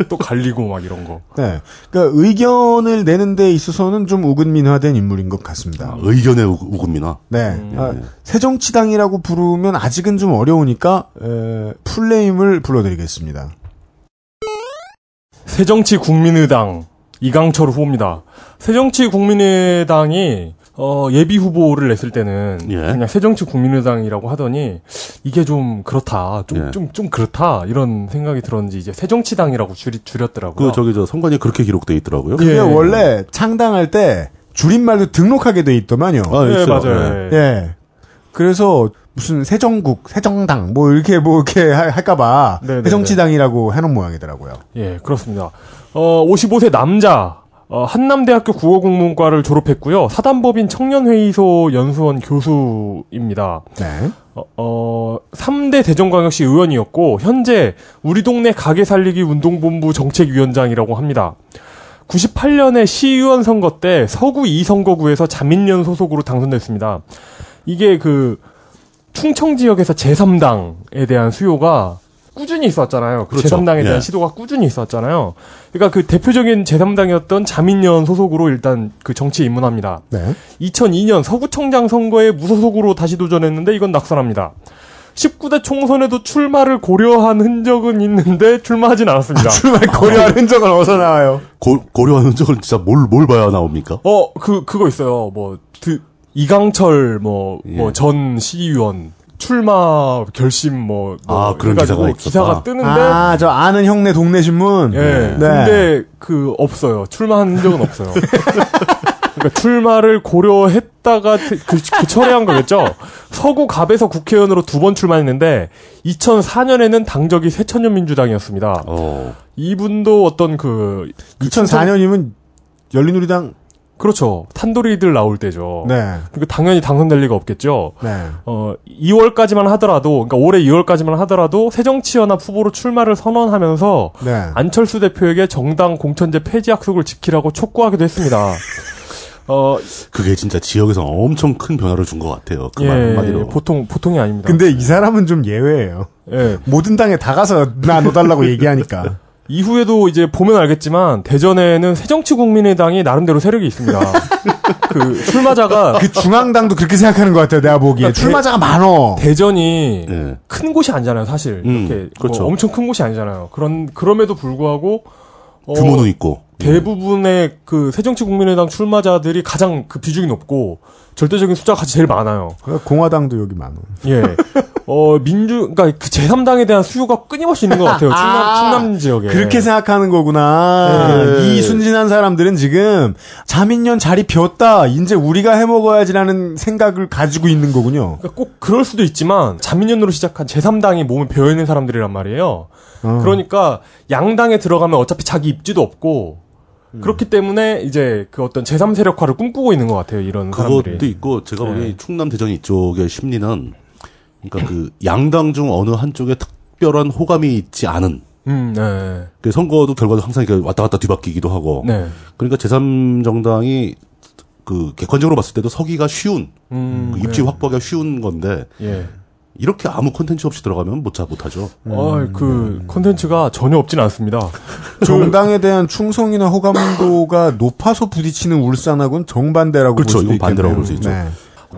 [SPEAKER 3] 또 갈리고 막 이런 거.
[SPEAKER 2] 네. 그러니까 의견을 내는 데 있어서는 좀 우근민화된 인물인 것 같습니다.
[SPEAKER 4] 의견의 우- 우금이나.
[SPEAKER 2] 네. 아, 새정치당이라고 부르면 아직은 좀 어려우니까 에, 풀네임을 불러드리겠습니다.
[SPEAKER 3] 새정치 국민의당 이강철 후보입니다. 새정치 국민의당이 어, 예비 후보를 냈을 때는
[SPEAKER 4] 예.
[SPEAKER 3] 그냥 새정치 국민의당이라고 하더니 이게 좀 그렇다, 좀
[SPEAKER 4] 예.
[SPEAKER 3] 좀 좀 그렇다 이런 생각이 들었는지 이제 새정치당이라고 줄이 줄였더라고요.
[SPEAKER 4] 그 저기 저 선관위 그렇게 기록돼 있더라고요.
[SPEAKER 2] 그게
[SPEAKER 3] 예.
[SPEAKER 2] 원래 창당할 때 줄임말도 등록하게 돼 있더만요.
[SPEAKER 4] 아,
[SPEAKER 3] 예. 맞아요.
[SPEAKER 4] 예.
[SPEAKER 3] 예.
[SPEAKER 2] 예. 그래서 무슨 새정국, 새정당 뭐 이렇게 뭐 이렇게 하- 할까봐
[SPEAKER 3] 네네네.
[SPEAKER 2] 새정치당이라고 해놓은 모양이더라고요.
[SPEAKER 3] 예, 그렇습니다. 어, 55세 남자, 어, 한남대학교 국어국문과를 졸업했고요. 사단법인 청년회의소 연수원 교수입니다.
[SPEAKER 2] 네.
[SPEAKER 3] 어, 어, 3대 대전광역시 의원이었고, 현재 우리 동네 가게 살리기 운동본부 정책위원장이라고 합니다. 98년에 시의원 선거 때 서구 2선거구에서 자민련 소속으로 당선됐습니다. 이게 그, 충청 지역에서 제3당에 대한 수요가 꾸준히 있었잖아요. 그
[SPEAKER 4] 그렇죠.
[SPEAKER 3] 제3당에 대한
[SPEAKER 4] 예.
[SPEAKER 3] 시도가 꾸준히 있었잖아요. 그러니까 그 대표적인 제3당이었던 자민련 소속으로 일단 그 정치에 입문합니다.
[SPEAKER 2] 네.
[SPEAKER 3] 2002년 서구청장 선거에 무소속으로 다시 도전했는데 이건 낙선합니다. 19대 총선에도 출마를 고려한 흔적은 있는데 출마하진 않았습니다.
[SPEAKER 2] 출마 고려할 흔적은 어디서 나와요?
[SPEAKER 4] 고, 고려하는 적은 진짜 뭘, 뭘 봐야 나옵니까?
[SPEAKER 3] 어, 그, 그거 있어요. 뭐, 드, 이강철, 뭐,
[SPEAKER 4] 예.
[SPEAKER 3] 뭐, 전 시의원, 출마 결심, 뭐, 뭐
[SPEAKER 4] 아, 그런 기사가 있었다.
[SPEAKER 3] 기사가 뜨는데,
[SPEAKER 2] 아, 저 아는 형네 동네 신문.
[SPEAKER 3] 예.
[SPEAKER 2] 네.
[SPEAKER 3] 근데 그 없어요. 출마한 흔적은 없어요. 그러니까 출마를 고려했다가 그, 그 철회한 거겠죠. 서구 갑에서 국회의원으로 두 번 출마했는데 2004년에는 당적이 새천년민주당이었습니다.
[SPEAKER 4] 어.
[SPEAKER 3] 이분도 어떤 그
[SPEAKER 2] 2004년이면 열린우리당.
[SPEAKER 3] 그렇죠. 탄도리들 나올 때죠.
[SPEAKER 2] 네.
[SPEAKER 3] 그러니까 당연히 당선될 리가 없겠죠.
[SPEAKER 2] 네.
[SPEAKER 3] 어, 2월까지만 하더라도, 그러니까 올해 2월까지만 하더라도 새정치연합 후보로 출마를 선언하면서
[SPEAKER 2] 네.
[SPEAKER 3] 안철수 대표에게 정당 공천제 폐지 약속을 지키라고 촉구하기도 했습니다. 어,
[SPEAKER 4] 그게 진짜 지역에서 엄청 큰 변화를 준 것 같아요. 그말
[SPEAKER 3] 예,
[SPEAKER 4] 한마디로.
[SPEAKER 3] 보통 보통이 아닙니다.
[SPEAKER 2] 근데 이 사람은 좀 예외예요.
[SPEAKER 3] 예.
[SPEAKER 2] 모든 당에 다 가서 나 넣어달라고 얘기하니까.
[SPEAKER 3] 이후에도 이제 보면 알겠지만 대전에는 새정치국민의당이 나름대로 세력이 있습니다. 그 출마자가
[SPEAKER 2] 그 중앙당도 그렇게 생각하는 것 같아요, 내가 보기에.
[SPEAKER 3] 그러니까
[SPEAKER 2] 출마자가 많어.
[SPEAKER 3] 대전이
[SPEAKER 4] 예.
[SPEAKER 3] 큰 곳이 아니잖아요, 사실.
[SPEAKER 4] 음,
[SPEAKER 3] 이렇게
[SPEAKER 4] 그렇죠.
[SPEAKER 3] 뭐 엄청 큰 곳이 아니잖아요. 그런 그럼에도 불구하고 어,
[SPEAKER 4] 규모는 있고.
[SPEAKER 3] 대부분의 그 새정치국민의당 출마자들이 가장 그 비중이 높고 절대적인 숫자가 같이 제일 많아요.
[SPEAKER 2] 공화당도 여기 많어.
[SPEAKER 3] 예. 어, 민주, 그니까 그 제3당에 대한 수요가 끊임없이 있는 것 같아요. 충남,
[SPEAKER 2] 아,
[SPEAKER 3] 충남 지역에.
[SPEAKER 2] 그렇게 생각하는 거구나.
[SPEAKER 3] 네.
[SPEAKER 2] 이 순진한 사람들은 지금 자민련 자리 비었다. 이제 우리가 해먹어야지라는 생각을 가지고 있는 거군요.
[SPEAKER 3] 그러니까 꼭 그럴 수도 있지만, 자민련으로 시작한 제3당이 몸에 배어있는 사람들이란 말이에요.
[SPEAKER 2] 어.
[SPEAKER 3] 그러니까, 양당에 들어가면 어차피 자기 입지도 없고,
[SPEAKER 2] 음.
[SPEAKER 3] 그렇기 때문에 이제 그 어떤 제3세력화를 꿈꾸고 있는 것 같아요, 이런
[SPEAKER 4] 그것도
[SPEAKER 3] 사람들이.
[SPEAKER 4] 있고 제가 보기에
[SPEAKER 3] 네.
[SPEAKER 4] 충남 대전 이쪽의 심리는 그러니까 그 양당 중 어느 한쪽에 특별한 호감이 있지 않은
[SPEAKER 3] 음, 네.
[SPEAKER 4] 그 선거도 결과도 항상 이렇게 왔다 갔다 뒤바뀌기도 하고
[SPEAKER 3] 네.
[SPEAKER 4] 그러니까 제3정당이 그 객관적으로 봤을 때도 서기가 쉬운
[SPEAKER 3] 음,
[SPEAKER 4] 그 입지 확보하기가 쉬운 건데
[SPEAKER 3] 예.
[SPEAKER 4] 이렇게 아무 콘텐츠 없이 들어가면 못 자 못하죠.
[SPEAKER 3] 어, 그, 콘텐츠가 전혀 없진 않습니다.
[SPEAKER 2] 정당에 대한 충성이나 호감도가 높아서 부딪히는 울산하고는 정반대라고
[SPEAKER 4] 그렇죠.
[SPEAKER 2] 볼 수도
[SPEAKER 4] 이건 반대라고
[SPEAKER 2] 있겠네요.
[SPEAKER 4] 볼수 있죠.
[SPEAKER 2] 네.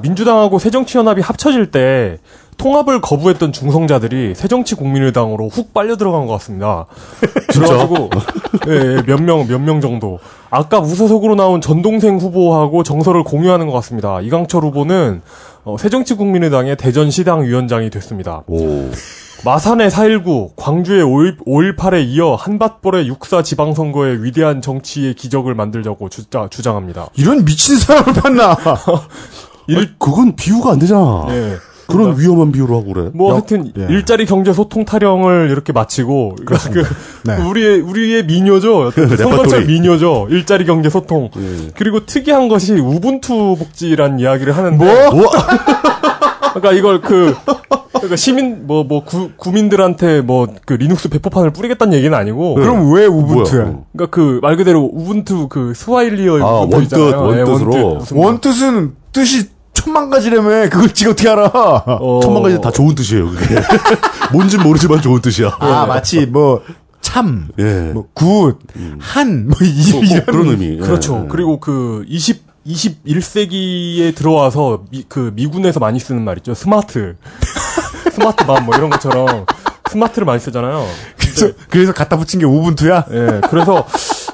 [SPEAKER 3] 민주당하고 새정치연합이 합쳐질 때 통합을 거부했던 중성자들이 새정치 국민의당으로 훅 빨려 들어간 것 같습니다. 그래가지고 예, 몇명 몇 명 정도. 아까 무소속으로 나온 전동생 후보하고 정서를 공유하는 것 같습니다. 이강철 후보는 어, 새정치국민의당의 대전시당 위원장이 됐습니다.
[SPEAKER 4] 오.
[SPEAKER 3] 마산의 4.19, 광주의 5.18에 이어 한밭벌의 육사 지방선거의 위대한 정치의 기적을 만들자고 주자, 주장합니다.
[SPEAKER 2] 이런 미친 사람을 봤나?
[SPEAKER 4] 일 그건 비유가 안 되잖아.
[SPEAKER 3] 예.
[SPEAKER 4] 그런 위험한 비유를 하고 그래.
[SPEAKER 3] 뭐
[SPEAKER 2] 역-
[SPEAKER 3] 하여튼
[SPEAKER 2] 예.
[SPEAKER 3] 일자리 경제 소통 타령을 이렇게 마치고 그
[SPEAKER 2] 네.
[SPEAKER 3] 우리의 우리의 미녀죠.
[SPEAKER 4] 레퍼토리.
[SPEAKER 3] 미녀죠. 일자리 경제 소통.
[SPEAKER 4] 예.
[SPEAKER 3] 그리고 특이한 것이 우분투 복지란 이야기를 하는데
[SPEAKER 4] 뭐?
[SPEAKER 3] 그러니까 이걸 그 그러니까 시민 뭐뭐 구민들한테 뭐 그 리눅스 배포판을 뿌리겠다는 얘기는 아니고
[SPEAKER 2] 그럼 왜 우분투야?
[SPEAKER 4] 뭐야?
[SPEAKER 3] 그러니까 그 말 그대로 우분투 그 스와힐리어
[SPEAKER 4] 아, 원뜻,
[SPEAKER 3] 있잖아요. 예,
[SPEAKER 4] 원뜻으로.
[SPEAKER 3] 원뜻. 무슨 뭐,
[SPEAKER 2] 원뜻은 뜻이 천만 가지라며 그걸 지가 어떻게 알아?
[SPEAKER 3] 어,
[SPEAKER 4] 천만 가지 다 좋은 뜻이에요. 그게. 뭔진 모르지만 좋은 뜻이야.
[SPEAKER 2] 아 마치 뭐 참,
[SPEAKER 4] 예.
[SPEAKER 2] 뭐 good, 한, 뭐, 이,
[SPEAKER 4] 뭐, 뭐
[SPEAKER 2] 이런
[SPEAKER 4] 그런 의미. 예.
[SPEAKER 3] 그렇죠. 그리고 그 20, 21세기에 들어와서 미, 그 미군에서 많이 쓰는 말 있죠. smart. Smart bomb 뭐 이런 것처럼 smart를 많이 쓰잖아요.
[SPEAKER 2] 그래서, 그래서 갖다 붙인 게 우분투야?
[SPEAKER 3] 예. 그래서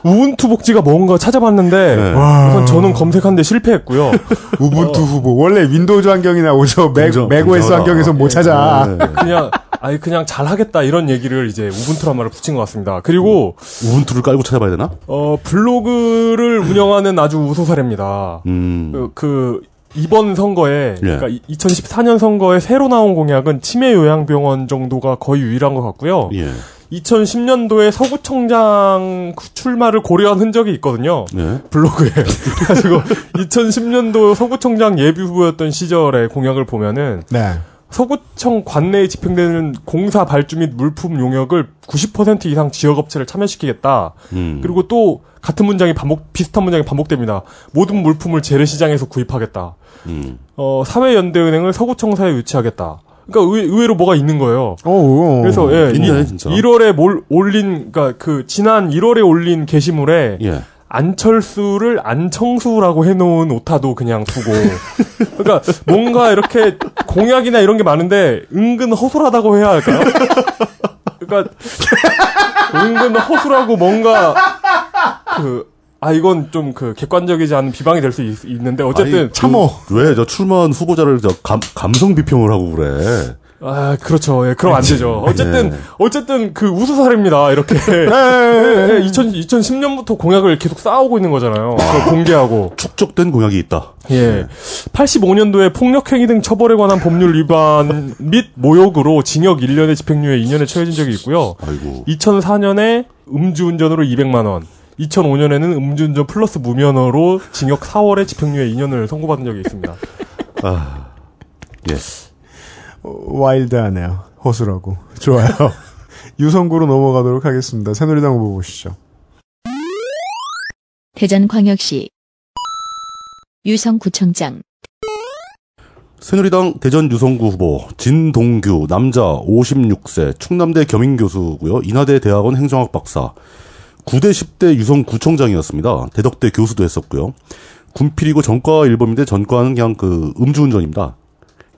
[SPEAKER 3] 우분투 복지가 뭔가 찾아봤는데
[SPEAKER 4] 네.
[SPEAKER 3] 우선 저는 검색하는데 실패했고요.
[SPEAKER 2] 우분투 후보. 원래 Windows 환경이 나오죠.
[SPEAKER 4] Mac,
[SPEAKER 2] Mac OS. 환경에서 못 찾아.
[SPEAKER 4] 네.
[SPEAKER 3] 그냥 아니 그냥 잘하겠다 이런 얘기를 이제 우분투란 말을 붙인 것 같습니다. 그리고
[SPEAKER 4] 우분투를 깔고 찾아봐야 되나?
[SPEAKER 3] 어 블로그를 운영하는 아주 우소사례입니다.
[SPEAKER 4] 음.
[SPEAKER 3] 그, 그 이번 선거에
[SPEAKER 4] 예.
[SPEAKER 3] 그러니까 2014년 선거에 새로 나온 공약은 치매 요양병원 정도가 거의 유일한 것 같고요.
[SPEAKER 4] 예.
[SPEAKER 3] 2010년도에 서구청장 출마를 고려한 흔적이 있거든요.
[SPEAKER 4] 예.
[SPEAKER 3] 블로그에. 그래가지고 2010년도 서구청장 예비 후보였던 시절의 공약을 보면은
[SPEAKER 2] 네.
[SPEAKER 3] 서구청 관내에 집행되는 공사 발주 및 물품 용역을 90% 이상 지역업체를 참여시키겠다.
[SPEAKER 4] 음.
[SPEAKER 3] 그리고 또 같은 문장이 반복 비슷한 문장이 반복됩니다. 모든 물품을 재래시장에서 구입하겠다.
[SPEAKER 4] 음.
[SPEAKER 3] 어, 사회연대은행을 서구청사에 유치하겠다. 그러니까 의, 의외 로 뭐가 있는 거예요.
[SPEAKER 2] 오.
[SPEAKER 3] 그래서 예,
[SPEAKER 4] 있네,
[SPEAKER 3] 이-
[SPEAKER 4] 진짜.
[SPEAKER 3] 1월에 몰, 올린 그러니까 그 지난 1월에 올린 게시물에
[SPEAKER 4] 예.
[SPEAKER 3] 안철수를 안청수라고 해놓은 오타도 그냥 두고 그러니까 뭔가 이렇게 공약이나 이런 게 많은데 은근 허술하다고 해야 할까요? 그러니까 은근 허술하고 뭔가 그 아 이건 좀 그 객관적이지 않은 비방이 될 수 있는데 어쨌든
[SPEAKER 4] 아니,
[SPEAKER 2] 참어.
[SPEAKER 4] 그, 왜, 저 출마한 후보자를 저 감, 감성 비평을 하고 그래.
[SPEAKER 3] 아 그렇죠 예 그럼 안 되죠 어쨌든
[SPEAKER 4] 네.
[SPEAKER 3] 어쨌든 그 우수사례입니다 이렇게 예, 2000, 2010년부터 공약을 계속 쌓아오고 있는 거잖아요 그걸 공개하고
[SPEAKER 4] 축적된 공약이 있다.
[SPEAKER 3] 예. 85년도에 폭력행위 등 처벌에 관한 법률 위반 및 모욕으로 징역 1년에 집행유예 2년에 처해진 적이 있고요.
[SPEAKER 4] 아이고.
[SPEAKER 3] 2004년에 음주운전으로 200만 원. 2005년에는 음주운전 플러스 무면허로 징역 4월에 집행유예 2년을 선고받은 적이 있습니다.
[SPEAKER 4] 아. 예.
[SPEAKER 2] 어, 와일드하네요. 허술하고. 좋아요. 유성구로 넘어가도록 하겠습니다. 새누리당 후보 보시죠.
[SPEAKER 1] 대전광역시 유성구청장
[SPEAKER 4] 새누리당 대전 유성구 후보 진동규 남자 56세 충남대 겸임교수고요. 인하대 대학원 행정학 박사. 9대 10대 유성 구청장이었습니다. 대덕대 교수도 했었고요. 군필이고 전과 일범인데 전과는 그냥 그 음주운전입니다.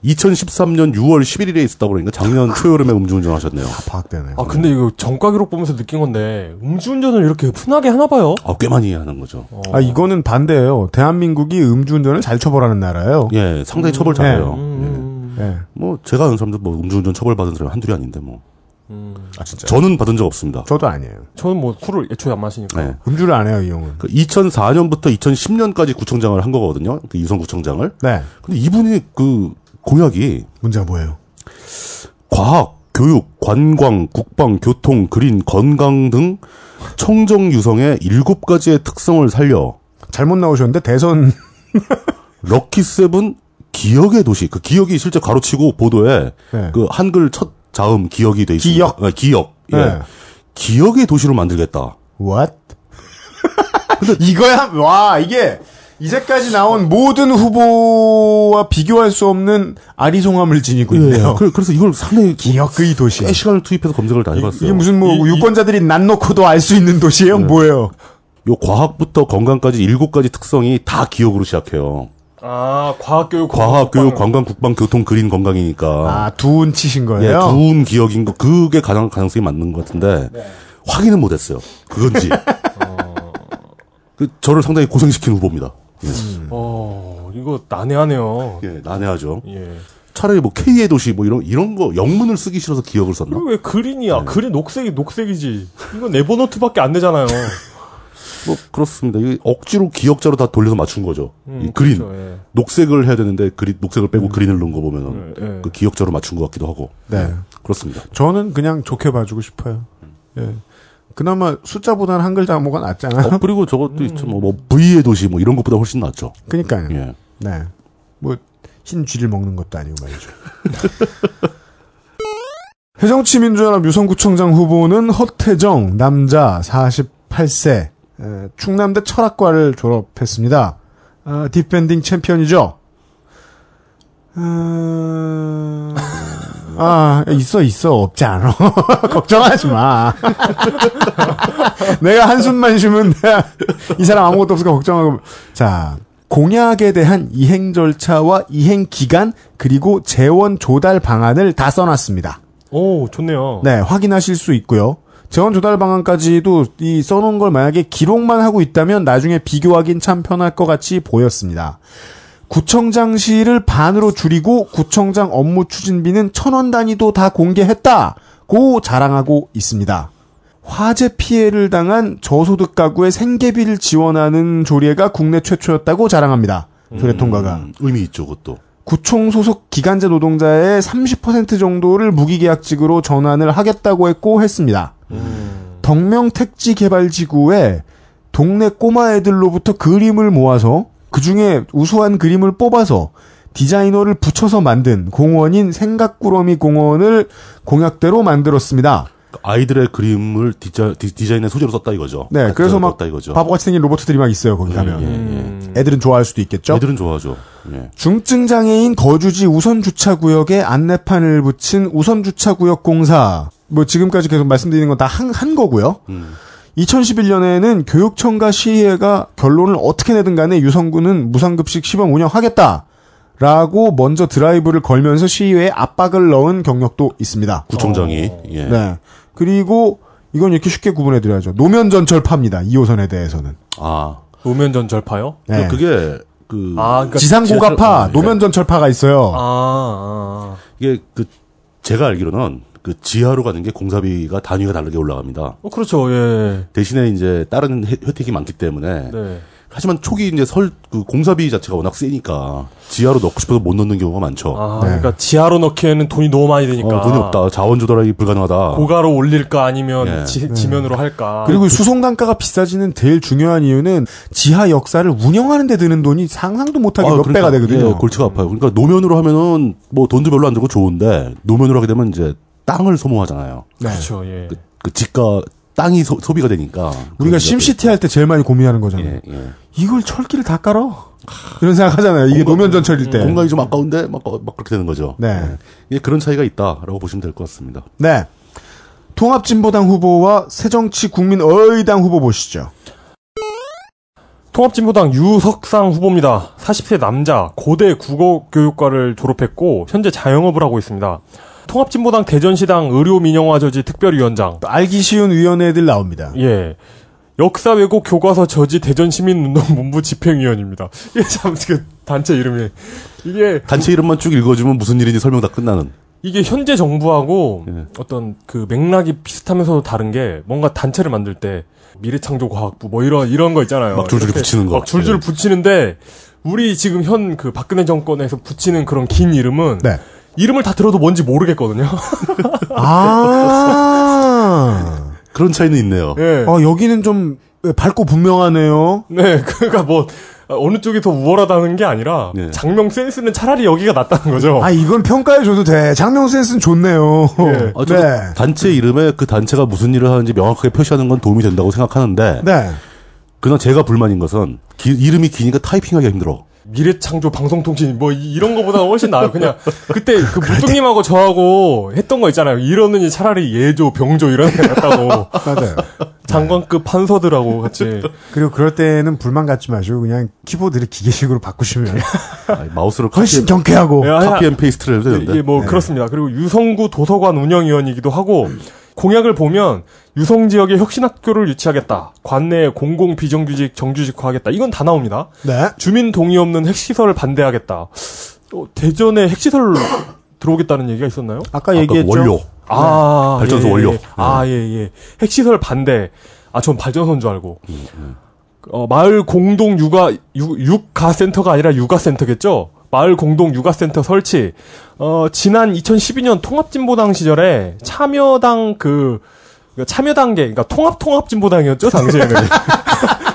[SPEAKER 4] 2013년 6월 11일에 있었다 보니까 작년 초여름에 음주운전 하셨네요.
[SPEAKER 2] 다 파악되네요.
[SPEAKER 3] 아, 근데 이거 전과 기록 보면서 느낀 건데, 음주운전을 이렇게 흔하게 하나 봐요?
[SPEAKER 4] 아, 꽤 많이 하는 거죠.
[SPEAKER 2] 아, 이거는 반대예요. 대한민국이 음주운전을 잘 처벌하는 나라예요.
[SPEAKER 4] 예, 상당히 처벌 잘해요.
[SPEAKER 3] 음,
[SPEAKER 2] 예.
[SPEAKER 4] 뭐 제가 아는 사람들 뭐 음주운전 처벌받은 사람이 한둘이 아닌데 뭐
[SPEAKER 3] 음.
[SPEAKER 2] 아, 진짜.
[SPEAKER 4] 저는 받은 적 없습니다.
[SPEAKER 2] 저도 아니에요.
[SPEAKER 3] 저는 뭐 술을 애초에 안 마시니까.
[SPEAKER 4] 네.
[SPEAKER 2] 음주를 안 해요, 이 형은.
[SPEAKER 4] 그 2004년부터 2010년까지 구청장을 한 거거든요. 그 유성 구청장을.
[SPEAKER 2] 네.
[SPEAKER 4] 근데 이분이 그 공약이
[SPEAKER 2] 문제가 뭐예요?
[SPEAKER 4] 과학, 교육, 관광, 국방, 교통, 그린, 건강 등 청정 유성의 일곱 가지의 특성을 살려
[SPEAKER 2] 잘못 나오셨는데, 대선,
[SPEAKER 4] 럭키 세븐 기억의 도시. 그 기억이 실제 가로치고 보도에
[SPEAKER 2] 네.
[SPEAKER 4] 그 한글 첫 자음 기억이 돼 있습니다.
[SPEAKER 2] 기억?
[SPEAKER 4] 아, 기억. 예.
[SPEAKER 2] 네.
[SPEAKER 4] 기억의 도시로 만들겠다.
[SPEAKER 2] what? 근데 이거야, 와, 이게, 이제까지 나온 모든 후보와 비교할 수 없는 아리송함을 지니고 있네요.
[SPEAKER 4] 그, 래서 이걸 상당히
[SPEAKER 2] 기억의 도시.
[SPEAKER 4] 꽤 시간을 투입해서 검색을 다 해봤어요.
[SPEAKER 2] 이게 무슨 뭐
[SPEAKER 3] 이- 이-
[SPEAKER 2] 유권자들이 난 놓고도 알 수 있는 도시예요? 뭐예요?
[SPEAKER 4] 요 과학부터 건강까지 일곱 가지 특성이 다 기억으로 시작해요.
[SPEAKER 3] 아, 과학교육,
[SPEAKER 4] 과학, 교육, 관광, 국방, 교통, 그린, 건강이니까.
[SPEAKER 2] 아, 두운 치신
[SPEAKER 4] 예,
[SPEAKER 2] 거예요?
[SPEAKER 4] 두운 기억인 거, 그게 가장 가능성이 맞는 것 같은데, 확인은 못했어요. 그건지. 그, 저를 상당히 고생시킨 후보입니다.
[SPEAKER 3] 어, 이거 난해하네요.
[SPEAKER 4] 예, 난해하죠.
[SPEAKER 3] 예.
[SPEAKER 4] 차라리 뭐 K의 도시 뭐 이런 이런 거 영문을 쓰기 싫어서 기억을 썼나?
[SPEAKER 3] 왜 그린이야? 그린 녹색이 녹색이지. 이건 네버노트밖에 안 되잖아요.
[SPEAKER 4] 뭐 그렇습니다. 이 억지로 기억자로 다 돌려서 맞춘 거죠.
[SPEAKER 3] 음,
[SPEAKER 4] 이 그린
[SPEAKER 3] 그렇죠, 예.
[SPEAKER 4] 녹색을 해야 되는데 그린 녹색을 빼고 그린을 넣은 거 보면은
[SPEAKER 3] 예, 예.
[SPEAKER 4] 그 기억자로 맞춘 것 같기도 하고.
[SPEAKER 2] 네.
[SPEAKER 4] 그렇습니다.
[SPEAKER 2] 저는 그냥 좋게 봐주고 싶어요. 예. 그나마 숫자보다는 한글 단어가 낫잖아요.
[SPEAKER 4] 어, 그리고 저것도 있죠. 뭐, 뭐 V의 도시 뭐 이런 것보다 훨씬 낫죠.
[SPEAKER 2] 그니까요.
[SPEAKER 4] 예.
[SPEAKER 2] 네. 뭐, 흰 쥐를 먹는 것도 아니고 말이죠. 새정치민주연합 유성구청장 후보는 허태정, 남자, 48세, 에, 충남대 철학과를 졸업했습니다. 아, defending 챔피언이죠. 아, 아, 있어, 있어. 없지 않아. 걱정하지 마. 내가 한숨만 쉬면 내가 이 사람 아무것도 없으니까 걱정하고. 자, 공약에 대한 이행 절차와 이행 기간, 그리고 재원 조달 방안을 다 써놨습니다.
[SPEAKER 3] 오, 좋네요.
[SPEAKER 2] 네, 확인하실 수 있고요. 재원 조달 방안까지도 이 써놓은 걸 만약에 기록만 하고 있다면 나중에 비교하긴 참 편할 것 같이 보였습니다. 구청장실을 반으로 줄이고 구청장 업무 추진비는 천 원 단위도 다 공개했다고 자랑하고 있습니다. 화재 피해를 당한 저소득 가구의 생계비를 지원하는 조례가 국내 최초였다고 자랑합니다. 조례 통과가.
[SPEAKER 4] 음, 의미 있죠, 그것도.
[SPEAKER 2] 구청 소속 기간제 노동자의 30% 정도를 무기계약직으로 전환을 하겠다고 했고 했습니다. 덕명 택지 개발 지구에 동네 꼬마 애들로부터 그림을 모아서 그 중에 우수한 그림을 뽑아서 디자이너를 붙여서 만든 공원인 생각꾸러미 공원을 공약대로 만들었습니다.
[SPEAKER 4] 아이들의 그림을 디자, 디, 디자인의 소재로 썼다 이거죠.
[SPEAKER 2] 네, 그래서 막
[SPEAKER 4] 이거죠.
[SPEAKER 2] 바보같이 생긴 로봇들이 막 있어요 거기 가면.
[SPEAKER 4] 예, 예.
[SPEAKER 3] 음.
[SPEAKER 2] 애들은 좋아할 수도 있겠죠.
[SPEAKER 4] 애들은 좋아하죠. 예.
[SPEAKER 2] 중증 장애인 거주지 우선 주차 구역에 안내판을 붙인 우선 주차 구역 공사. 뭐 지금까지 계속 말씀드리는 건 다한 한 거고요.
[SPEAKER 4] 음.
[SPEAKER 2] 2011년에는 교육청과 시의회가 결론을 어떻게 내든 간에 유성구는 무상급식 시범 운영하겠다. 라고 먼저 드라이브를 걸면서 시의회에 압박을 넣은 경력도 있습니다.
[SPEAKER 4] 구청장이
[SPEAKER 3] 어.
[SPEAKER 4] 예.
[SPEAKER 2] 네. 그리고 이건 이렇게 쉽게 구분해 드려야죠. 노면 전철파입니다. 2호선에 대해서는.
[SPEAKER 4] 아
[SPEAKER 3] 노면 전철파요?
[SPEAKER 2] 네.
[SPEAKER 4] 그게 그
[SPEAKER 3] 아, 그러니까
[SPEAKER 2] 지상 고가파,
[SPEAKER 4] 지하철-
[SPEAKER 2] 노면 전철파가 있어요.
[SPEAKER 3] 아, 아.
[SPEAKER 4] 이게 그 제가 알기로는 그 지하로 가는 게 공사비가 단위가 다르게 올라갑니다.
[SPEAKER 3] 어, 그렇죠, 예.
[SPEAKER 4] 대신에 이제 다른 혜- 혜택이 많기 때문에
[SPEAKER 3] 네.
[SPEAKER 4] 하지만 초기 이제 설 그 공사비 자체가 워낙 세니까 지하로 넣고 싶어도 못 넣는 경우가 많죠.
[SPEAKER 3] 아,
[SPEAKER 2] 네.
[SPEAKER 3] 그러니까 지하로 넣기에는 돈이 너무 많이 드니까.
[SPEAKER 4] 어, 돈이 없다. 자원 조달하기 불가능하다.
[SPEAKER 3] 고가로 올릴까 아니면
[SPEAKER 4] 예.
[SPEAKER 3] 지, 지면으로 할까.
[SPEAKER 2] 그리고 수송 단가가 비싸지는 제일 중요한 이유는 지하 역사를 운영하는 데 드는 돈이 상상도 못하게
[SPEAKER 4] 아,
[SPEAKER 2] 몇
[SPEAKER 4] 그러니까,
[SPEAKER 2] 배가 되거든요.
[SPEAKER 4] 예, 골치가 아파요. 그러니까 노면으로 하면은 뭐 돈도 별로 안 들고 좋은데 노면으로 하게 되면 이제 땅을 소모하잖아요.
[SPEAKER 2] 네.
[SPEAKER 3] 그렇죠, 예.
[SPEAKER 4] 그, 그 집가 땅이 소, 비가 되니까
[SPEAKER 2] 우리가 심시티 할 때 제일 많이 고민하는 거잖아요.
[SPEAKER 4] 예, 예.
[SPEAKER 2] 이걸 철기를 다 깔아? 이런 생각 하잖아요. 이게
[SPEAKER 4] 공간-
[SPEAKER 2] 노면 전철일 때.
[SPEAKER 4] 공간이 좀 아까운데 막, 막 그렇게 되는 거죠.
[SPEAKER 2] 네.
[SPEAKER 4] 예. 이게 그런 차이가 있다라고 보시면 될 것 같습니다.
[SPEAKER 2] 네. 통합진보당 후보와 새정치 국민의당 후보 보시죠.
[SPEAKER 3] 통합진보당 유석상 후보입니다. 40세 남자, 고대 국어교육과를 졸업했고 현재 자영업을 하고 있습니다. 통합진보당 대전시당 의료민영화저지 특별위원장.
[SPEAKER 2] 또 알기 쉬운 위원회들 나옵니다.
[SPEAKER 3] 예. 역사 왜곡 교과서 저지 대전시민운동 본부 집행위원입니다. 이게 참, 그, 단체 이름이. 이게,
[SPEAKER 4] 단체 이름만 쭉 읽어주면 무슨 일인지 설명 다 끝나는.
[SPEAKER 3] 이게 현재 정부하고
[SPEAKER 4] 예.
[SPEAKER 3] 어떤 그 맥락이 비슷하면서도 다른 게 뭔가 단체를 만들 때 미래창조과학부 뭐 이런, 이런 거 있잖아요.
[SPEAKER 4] 막 줄줄 붙이는 거.
[SPEAKER 3] 막 줄줄
[SPEAKER 4] 예.
[SPEAKER 3] 붙이는데 우리 지금 현 그 박근혜 정권에서 붙이는 그런 긴 이름은
[SPEAKER 2] 네.
[SPEAKER 3] 이름을 다 들어도 뭔지 모르겠거든요.
[SPEAKER 2] 아.
[SPEAKER 4] 그런 차이는 있네요.
[SPEAKER 3] 예.
[SPEAKER 2] 어, 여기는 좀 밝고 분명하네요.
[SPEAKER 3] 네, 그러니까 뭐 어느 쪽이 더 우월하다는 게 아니라
[SPEAKER 4] 네.
[SPEAKER 3] 장명 센스는 차라리 여기가 낫다는 거죠.
[SPEAKER 2] 아, 이건 평가해 줘도 돼. 장명 센스는 좋네요.
[SPEAKER 3] 예.
[SPEAKER 4] 아, 저도
[SPEAKER 2] 네.
[SPEAKER 4] 단체 이름에 그 단체가 무슨 일을 하는지 명확하게 표시하는 건 도움이 된다고 생각하는데
[SPEAKER 2] 네.
[SPEAKER 4] 그러나 제가 불만인 것은 기- 이름이 기니까 타이핑하기 힘들어.
[SPEAKER 3] 미래창조 방송통신 뭐 이- 이런 거보다 훨씬 나아요. 그냥 그때 그 무뚱님하고 저하고 했던 거 있잖아요. 이러느니 차라리 예조, 병조 이런 게 낫다고
[SPEAKER 2] 맞아요.
[SPEAKER 3] 장관급 판서들하고 같이
[SPEAKER 2] 그리고 그럴 때는 불만 갖지 마시고 그냥 키보드를 기계식으로 바꾸시면
[SPEAKER 4] 아니, 마우스를
[SPEAKER 2] 훨씬 경쾌하고.
[SPEAKER 3] 예, 아니,
[SPEAKER 4] copy and paste를 해도 되는데.
[SPEAKER 3] 이게 뭐 그렇습니다. 그리고 유성구 도서관 운영위원이기도 하고 공약을 보면 유성 지역에 혁신학교를 유치하겠다. 관내 공공 비정규직 정규직화하겠다. 이건 다 나옵니다.
[SPEAKER 2] 네.
[SPEAKER 3] 주민 동의 없는 핵시설을 반대하겠다. 어, 대전에 핵시설 들어오겠다는 얘기가 있었나요?
[SPEAKER 2] 아까
[SPEAKER 4] 아까
[SPEAKER 2] 얘기했죠.
[SPEAKER 4] 원료.
[SPEAKER 3] 아,
[SPEAKER 4] 발전소
[SPEAKER 3] 예, 예.
[SPEAKER 4] 원료.
[SPEAKER 3] 아, 예, 예. 핵시설 반대. 아, 전 발전소인 줄 알고. 어, 마을 공동 육아, 육, 육가센터가 아니라 육아센터겠죠? 마을 공동 육아센터 설치. 어, 지난 2012년 통합진보당 시절에 참여당 그, 그 참여단계, 그러니까 통합통합진보당이었죠, 당시에는.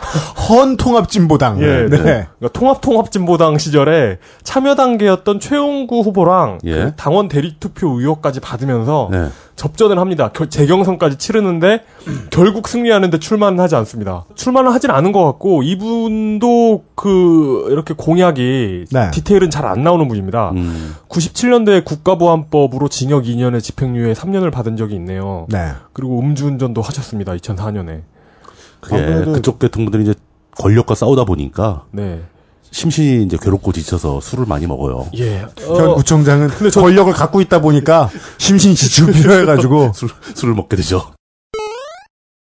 [SPEAKER 2] 헌통합진보당.
[SPEAKER 3] 예,
[SPEAKER 2] 네.
[SPEAKER 3] 그러니까 통합통합진보당 시절에 참여단계였던 최용구 후보랑
[SPEAKER 4] 예.
[SPEAKER 3] 그 당원 대리투표 의혹까지 받으면서
[SPEAKER 4] 네.
[SPEAKER 3] 접전을 합니다. 결- 재경선까지 치르는데 결국 승리하는데 출마는 하지 않습니다. 출마는 하진 않은 것 같고 이분도 그 이렇게 공약이
[SPEAKER 2] 네.
[SPEAKER 3] 디테일은 잘 안 나오는 분입니다.
[SPEAKER 4] 음.
[SPEAKER 3] 97년도에 국가보안법으로 징역 2년에 집행유예 3년을 받은 적이 있네요.
[SPEAKER 2] 네.
[SPEAKER 3] 그리고 음주운전도 하셨습니다. 2004년에.
[SPEAKER 4] 그게 그쪽 계통분들이 이제 권력과 싸우다 보니까
[SPEAKER 3] 네.
[SPEAKER 4] 심신이 이제 괴롭고 지쳐서 술을 많이 먹어요.
[SPEAKER 3] 예.
[SPEAKER 2] 현
[SPEAKER 3] 어,
[SPEAKER 2] 구청장은
[SPEAKER 3] 저-
[SPEAKER 2] 권력을 갖고 있다 보니까 심신이 지치고 필요해가지고
[SPEAKER 4] 술, 술을 먹게 되죠.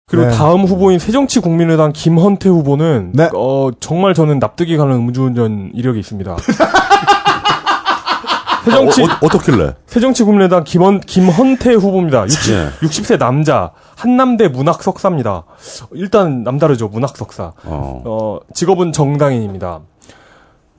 [SPEAKER 3] 그리고
[SPEAKER 2] 네.
[SPEAKER 3] 다음 후보인 새정치국민의당 김헌태 후보는
[SPEAKER 2] 네.
[SPEAKER 3] 어, 정말 저는 납득이 가는 음주운전 이력이 있습니다. 새정치
[SPEAKER 4] 어, 어, 어떻길래?
[SPEAKER 3] 새정치국민의당 김헌 김헌태 후보입니다. 60,
[SPEAKER 4] 예.
[SPEAKER 3] 60세 남자 한남대 문학 석사입니다. 일단 남다르죠 문학 석사.
[SPEAKER 4] 어.
[SPEAKER 3] 어, 직업은 정당인입니다.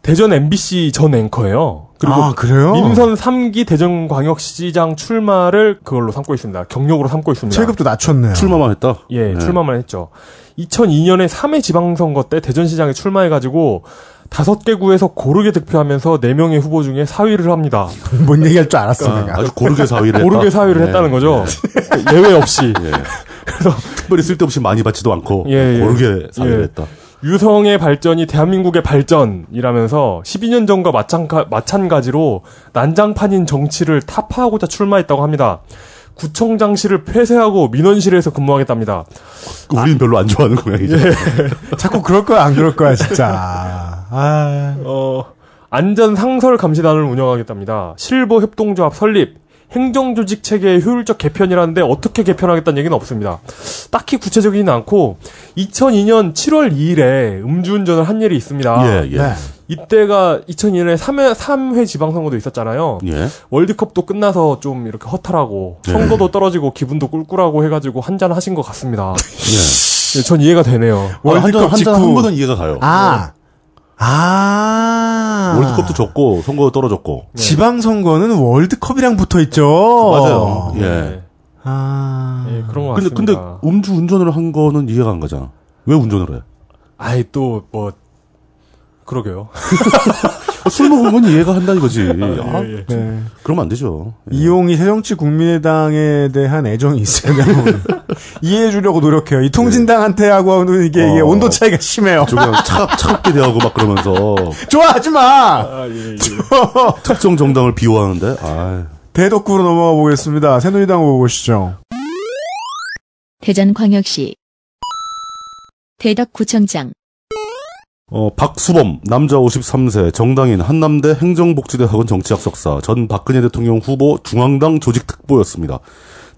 [SPEAKER 3] 대전 MBC 전 앵커예요. 그리고
[SPEAKER 2] 아, 그래요?
[SPEAKER 3] 민선 3기 대전광역시장 출마를 그걸로 삼고 있습니다. 경력으로 삼고 있습니다.
[SPEAKER 2] 체급도 낮췄네요.
[SPEAKER 4] 출마만 했다?
[SPEAKER 3] 예,
[SPEAKER 4] 네.
[SPEAKER 3] 출마만 했죠. 2002년에 3회 지방선거 때 대전시장에 출마해가지고 다섯 개 구에서 고르게 득표하면서 4명의 후보 중에 4위를 합니다.
[SPEAKER 2] 뭔 얘기할 줄 알았어,
[SPEAKER 4] 아,
[SPEAKER 2] 내가.
[SPEAKER 4] 아주 고르게 사위를 했다.
[SPEAKER 3] 고르게 4위를
[SPEAKER 4] 네.
[SPEAKER 3] 했다는 거죠. 예외 없이.
[SPEAKER 4] 예. 특별히 쓸데없이 많이 받지도 않고
[SPEAKER 3] 예, 예.
[SPEAKER 4] 고르게 사위를
[SPEAKER 3] 예.
[SPEAKER 4] 했다.
[SPEAKER 3] 유성의 발전이 대한민국의 발전이라면서 12년 전과 마찬가, 마찬가지로 난장판인 정치를 타파하고자 출마했다고 합니다. 구청장실을 폐쇄하고 민원실에서 근무하겠답니다.
[SPEAKER 4] 우리는 별로 안 좋아하는 고양이죠.
[SPEAKER 2] 자꾸 그럴 거야, 안 그럴 거야, 진짜. 아.
[SPEAKER 3] 어, 안전 상설 감시단을 운영하겠답니다. 실버 협동조합 설립, 행정조직 체계의 효율적 개편이라는데 어떻게 개편하겠다는 얘기는 없습니다. 딱히 구체적이진 않고 2002년 7월 2일에 음주운전을 한 일이 있습니다.
[SPEAKER 4] 예, 예.
[SPEAKER 2] 네.
[SPEAKER 3] 이때가 2002년에 3회, 3회 지방선거도 있었잖아요.
[SPEAKER 4] 예.
[SPEAKER 3] 월드컵도 끝나서 좀 이렇게 허탈하고
[SPEAKER 4] 네.
[SPEAKER 3] 선거도 떨어지고 기분도 꿀꿀하고 해가지고 한잔 하신 것 같습니다.
[SPEAKER 4] 예.
[SPEAKER 3] 예, 전 이해가 되네요.
[SPEAKER 2] 월드컵
[SPEAKER 4] 한잔
[SPEAKER 2] 직후.
[SPEAKER 4] 한 번은 이해가 가요.
[SPEAKER 2] 아. 아.
[SPEAKER 4] 월드컵도 졌고 선거도 떨어졌고.
[SPEAKER 2] 지방선거는 월드컵이랑 붙어 있죠.
[SPEAKER 4] 맞아요. 예.
[SPEAKER 3] 네.
[SPEAKER 2] 아.
[SPEAKER 3] 예, 그런 것
[SPEAKER 4] 근데
[SPEAKER 3] 같습니다.
[SPEAKER 4] 근데 음주 운전을 한 거는 이해가 안 가잖아. 왜 운전을 해?
[SPEAKER 3] 아이 또 뭐 그러게요.
[SPEAKER 4] 술 먹은 건 이해가 한다 이거지. 아,
[SPEAKER 3] 예, 예.
[SPEAKER 2] 네.
[SPEAKER 4] 그러면 안 되죠. 예.
[SPEAKER 2] 이용이 새정치 국민의당에 대한 애정이 있으면 이해해 주려고 노력해요. 이 통진당한테 하고는 이게, 이게
[SPEAKER 4] 어.
[SPEAKER 2] 온도 차이가 심해요.
[SPEAKER 4] 저 그냥 차갑, 차갑게 대하고 막 그러면서
[SPEAKER 2] 좋아하지 마!
[SPEAKER 3] 아, 예, 예.
[SPEAKER 4] 특정 정당을 비호하는데, 아
[SPEAKER 2] 대덕구로 넘어가 보겠습니다. 새누리당 후보 보시죠.
[SPEAKER 1] 대전광역시 대덕구청장
[SPEAKER 4] 어, 박수범, 남자 53세, 정당인, 한남대 행정복지대학원 정치학 석사, 전 박근혜 대통령 후보 중앙당 조직특보였습니다.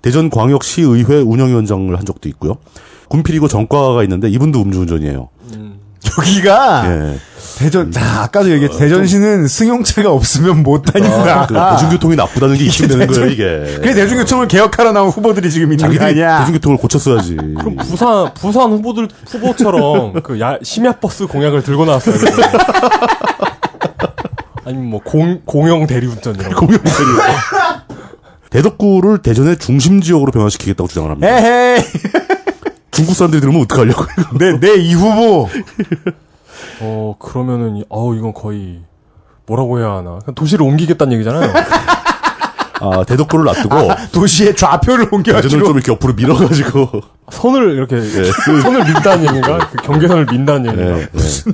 [SPEAKER 4] 대전광역시의회 운영위원장을 한 적도 있고요. 군필이고 전과가 있는데 이분도 음주운전이에요.
[SPEAKER 2] 여기가
[SPEAKER 4] 예.
[SPEAKER 2] 대전, 자, 아까도 얘기했죠. 대전시는 승용차가 없으면 못 다닌다.
[SPEAKER 4] 아, 그 대중교통이 나쁘다는 게 있으면 되는 거예요, 이게.
[SPEAKER 2] 그래 대중교통을 개혁하러 나온 후보들이 지금 있는 거
[SPEAKER 4] 자기들이
[SPEAKER 2] 아니야.
[SPEAKER 4] 대중교통을 고쳤어야지.
[SPEAKER 3] 그럼 부산 부산 후보들 후보처럼 그 야, 심야 버스 공약을 들고 나왔어요. 아니면 뭐 공, 공영 대리운전 이런 거.
[SPEAKER 4] 공영 대리. 대덕구를 대전의 중심 지역으로 변화시키겠다고 주장을 합니다.
[SPEAKER 2] 에헤이.
[SPEAKER 4] 중국 사람들이 들으면 어떡하려고.
[SPEAKER 2] 내, 내 이 후보.
[SPEAKER 3] 어 그러면은 이- 어우 이건 거의 뭐라고 해야 하나 그냥 도시를 옮기겠다는 얘기잖아요.
[SPEAKER 4] 아, 대덕구를 놔두고,
[SPEAKER 2] 도시의 좌표를 옮겨가지고.
[SPEAKER 4] 좀 이렇게 옆으로 밀어가지고,
[SPEAKER 3] 선을 이렇게 선을 민다는 얘기인가? 그 경계선을 민다는 얘기인가?
[SPEAKER 4] 예, 예.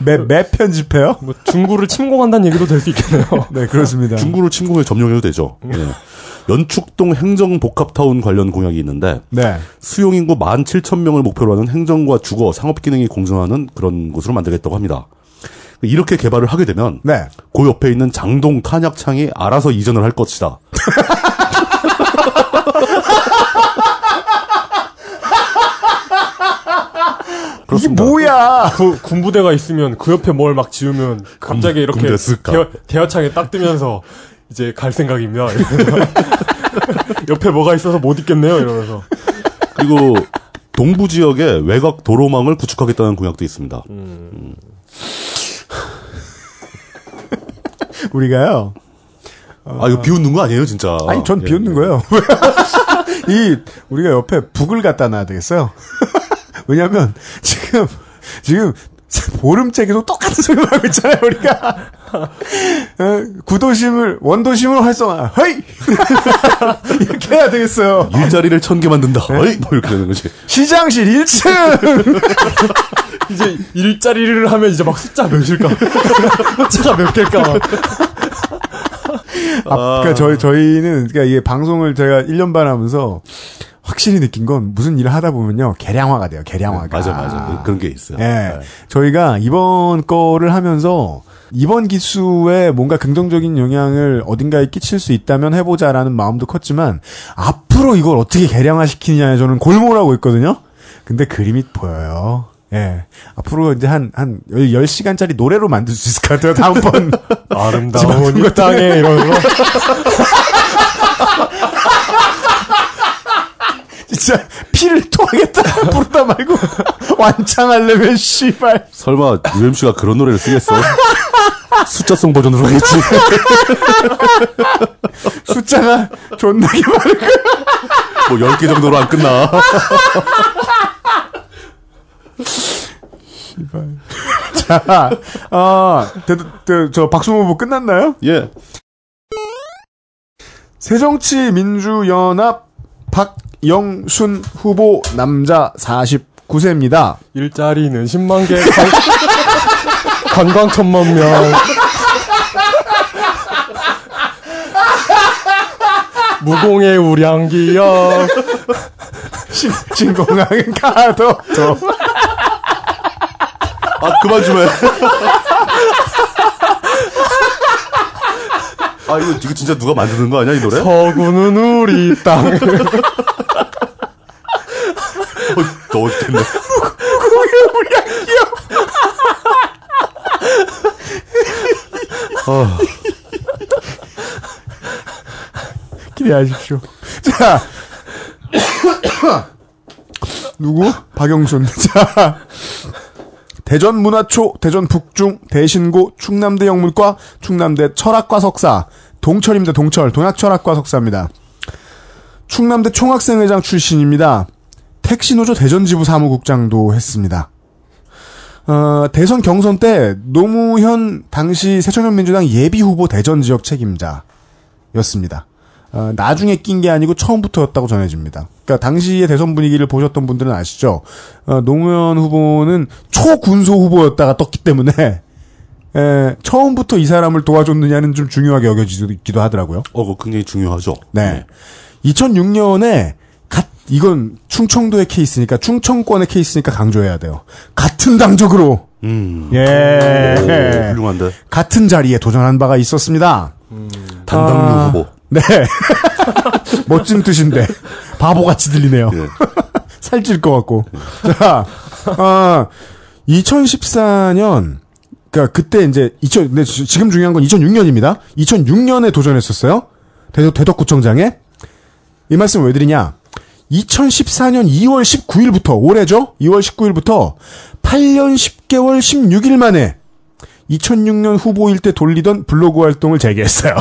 [SPEAKER 2] 맵, 맵 편집해요?
[SPEAKER 3] 뭐 중구를 침공한다는 얘기도 될 수 있겠네요.
[SPEAKER 2] 네, 그렇습니다.
[SPEAKER 4] 중구를 침공해 점령해도 되죠. 예. 연축동 행정복합타운 관련 공약이 있는데,
[SPEAKER 2] 네.
[SPEAKER 4] 수용 인구 17,000명을 목표로 하는 행정과 주거, 상업 기능이 공존하는 그런 곳으로 만들겠다고 합니다. 이렇게 개발을 하게 되면
[SPEAKER 2] 네.
[SPEAKER 4] 그 옆에 있는 장동 탄약창이 알아서 이전을 할 것이다.
[SPEAKER 2] 이게
[SPEAKER 4] 그렇습니다.
[SPEAKER 2] 뭐야?
[SPEAKER 3] 그 군부대가 있으면 그 옆에 뭘 막 지으면 갑자기 이렇게? 대화, 대화창에 딱 뜨면서 이제 갈 생각입니다. 옆에 뭐가 있어서 못 있겠네요. 이러면서.
[SPEAKER 4] 그리고 동부 지역에 외곽 도로망을 구축하겠다는 공약도 있습니다.
[SPEAKER 2] 우리가요.
[SPEAKER 4] 아 이거 비웃는 거 아니에요, 진짜.
[SPEAKER 2] 아니, 전
[SPEAKER 4] 예.
[SPEAKER 2] 비웃는 거예요. 이, 우리가 옆에 북을 갖다 놔야 되겠어요. 왜냐면, 지금, 지금, 보름째기도 똑같은 소리만 하고 있잖아요, 우리가. 어, 구도심을, 원도심을 활성화, 허이! 이렇게 해야 되겠어요.
[SPEAKER 4] 일자리를 천 개 만든다.
[SPEAKER 2] 네.
[SPEAKER 4] 어이? 뭐 이렇게 되는 거지.
[SPEAKER 2] 시장실 1층!
[SPEAKER 3] 이제 일자리를 하면 이제 막 숫자 몇일까? 숫자가 몇 개일까? 막.
[SPEAKER 2] 아, 그러니까 저희 저희는 그러니까 이게 방송을 제가 1년 반 하면서 확실히 느낀 건 무슨 일을 하다 보면요 계량화가 돼요. 계량화가.
[SPEAKER 4] 맞아, 맞아. 그런 게 있어요.
[SPEAKER 2] 예.
[SPEAKER 4] 네.
[SPEAKER 2] 저희가 이번 거를 하면서 이번 기수에 뭔가 긍정적인 영향을 어딘가에 끼칠 수 있다면 해보자라는 마음도 컸지만 앞으로 이걸 어떻게 계량화시키느냐에 저는 골몰하고 있거든요. 근데 그림이 보여요. 예. 앞으로 이제 한, 한 10시간짜리 노래로 만들 수 있을 것 같아요. 다음번.
[SPEAKER 3] 아름다운 이 땅에 이러면
[SPEAKER 2] 진짜 피를 토하겠다. 부르다 말고. 완창하려면, 씨발.
[SPEAKER 4] 설마 UMC가 그런 노래를 쓰겠어? 숫자성 버전으로 하겠지.
[SPEAKER 2] 숫자가 존나게 많을 거야.
[SPEAKER 4] 뭐 10개 정도로 안 끝나.
[SPEAKER 2] 자, 아, 대, 대, 저 박수모 후보 끝났나요?
[SPEAKER 4] 예.
[SPEAKER 2] 새정치민주연합 박 영순 후보 남자 49세입니다.
[SPEAKER 3] 일자리는 10만 개, 관, 관광 천만 명. 무공의 우량기역.
[SPEAKER 2] 신공항은 가도 도.
[SPEAKER 4] 아, 그만 좀 해. 아, 이거, 이거 진짜 누가 만드는 거 아니야, 이 노래?
[SPEAKER 3] 서구는 우리 땅.
[SPEAKER 4] 어, 더워 죽겠네. 아,
[SPEAKER 2] 기대하십시오. 자. 누구? 박영순. 자. 대전 문화초, 대전 북중, 대신고, 충남대 영문과, 충남대 철학과 석사, 동철입니다, 동철. 동학철학과 석사입니다. 충남대 총학생회장 출신입니다. 택시노조 대전지부 사무국장도 했습니다. 어, 대선 경선 때 노무현 당시 새천년민주당 예비후보 대전 지역 책임자였습니다. 어, 나중에 낀 게 아니고 처음부터였다고 전해집니다. 그러니까 당시의 대선 분위기를 보셨던 분들은 아시죠? 어, 노무현 후보는 초군소 후보였다가 떴기 때문에 에, 처음부터 이 사람을 도와줬느냐는 좀 중요하게 여겨지기도 하더라고요.
[SPEAKER 4] 어, 굉장히 중요하죠.
[SPEAKER 2] 네. 2006년에 갓 이건 충청도의 케이스니까 충청권의 케이스니까 강조해야 돼요. 같은 당적으로
[SPEAKER 4] 음.
[SPEAKER 2] 예
[SPEAKER 4] 오, 훌륭한데.
[SPEAKER 2] 같은 자리에 도전한 바가 있었습니다.
[SPEAKER 4] 단당류
[SPEAKER 2] 아.
[SPEAKER 4] 후보.
[SPEAKER 2] 네. 멋진 뜻인데 바보같이 들리네요.
[SPEAKER 4] 예.
[SPEAKER 2] 살찔 것 같고. 자, 아, 2014년, 그니까 그때 이제 2000, 근데 지- 지금 중요한 건 2006년입니다. 2006년에 도전했었어요. 대, 대덕구청장에. 이 말씀 왜 드리냐. 2014년 2월 19일부터, 올해죠? 2월 19일부터 8년 10개월 16일 만에 2006년 후보일 때 돌리던 블로그 활동을 재개했어요.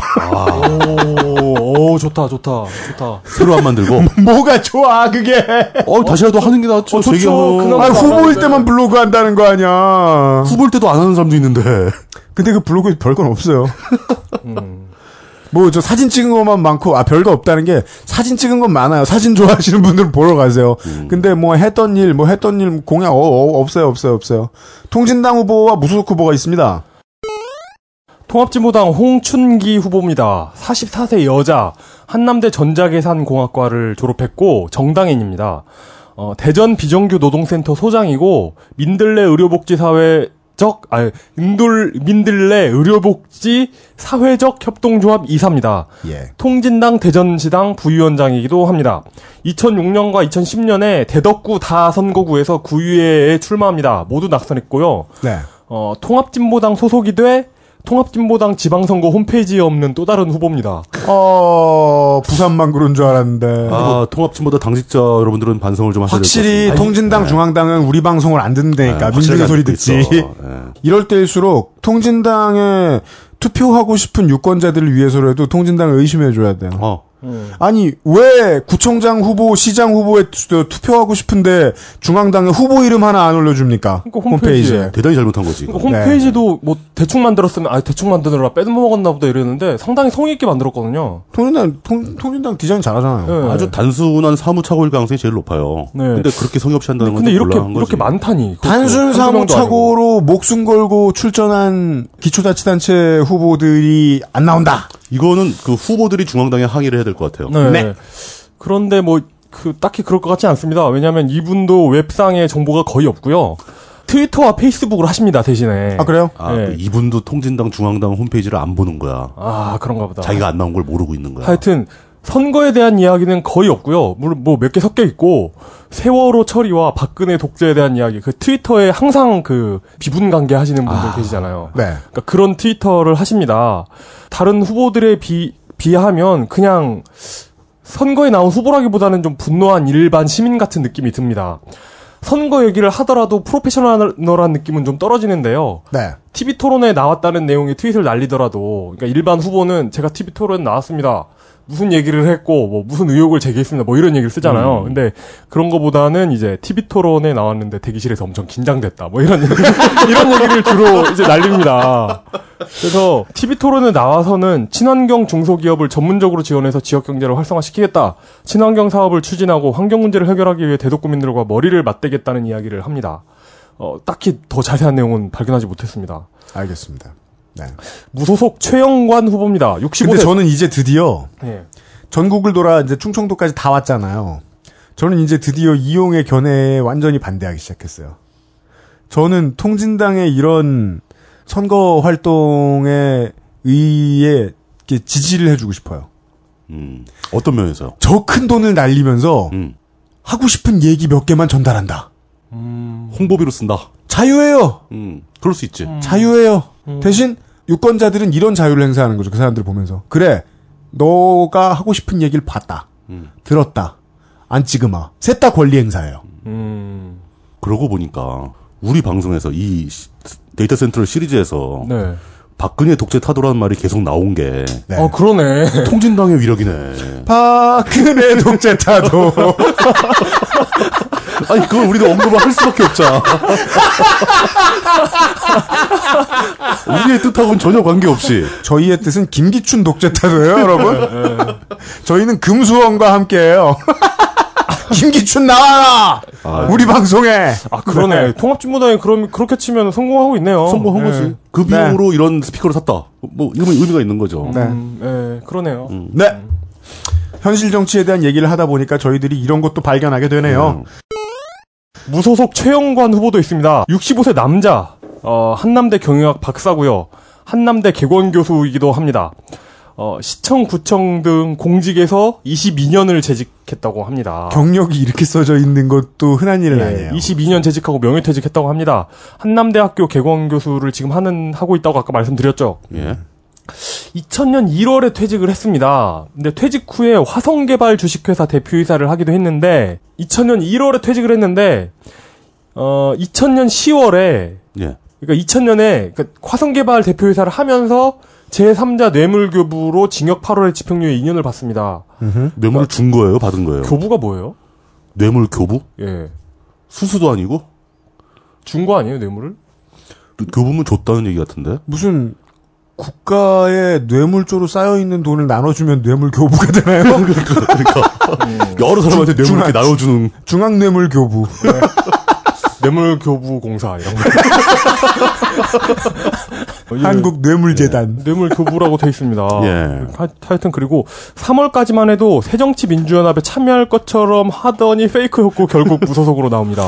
[SPEAKER 3] 오, 오, 좋다, 좋다, 좋다.
[SPEAKER 4] 새로 안 만들고.
[SPEAKER 2] 뭐가 좋아, 그게.
[SPEAKER 4] 어, 다시라도 하는 게 낫죠.
[SPEAKER 3] 어, 좋죠. 그나마-
[SPEAKER 2] 아, 후보일
[SPEAKER 3] 네.
[SPEAKER 2] 때만 블로그 한다는 거 아니야.
[SPEAKER 4] 후보일 때도 안 하는 사람도 있는데.
[SPEAKER 2] 근데 그 블로그에 별건 없어요.
[SPEAKER 3] 음.
[SPEAKER 2] 뭐 저 사진 찍은 것만 많고 아 별거 없다는 게 사진 찍은 건 많아요. 사진 좋아하시는 분들은 보러 가세요. 근데 뭐 했던 일, 뭐 했던 일 공약 어, 어, 없어요, 없어요, 없어요. 통진당 후보와 무소속 후보가 있습니다.
[SPEAKER 3] 통합진보당 홍춘기 후보입니다. 44세 여자, 한남대 전자계산공학과를 졸업했고 정당인입니다. 어, 대전 비정규 노동센터 소장이고 민들레 의료복지사회 적 아 인돌 민들레 의료복지 사회적 협동조합 이사입니다.
[SPEAKER 2] 예.
[SPEAKER 3] 통진당 대전시당 부위원장이기도 합니다. 2006년과 2010년에 대덕구 다선거구에서 구의회에 출마합니다. 모두 낙선했고요.
[SPEAKER 2] 네.
[SPEAKER 3] 어, 통합진보당 소속이 돼 통합진보당 지방선거 홈페이지에 없는 또 다른 후보입니다.
[SPEAKER 2] 어 부산만 그런 줄 알았는데.
[SPEAKER 4] 아, 통합진보당 당직자 여러분들은 반성을 좀 하셔야 될것
[SPEAKER 2] 확실히
[SPEAKER 4] 같습니다.
[SPEAKER 2] 통진당 중앙당은 우리 방송을 안 듣는다니까
[SPEAKER 4] 네,
[SPEAKER 2] 민주당
[SPEAKER 4] 확실하게
[SPEAKER 2] 소리 듣지.
[SPEAKER 4] 예.
[SPEAKER 2] 이럴 때일수록 통진당에 투표하고 싶은 유권자들을 위해서라도 통진당을 의심해줘야 돼요.
[SPEAKER 4] 어.
[SPEAKER 2] 아니 왜 구청장 후보, 시장 후보에 투- 투표하고 싶은데 중앙당에 후보 이름 하나 안 올려줍니까?
[SPEAKER 3] 그러니까 홈페이지에.
[SPEAKER 4] 대단히 잘못한 거지.
[SPEAKER 3] 그러니까 홈페이지도 뭐 대충 만들었으면 아 대충 만드느라 빼먹었나 보다 이랬는데 상당히 성의 있게 만들었거든요.
[SPEAKER 2] 통진당 통, 통진당 디자인 잘하잖아요.
[SPEAKER 3] 네.
[SPEAKER 4] 아주 단순한 사무착오일 가능성이 제일 높아요.
[SPEAKER 3] 네.
[SPEAKER 4] 근데 그렇게 성의 없이 한다는 건
[SPEAKER 3] 근데
[SPEAKER 4] 좀
[SPEAKER 3] 이렇게
[SPEAKER 4] 거지.
[SPEAKER 3] 이렇게 많다니.
[SPEAKER 2] 단순
[SPEAKER 3] 아니고.
[SPEAKER 2] 사무착오로 목숨 걸고 출전한 기초자치단체 후보들이 안 나온다.
[SPEAKER 4] 이거는 그 후보들이 중앙당에 항의를 해야 될 것 같아요.
[SPEAKER 3] 네.
[SPEAKER 2] 네.
[SPEAKER 3] 그런데 뭐 그 딱히 그럴 것 같지 않습니다. 왜냐하면 이분도 웹상에 정보가 거의 없고요. 트위터와 페이스북을 하십니다 대신에.
[SPEAKER 2] 아 그래요?
[SPEAKER 4] 아,
[SPEAKER 3] 네.
[SPEAKER 4] 그 이분도 통진당 중앙당 홈페이지를 안 보는 거야.
[SPEAKER 3] 아 그런가 보다.
[SPEAKER 4] 자기가 안 나온 걸 모르고 있는 거야.
[SPEAKER 3] 하여튼 선거에 대한 이야기는 거의 없고요. 물론 뭐 몇 개 섞여 있고 세월호 처리와 박근혜 독재에 대한 이야기. 그 트위터에 항상 그 비분 관계 하시는 분들 계시잖아요.
[SPEAKER 2] 네.
[SPEAKER 3] 그러니까 그런 트위터를 하십니다. 다른 후보들에 비 비하면 그냥 선거에 나온 후보라기보다는 좀 분노한 일반 시민 같은 느낌이 듭니다. 선거 얘기를 하더라도 프로페셔널한 느낌은 좀 떨어지는데요.
[SPEAKER 2] 네.
[SPEAKER 3] TV 토론에 나왔다는 내용의 트윗을 날리더라도, 그러니까 일반 후보는 제가 TV 토론 나왔습니다. 무슨 얘기를 했고, 뭐, 무슨 의혹을 제기했습니다. 뭐, 이런 얘기를 쓰잖아요. 근데 그런 거보다는 이제 TV 토론에 나왔는데 대기실에서 엄청 긴장됐다. 뭐, 이런, 얘기- 이런 얘기를 주로 이제 날립니다. 그래서 TV 토론에 나와서는 친환경 중소기업을 전문적으로 지원해서 지역 경제를 활성화시키겠다. 친환경 사업을 추진하고 환경 문제를 해결하기 위해 대도구민들과 머리를 맞대겠다는 이야기를 합니다. 어, 딱히 더 자세한 내용은 발견하지 못했습니다.
[SPEAKER 2] 알겠습니다. 네.
[SPEAKER 3] 무소속 최영관 후보입니다. 65세.
[SPEAKER 2] 근데 저는 이제 드디어
[SPEAKER 3] 예.
[SPEAKER 2] 전국을 돌아 이제 충청도까지 다 왔잖아요. 저는 이제 드디어 이용의 견해에 완전히 반대하기 시작했어요. 저는 통진당의 이런 선거 활동에 의해 지지를 해주고 싶어요.
[SPEAKER 4] 음. 어떤 면에서요?
[SPEAKER 2] 저 큰 돈을 날리면서
[SPEAKER 4] 음.
[SPEAKER 2] 하고 싶은 얘기 몇 개만 전달한다.
[SPEAKER 4] 홍보비로 쓴다.
[SPEAKER 2] 자유예요.
[SPEAKER 4] 음. 그럴 수 있지.
[SPEAKER 2] 자유예요. 대신 유권자들은 이런 자유를 행사하는 거죠. 그 사람들 보면서. 그래. 너가 하고 싶은 얘기를 봤다.
[SPEAKER 4] 음.
[SPEAKER 2] 들었다. 안 찍으마. 셋 다 권리 행사예요.
[SPEAKER 3] 음.
[SPEAKER 4] 그러고 보니까 우리 방송에서 이 시- 데이터 센트럴 시리즈에서
[SPEAKER 3] 네.
[SPEAKER 4] 박근혜 독재 타도라는 말이 계속 나온 게
[SPEAKER 2] 네.
[SPEAKER 3] 어, 그러네.
[SPEAKER 4] 통진당의 위력이네.
[SPEAKER 2] 박근혜 독재 타도.
[SPEAKER 4] 아니 그걸 우리가 언급을 할 수밖에 없잖아. 우리의 뜻하고는 전혀 관계없이
[SPEAKER 2] 저희의 뜻은 김기춘 독재타도예요, 여러분. 저희는 금수원과 함께해요. 김기춘 나와라!
[SPEAKER 4] 아,
[SPEAKER 2] 우리 방송에!
[SPEAKER 3] 아, 그러네. 통합진보당이 그럼, 그렇게 치면 성공하고 있네요.
[SPEAKER 4] 성공한
[SPEAKER 3] 예.
[SPEAKER 4] 거지. 그 비용으로 이런 스피커를 샀다. 뭐 의미, 의미가 있는 거죠.
[SPEAKER 2] 네.
[SPEAKER 3] 음, 예, 그러네요.
[SPEAKER 2] 네. 현실 정치에 대한 얘기를 하다 보니까 저희들이 이런 것도 발견하게 되네요.
[SPEAKER 3] 무소속 최영관 후보도 있습니다. 65세 남자, 어, 한남대 경영학 박사고요. 한남대 개원 교수이기도 합니다. 어, 시청, 구청 등 공직에서 22년을 재직했다고 합니다.
[SPEAKER 2] 경력이 이렇게 써져 있는 것도 흔한 일은
[SPEAKER 3] 예,
[SPEAKER 2] 아니에요.
[SPEAKER 3] 22년 재직하고 명예퇴직했다고 합니다. 한남대학교 개원 교수를 지금 하는 하고 있다고 아까 말씀드렸죠.
[SPEAKER 4] 예.
[SPEAKER 3] 2000년 1월에 퇴직을 했습니다. 근데 퇴직 후에 화성개발 주식회사 대표이사를 하기도 했는데 2000년 1월에 퇴직을 했는데 어 2000년 10월에
[SPEAKER 4] 예.
[SPEAKER 3] 그러니까 2000년에 그 화성개발 대표이사를 하면서 제3자 뇌물교부로 징역 8월에 집행유예 2년을 받습니다.
[SPEAKER 4] 뇌물을 준 거예요? 받은 거예요?
[SPEAKER 3] 교부가 뭐예요?
[SPEAKER 4] 뇌물 교부?
[SPEAKER 3] 예.
[SPEAKER 4] 수수도 아니고?
[SPEAKER 3] 준 거 아니에요, 뇌물을?
[SPEAKER 4] 교부면 줬다는 얘기 같은데?
[SPEAKER 2] 무슨 국가의 뇌물조로 쌓여있는 돈을 나눠주면 뇌물 교부가 되나요?
[SPEAKER 4] 여러 사람한테 뇌물
[SPEAKER 2] 중앙-
[SPEAKER 4] 이렇게 나눠주는.
[SPEAKER 2] 중앙뇌물 교부.
[SPEAKER 3] 뇌물교부공사 이런 거. 예.
[SPEAKER 2] 한국 뇌물재단.
[SPEAKER 3] 뇌물 교부라고 돼 있습니다.
[SPEAKER 4] 예.
[SPEAKER 3] 하, 하여튼 그리고 3월까지만 해도 새정치민주연합에 참여할 것처럼 하더니 페이크였고 결국 무소속으로 나옵니다.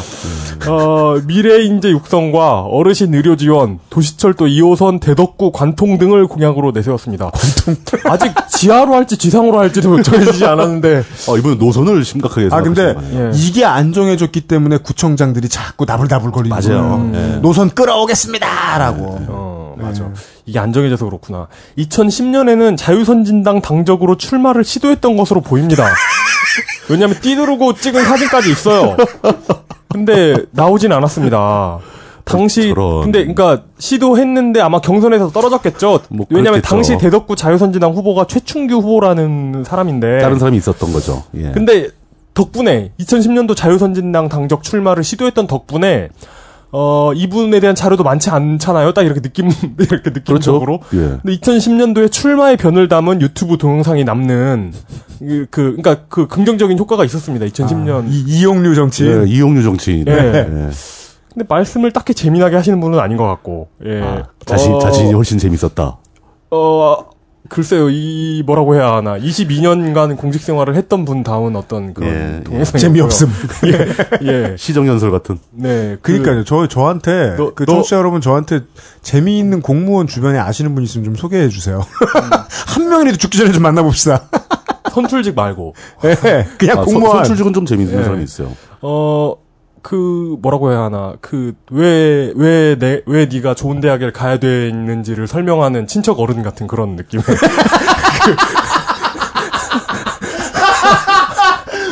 [SPEAKER 3] 어, 미래인재 육성과 어르신 의료 지원, 도시철도 2호선 대덕구 관통 등을 공약으로 내세웠습니다. 아직 지하로 할지 지상으로 할지도 정해지지 않았는데
[SPEAKER 4] 아, 이번엔 노선을 심각하게
[SPEAKER 2] 아, 근데.
[SPEAKER 4] 예.
[SPEAKER 2] 이게 안 정해졌기 때문에 구청장들이 자꾸 나불나불 거리는
[SPEAKER 4] 맞아요.
[SPEAKER 2] 거예요.
[SPEAKER 4] 예.
[SPEAKER 2] 노선 끌어오겠습니다! 라고.
[SPEAKER 3] 어, 맞아. 이게 안 정해져서 그렇구나. 2010년에는 자유선진당 당적으로 출마를 시도했던 것으로 보입니다. 왜냐면 띠누르고 찍은 사진까지 있어요. 근데 나오진 않았습니다. 당시
[SPEAKER 4] 저런.
[SPEAKER 3] 근데 그러니까 시도했는데 아마 경선에서 떨어졌겠죠.
[SPEAKER 4] 뭐
[SPEAKER 3] 왜냐면
[SPEAKER 4] 그랬겠죠.
[SPEAKER 3] 당시 대덕구 자유선진당 후보가 최충규 후보라는 사람인데
[SPEAKER 4] 다른 사람이 있었던 거죠. 예.
[SPEAKER 3] 근데 덕분에 2010년도 자유선진당 당적 출마를 시도했던 덕분에 어 이분에 대한 자료도 많지 않잖아요. 딱 이렇게 느낌 이렇게 느낌적으로.
[SPEAKER 4] 예.
[SPEAKER 3] 근데 2010년도에 출마의 변을 담은 유튜브 동영상이 남는 그, 그 그러니까 그 긍정적인 효과가 있었습니다. 2010년.
[SPEAKER 2] 아, 이, 이용류 정치.
[SPEAKER 4] 예, 이용류 정치인.
[SPEAKER 3] 예.
[SPEAKER 4] 예.
[SPEAKER 3] 근데 말씀을 딱히 재미나게 하시는 분은 아닌 것 같고. 예.
[SPEAKER 4] 아, 자신,
[SPEAKER 3] 어,
[SPEAKER 4] 자신이 훨씬 재밌었다.
[SPEAKER 3] 어 글쎄요. 이 뭐라고 해야 하나. 22년간 공직 생활을 했던 분 다운 어떤 그런
[SPEAKER 4] 예, 예.
[SPEAKER 3] 동영상이
[SPEAKER 2] 재미없음.
[SPEAKER 3] 예.
[SPEAKER 4] 시정연설 같은.
[SPEAKER 3] 네. 그-
[SPEAKER 2] 그러니까요. 저 저한테
[SPEAKER 3] 너-
[SPEAKER 2] 그
[SPEAKER 3] 너-
[SPEAKER 2] 청취자 여러분 저한테 재미있는 공무원 주변에 아시는 분 있으면 좀 소개해 주세요. 한 명이라도 죽기 전에 좀 만나봅시다.
[SPEAKER 3] 선출직 말고.
[SPEAKER 2] 예, 그냥
[SPEAKER 4] 아,
[SPEAKER 2] 공무원.
[SPEAKER 4] 선, 출직은 좀 재밌는
[SPEAKER 3] 예.
[SPEAKER 4] 사람이 있어요.
[SPEAKER 3] 어, 그, 뭐라고 해야 하나. 그, 왜, 왜, 내, 왜 네가 좋은 대학을 가야 되는지를 설명하는 친척 어른 같은 그런 느낌.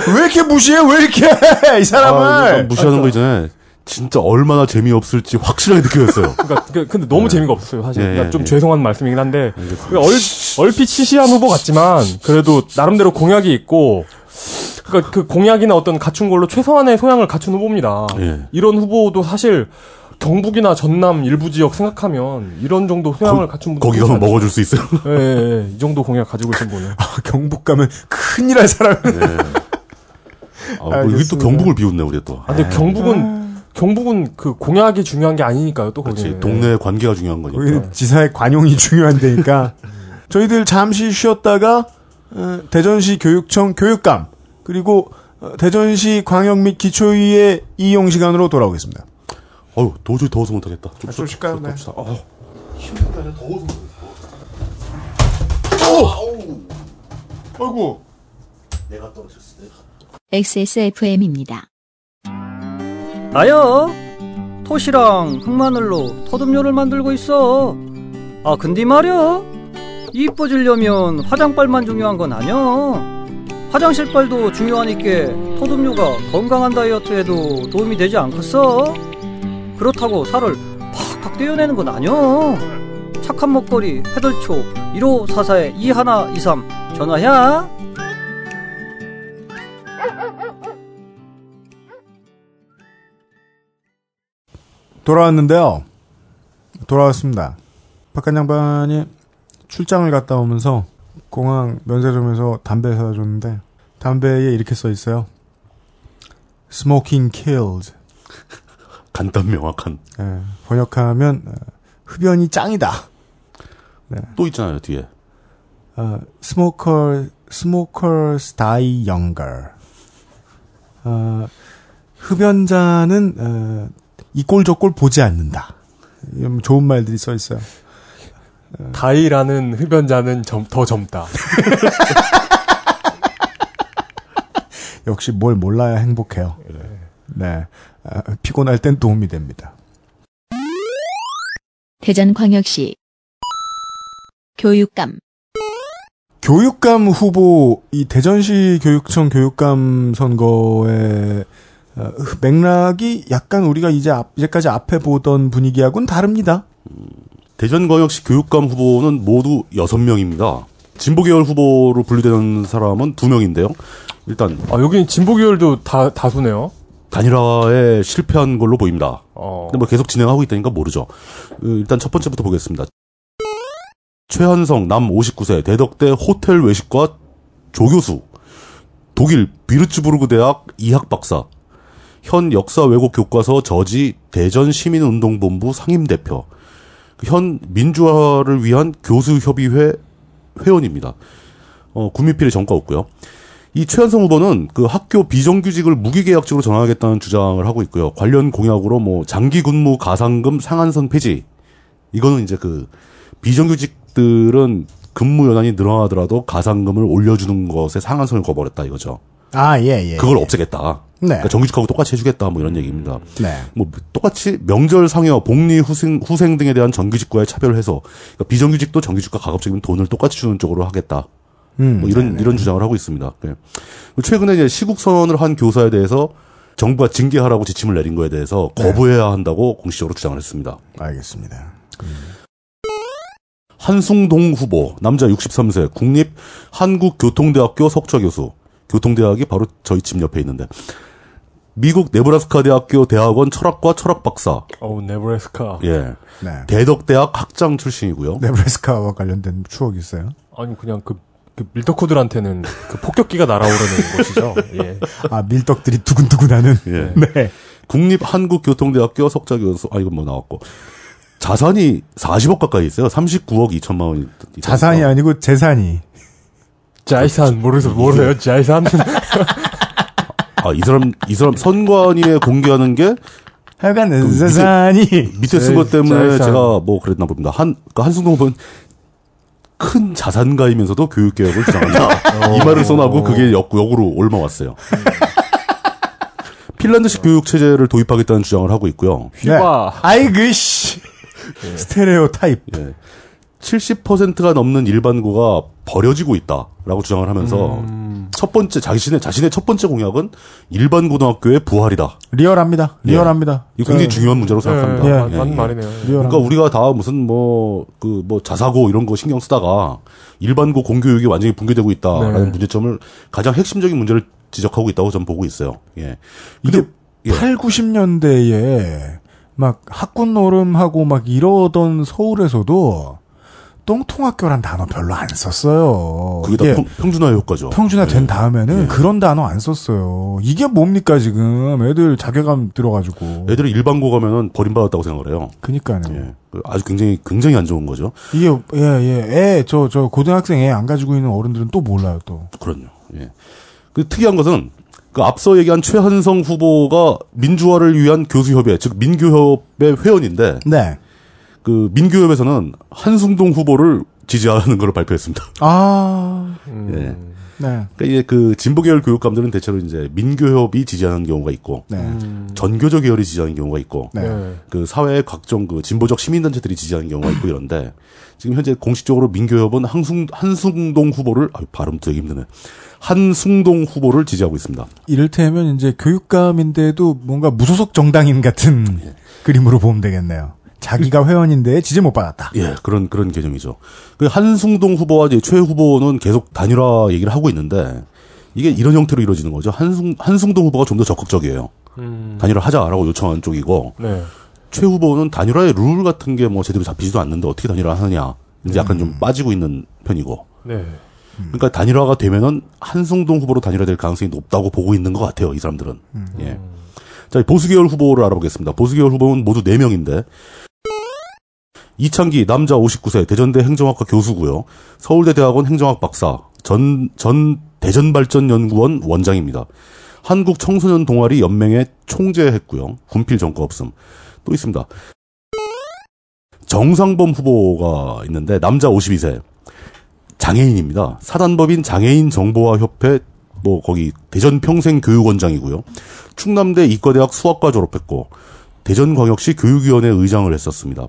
[SPEAKER 2] 왜 이렇게 무시해? 왜 이렇게 해? 이 사람을.
[SPEAKER 4] 아, 무시하는 거 이전에 진짜 얼마나 재미없을지 확실하게 느껴졌어요.
[SPEAKER 3] 그러니까, 그- 근데 너무 재미가 없었어요, 사실.
[SPEAKER 4] 예,
[SPEAKER 3] 그러니까
[SPEAKER 4] 예,
[SPEAKER 3] 좀
[SPEAKER 4] 예.
[SPEAKER 3] 죄송한 말씀이긴 한데, 그 얼, 얼핏 시시한 후보 같지만, 그래도 나름대로 공약이 있고, 그러니까 그 공약이나 어떤 갖춘 걸로 최소한의 소양을 갖춘 후보입니다.
[SPEAKER 4] 예.
[SPEAKER 3] 이런 후보도 사실 경북이나 전남 일부 지역 생각하면 이런 정도 소양을 갖춘 분들
[SPEAKER 4] 거기 가면 먹어줄 수 있어요.
[SPEAKER 3] 예, 예, 예. 이 정도 공약 가지고 계신 분은.
[SPEAKER 2] 아, 경북 가면 큰일 날 사람.
[SPEAKER 4] 아, 뭐 여기 또. 경북을 비웃네 우리 또.
[SPEAKER 3] 아, 근데 경북은 경북은 그 공약이 중요한 게 아니니까요. 또
[SPEAKER 4] 그렇지. 동네 관계가 중요한 거니까.
[SPEAKER 2] 거기는 지사의 관용이 중요한데니까. 저희들 잠시 쉬었다가 어, 대전시 교육청 교육감 그리고 어, 대전시 광역 및 기초위의 이용 시간으로 돌아오겠습니다.
[SPEAKER 4] 어우 도저히 더워서 못하겠다. 좀
[SPEAKER 2] 아, 좀 쉴까요? 네.
[SPEAKER 4] 어.
[SPEAKER 2] 아이고.
[SPEAKER 4] 내가 떨어졌어.
[SPEAKER 1] XSFM입니다.
[SPEAKER 8] 나요 토시랑 흑마늘로 토듬료를 만들고 있어 아 근데 말이야 이뻐지려면 화장빨만 중요한 건 아니야 화장실빨도 중요하니까 토듬료가 건강한 다이어트에도 도움이 되지 않겠어 그렇다고 살을 팍팍 떼어내는 건 아니야 착한 먹거리 해덜초 1544에 2123 전화야
[SPEAKER 2] 돌아왔는데요. 돌아왔습니다. 박한 양반이 출장을 갔다 오면서 공항 면세점에서 담배 사다 줬는데 담배에 이렇게 써 있어요. Smoking kills.
[SPEAKER 4] 간단 명확한.
[SPEAKER 2] 예, 번역하면 어, 흡연이 짱이다.
[SPEAKER 4] 또 있잖아요 뒤에.
[SPEAKER 2] 어, smoker, smokers die younger. 어, 흡연자는 어, 이꼴 저꼴 보지 않는다. 이런 좋은 말들이 써 있어요.
[SPEAKER 3] 다이라는 흡연자는 점- 더 젊다.
[SPEAKER 2] 역시 뭘 몰라야 행복해요. 네. 아, 피곤할 땐 도움이 됩니다.
[SPEAKER 1] 대전광역시 교육감
[SPEAKER 2] 교육감 후보, 이 대전시 교육청 교육감 선거의 어, 맥락이 약간 우리가 이제 앞, 이제까지 앞에 보던 분위기하고는 다릅니다.
[SPEAKER 4] 대전광역시 교육감 후보는 모두 여섯 명입니다. 진보 계열 후보로 분류되는 사람은 두 명인데요. 일단
[SPEAKER 3] 아, 여기 진보 계열도 다, 다수네요.
[SPEAKER 4] 단일화에 실패한 걸로 보입니다.
[SPEAKER 3] 어.
[SPEAKER 4] 근데 뭐 계속 진행하고 있다니까 모르죠. 어, 일단 첫 번째부터 보겠습니다. 최한성 남 59세 대덕대 호텔 외식과 조교수 독일 비르츠부르크 대학 이학 박사 현 역사 왜곡 교과서 저지 대전 시민운동본부 상임 대표 현 민주화를 위한 교수협의회 회원입니다. 어, 구미필의 전과 없고요. 이 최한성 후보는 그 학교 비정규직을 무기계약직으로 전환하겠다는 주장을 하고 있고요. 관련 공약으로 뭐 장기 근무 가상금 상한선 폐지. 이거는 이제 그 비정규직들은 근무 연한이 늘어나더라도 가상금을 올려주는 것에 상한선을 거버렸다 이거죠.
[SPEAKER 2] 아, 예, 예.
[SPEAKER 4] 그걸
[SPEAKER 2] 예.
[SPEAKER 4] 없애겠다.
[SPEAKER 2] 네.
[SPEAKER 4] 그러니까 정규직하고 똑같이 해주겠다 뭐 이런 얘기입니다.
[SPEAKER 2] 네.
[SPEAKER 4] 뭐 똑같이 명절 상여 복리 후생 후생 등에 대한 정규직과의 차별을 해서 그러니까 비정규직도 정규직과 가급적이면 돈을 똑같이 주는 쪽으로 하겠다.
[SPEAKER 2] 음,
[SPEAKER 4] 뭐 이런 이런 주장을 하고 있습니다. 네. 최근에 이제 시국 선언을 한 교사에 대해서 정부가 징계하라고 지침을 내린 거에 대해서
[SPEAKER 2] 네.
[SPEAKER 4] 거부해야 한다고 공식적으로 주장을 했습니다.
[SPEAKER 2] 알겠습니다.
[SPEAKER 4] 한승동 후보 남자 63세 국립 한국교통대학교 석좌 교수 교통대학이 바로 저희 집 옆에 있는데 미국 네브라스카 대학교 대학원 철학과 철학 박사
[SPEAKER 3] 어우, 네브래스카.
[SPEAKER 4] 예
[SPEAKER 2] 네.
[SPEAKER 4] 대덕대학 학장 출신이고요.
[SPEAKER 2] 네브래스카와 관련된 추억이 있어요.
[SPEAKER 3] 아니, 그냥 그, 그 밀떡코들한테는 그 폭격기가 날아오르는 곳이죠. 예.
[SPEAKER 2] 아, 밀떡들이 두근두근하는.
[SPEAKER 4] 예.
[SPEAKER 2] 네.
[SPEAKER 4] 국립 한국교통대학교 석좌 교수 아 이건 뭐 나왔고 자산이 40억 가까이 있어요. 39억 2천만 원.
[SPEAKER 2] 자산이 아니고 재산이.
[SPEAKER 3] 자이산, 모르서, 모르세요? 자이산?
[SPEAKER 4] 아이 사람 이 사람 선관위에 공개하는 게
[SPEAKER 2] 하여간
[SPEAKER 4] 그 밑에-
[SPEAKER 2] 재산이.
[SPEAKER 4] 밑에 쓴것
[SPEAKER 3] 자-
[SPEAKER 4] 때문에
[SPEAKER 3] 자산.
[SPEAKER 4] 제가 뭐 그랬나 봅니다. 한, 그 한승동 분, 큰 자산가이면서도 교육개혁을 주장한다. 이 말을 써나고 그게 역, 역으로 옮아왔어요. 핀란드식 교육 체제를 도입하겠다는 주장을 하고 있고요.
[SPEAKER 3] 휘바.
[SPEAKER 2] 아이그 씨. 스테레오 타입.
[SPEAKER 4] 예. 70%가 넘는 일반고가 버려지고 있다라고 주장을 하면서
[SPEAKER 3] 음.
[SPEAKER 4] 첫 번째 자신의 자신의 첫 번째 공약은 일반 고등학교의 부활이다.
[SPEAKER 2] 리얼합니다.
[SPEAKER 4] 예.
[SPEAKER 2] 리얼합니다.
[SPEAKER 4] 이거 굉장히
[SPEAKER 2] 저-
[SPEAKER 4] 중요한 문제로 생각합니다.
[SPEAKER 2] 예.
[SPEAKER 3] 네, 맞- 맞는 말이네요.
[SPEAKER 2] 리얼합니다.
[SPEAKER 4] 그러니까 우리가 다 무슨 뭐그 뭐 자사고 이런 거 신경 쓰다가 일반고 공교육이 완전히 붕괴되고 있다라는
[SPEAKER 3] 네.
[SPEAKER 4] 문제점을 가장 핵심적인 문제를 지적하고 있다고 저는 보고 있어요. 예.
[SPEAKER 2] 근데
[SPEAKER 4] 이게 예.
[SPEAKER 2] 8, 90년대에 막 학군 노름하고 막 이러던 서울에서도 똥통학교란 단어 별로 안 썼어요.
[SPEAKER 4] 그게 다
[SPEAKER 2] 이게
[SPEAKER 4] 평, 평준화 효과죠.
[SPEAKER 2] 평준화 된
[SPEAKER 4] 예.
[SPEAKER 2] 다음에는
[SPEAKER 4] 예.
[SPEAKER 2] 그런 단어 안 썼어요. 이게 뭡니까 지금 애들 자괴감 들어가지고.
[SPEAKER 4] 애들이 일반고 가면은 버림받았다고 생각을 해요.
[SPEAKER 2] 그니까요.
[SPEAKER 4] 예. 그 아주 굉장히 굉장히 안 좋은 거죠.
[SPEAKER 2] 이게 예예 애 저 저 고등학생 애 안 가지고 있는 어른들은 또 몰라요 또.
[SPEAKER 4] 그럼요. 예. 그 특이한 것은 그 앞서 얘기한 최한성 후보가 민주화를 위한 교수협의 즉 민교협의 회원인데
[SPEAKER 2] 네.
[SPEAKER 4] 그 민교협에서는 한승동 후보를 지지하는 걸 발표했습니다.
[SPEAKER 2] 아
[SPEAKER 3] 음.
[SPEAKER 4] 예.
[SPEAKER 2] 네.
[SPEAKER 4] 그러니까 이게 그 진보 계열 교육감들은 대체로 이제 민교협이 지지하는 경우가 있고
[SPEAKER 2] 네.
[SPEAKER 3] 음.
[SPEAKER 4] 전교조 계열이 지지하는 경우가 있고
[SPEAKER 2] 네.
[SPEAKER 3] 네.
[SPEAKER 4] 그 사회의 각종 그 진보적 시민단체들이 지지하는 경우가 있고 이런데 지금 현재 공식적으로 민교협은 한승 한승동 후보를 아 발음 되게 힘드네. 한승동 후보를 지지하고 있습니다.
[SPEAKER 2] 이를테면 이제 교육감인데도 뭔가 무소속 정당인 같은
[SPEAKER 4] 예.
[SPEAKER 2] 그림으로 보면 되겠네요. 자기가 회원인데 지지 못 받았다.
[SPEAKER 4] 예, 그런 그런 개념이죠. 그 한승동 후보와 이제 최 후보는 계속 단일화 얘기를 하고 있는데 이게 이런 형태로 이루어지는 거죠. 한승 한승동 후보가 좀 더 적극적이에요.
[SPEAKER 3] 음.
[SPEAKER 4] 단일화 하자라고 요청한 쪽이고
[SPEAKER 3] 네.
[SPEAKER 4] 최 후보는 단일화의 룰 같은 게 뭐 제대로 잡히지도 않는데 어떻게 단일화 하느냐. 이제 약간 좀 빠지고 있는 편이고.
[SPEAKER 3] 네.
[SPEAKER 4] 그러니까 단일화가 되면은 한승동 후보로 단일화될 가능성이 높다고 보고 있는 것 같아요. 이 사람들은. 예. 자, 보수 계열 후보를 알아보겠습니다. 보수 계열 후보는 모두 4명인데 이창기 남자 59세 대전대 행정학과 교수고요. 서울대 대학원 행정학 박사, 전, 전 대전발전연구원 원장입니다. 한국 청소년 동아리 연맹의 총재했고요. 군필 전과 없음. 또 있습니다. 정상범 후보가 있는데 남자 52세 장애인입니다. 사단법인 장애인 정보화 협회 뭐 거기 대전 평생 교육원장이고요. 충남대 이과대학 수학과 졸업했고 대전광역시 교육위원회 의장을 했었습니다.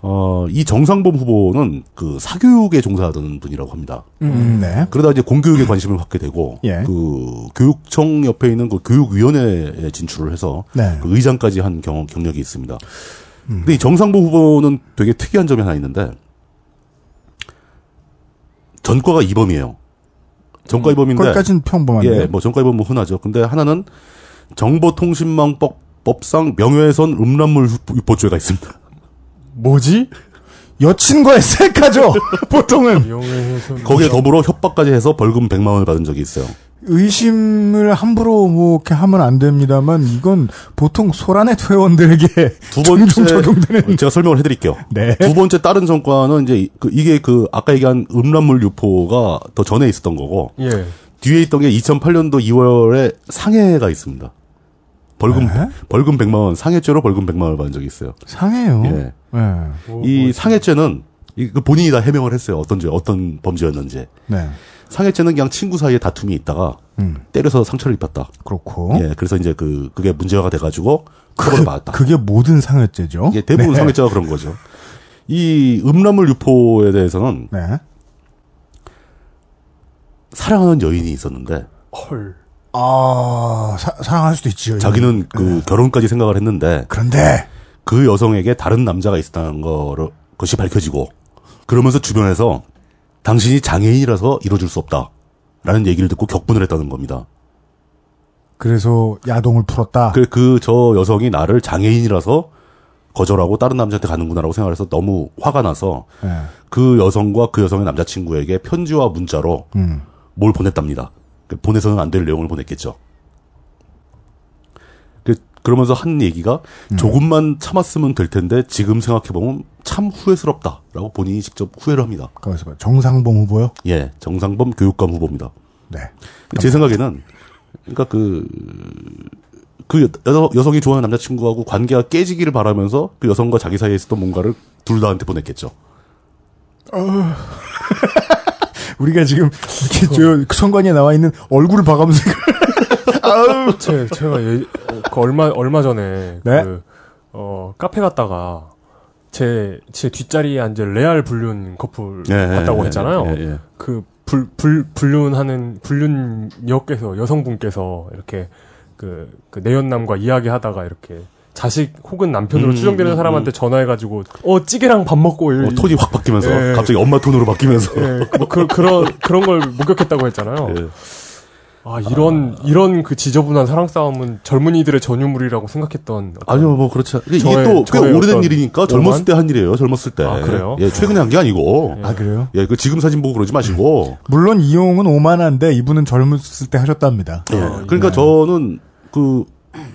[SPEAKER 4] 어, 이 정상범 후보는 그 사교육에 종사하던 분이라고 합니다.
[SPEAKER 2] 음, 네.
[SPEAKER 4] 그러다 이제 공교육에 관심을 갖게 되고
[SPEAKER 2] 예.
[SPEAKER 4] 그 교육청 옆에 있는 그 교육위원회에 진출을 해서
[SPEAKER 2] 네.
[SPEAKER 4] 그 의장까지 한 경험 경력이 있습니다. 근데 이 정상보 후보는 되게 특이한 점이 하나 있는데 전과가 이범이에요. 전과 이범인데
[SPEAKER 2] 거기까지는 평범한데.
[SPEAKER 4] 예, 뭐 전과 이범 뭐 흔하죠. 근데 하나는 정보통신망법 법상 명예훼손 음란물 유포죄가 있습니다.
[SPEAKER 2] 뭐지? 여친과의 셀카죠. 보통은.
[SPEAKER 4] 거기에 더불어 협박까지 해서 벌금 100만 원을 받은 적이 있어요.
[SPEAKER 2] 의심을 함부로 뭐 이렇게 하면 안 됩니다만 이건 보통 소라넷 회원들에게
[SPEAKER 4] 두 번째
[SPEAKER 2] 적용되는.
[SPEAKER 4] 제가 설명을 해드릴게요.
[SPEAKER 2] 네.
[SPEAKER 4] 두 번째 다른 전과는 이제 이- 그 이게 그 아까 얘기한 음란물 유포가 더 전에 있었던 거고
[SPEAKER 3] 예.
[SPEAKER 4] 뒤에 있던 게 2008년도 2월에 상해가 있습니다. 벌금
[SPEAKER 2] 네?
[SPEAKER 4] 벌금 100만 원 상해죄로 벌금 100만 원을 받은 적이 있어요.
[SPEAKER 2] 상해요.
[SPEAKER 4] 예.
[SPEAKER 2] 네.
[SPEAKER 3] 뭐,
[SPEAKER 4] 이
[SPEAKER 3] 뭐,
[SPEAKER 4] 상해죄는 이- 그 본인이 다 해명을 했어요. 어떤 죄, 어떤 범죄였는지.
[SPEAKER 2] 네.
[SPEAKER 4] 상해죄는 그냥 친구 사이에 다툼이 있다가
[SPEAKER 2] 음,
[SPEAKER 4] 때려서 상처를 입혔다.
[SPEAKER 2] 그렇고.
[SPEAKER 4] 예, 그래서 이제 그 그게 문제가 돼가지고 처벌을 받았다.
[SPEAKER 2] 그게 모든 상해죄죠.
[SPEAKER 4] 이게 대부분
[SPEAKER 2] 네.
[SPEAKER 4] 상해죄가 그런 거죠. 이 음란물 유포에 대해서는
[SPEAKER 2] 네.
[SPEAKER 4] 사랑하는 여인이 있었는데
[SPEAKER 3] 헐.
[SPEAKER 2] 아, 사, 사랑할 수도 있지요.
[SPEAKER 4] 자기는 그 결혼까지 생각을 했는데
[SPEAKER 2] 그런데
[SPEAKER 4] 그 여성에게 다른 남자가 있었다는 거를 것이 밝혀지고 그러면서 주변에서 당신이 장애인이라서 이뤄줄 수 없다 라는 얘기를 듣고 격분을 했다는 겁니다.
[SPEAKER 2] 그래서 야동을 풀었다.
[SPEAKER 4] 그 그 저 여성이 나를 장애인이라서 거절하고 다른 남자한테 가는구나라고 생각해서 너무 화가 나서
[SPEAKER 2] 네.
[SPEAKER 4] 그 여성과 그 여성의 남자친구에게 편지와 문자로
[SPEAKER 2] 음.
[SPEAKER 4] 뭘 보냈답니다. 그 보내서는 안 될 내용을 보냈겠죠. 그, 그러면서 한 얘기가 조금만 참았으면 될 텐데 지금 생각해 보면 참 후회스럽다라고 본인이 직접 후회를 합니다.
[SPEAKER 2] 봐. 정상범 후보요?
[SPEAKER 4] 예, 정상범 교육감 후보입니다.
[SPEAKER 2] 네.
[SPEAKER 4] 제 생각에는 그러니까 그, 그 여, 여성이 좋아하는 남자친구하고 관계가 깨지기를 바라면서 그 여성과 자기 사이에 있었던 뭔가를 둘 다한테 보냈겠죠.
[SPEAKER 2] 우리가 지금 이렇게 저 선관위에 나와 있는 얼굴을 봐가면서 아우.
[SPEAKER 3] 제, 제가 예, 어, 그 얼마 얼마 전에
[SPEAKER 2] 네.
[SPEAKER 3] 그, 어 카페 갔다가 제 제 뒷자리에 앉은 레알 불륜 커플
[SPEAKER 4] 예, 예,
[SPEAKER 3] 봤다고
[SPEAKER 4] 예,
[SPEAKER 3] 했잖아요.
[SPEAKER 4] 예, 예.
[SPEAKER 3] 그 불, 불, 불륜하는, 불륜녀께서, 여성분께서 이렇게 그, 그 내연남과 이야기하다가 이렇게 자식 혹은 남편으로
[SPEAKER 4] 음,
[SPEAKER 3] 추정되는
[SPEAKER 4] 음,
[SPEAKER 3] 사람한테 전화해가지고, 어, 찌개랑 밥 먹고,
[SPEAKER 4] 어, 톤이 확 바뀌면서
[SPEAKER 3] 예.
[SPEAKER 4] 갑자기 엄마 톤으로 바뀌면서
[SPEAKER 3] 예, 뭐 그, 그런, 그런 걸 목격했다고 했잖아요.
[SPEAKER 4] 예.
[SPEAKER 3] 아, 이런, 이런 그 지저분한 사랑 싸움은 젊은이들의 전유물이라고 생각했던.
[SPEAKER 4] 아니요, 뭐 그렇지. 않- 이게
[SPEAKER 3] 저의-
[SPEAKER 4] 또꽤
[SPEAKER 3] 저의
[SPEAKER 4] 오래된 일이니까
[SPEAKER 3] 오만?
[SPEAKER 4] 젊었을 때 한 일이에요. 젊었을 때.
[SPEAKER 3] 아, 그래요?
[SPEAKER 4] 예, 최근에 한 게 아니고.
[SPEAKER 2] 아 그래요?
[SPEAKER 4] 예, 그 지금 사진 보고 그러지 마시고.
[SPEAKER 2] 물론 이용은 오만한데 이분은 젊었을 때 하셨답니다.
[SPEAKER 4] 예. 그러니까 저는 그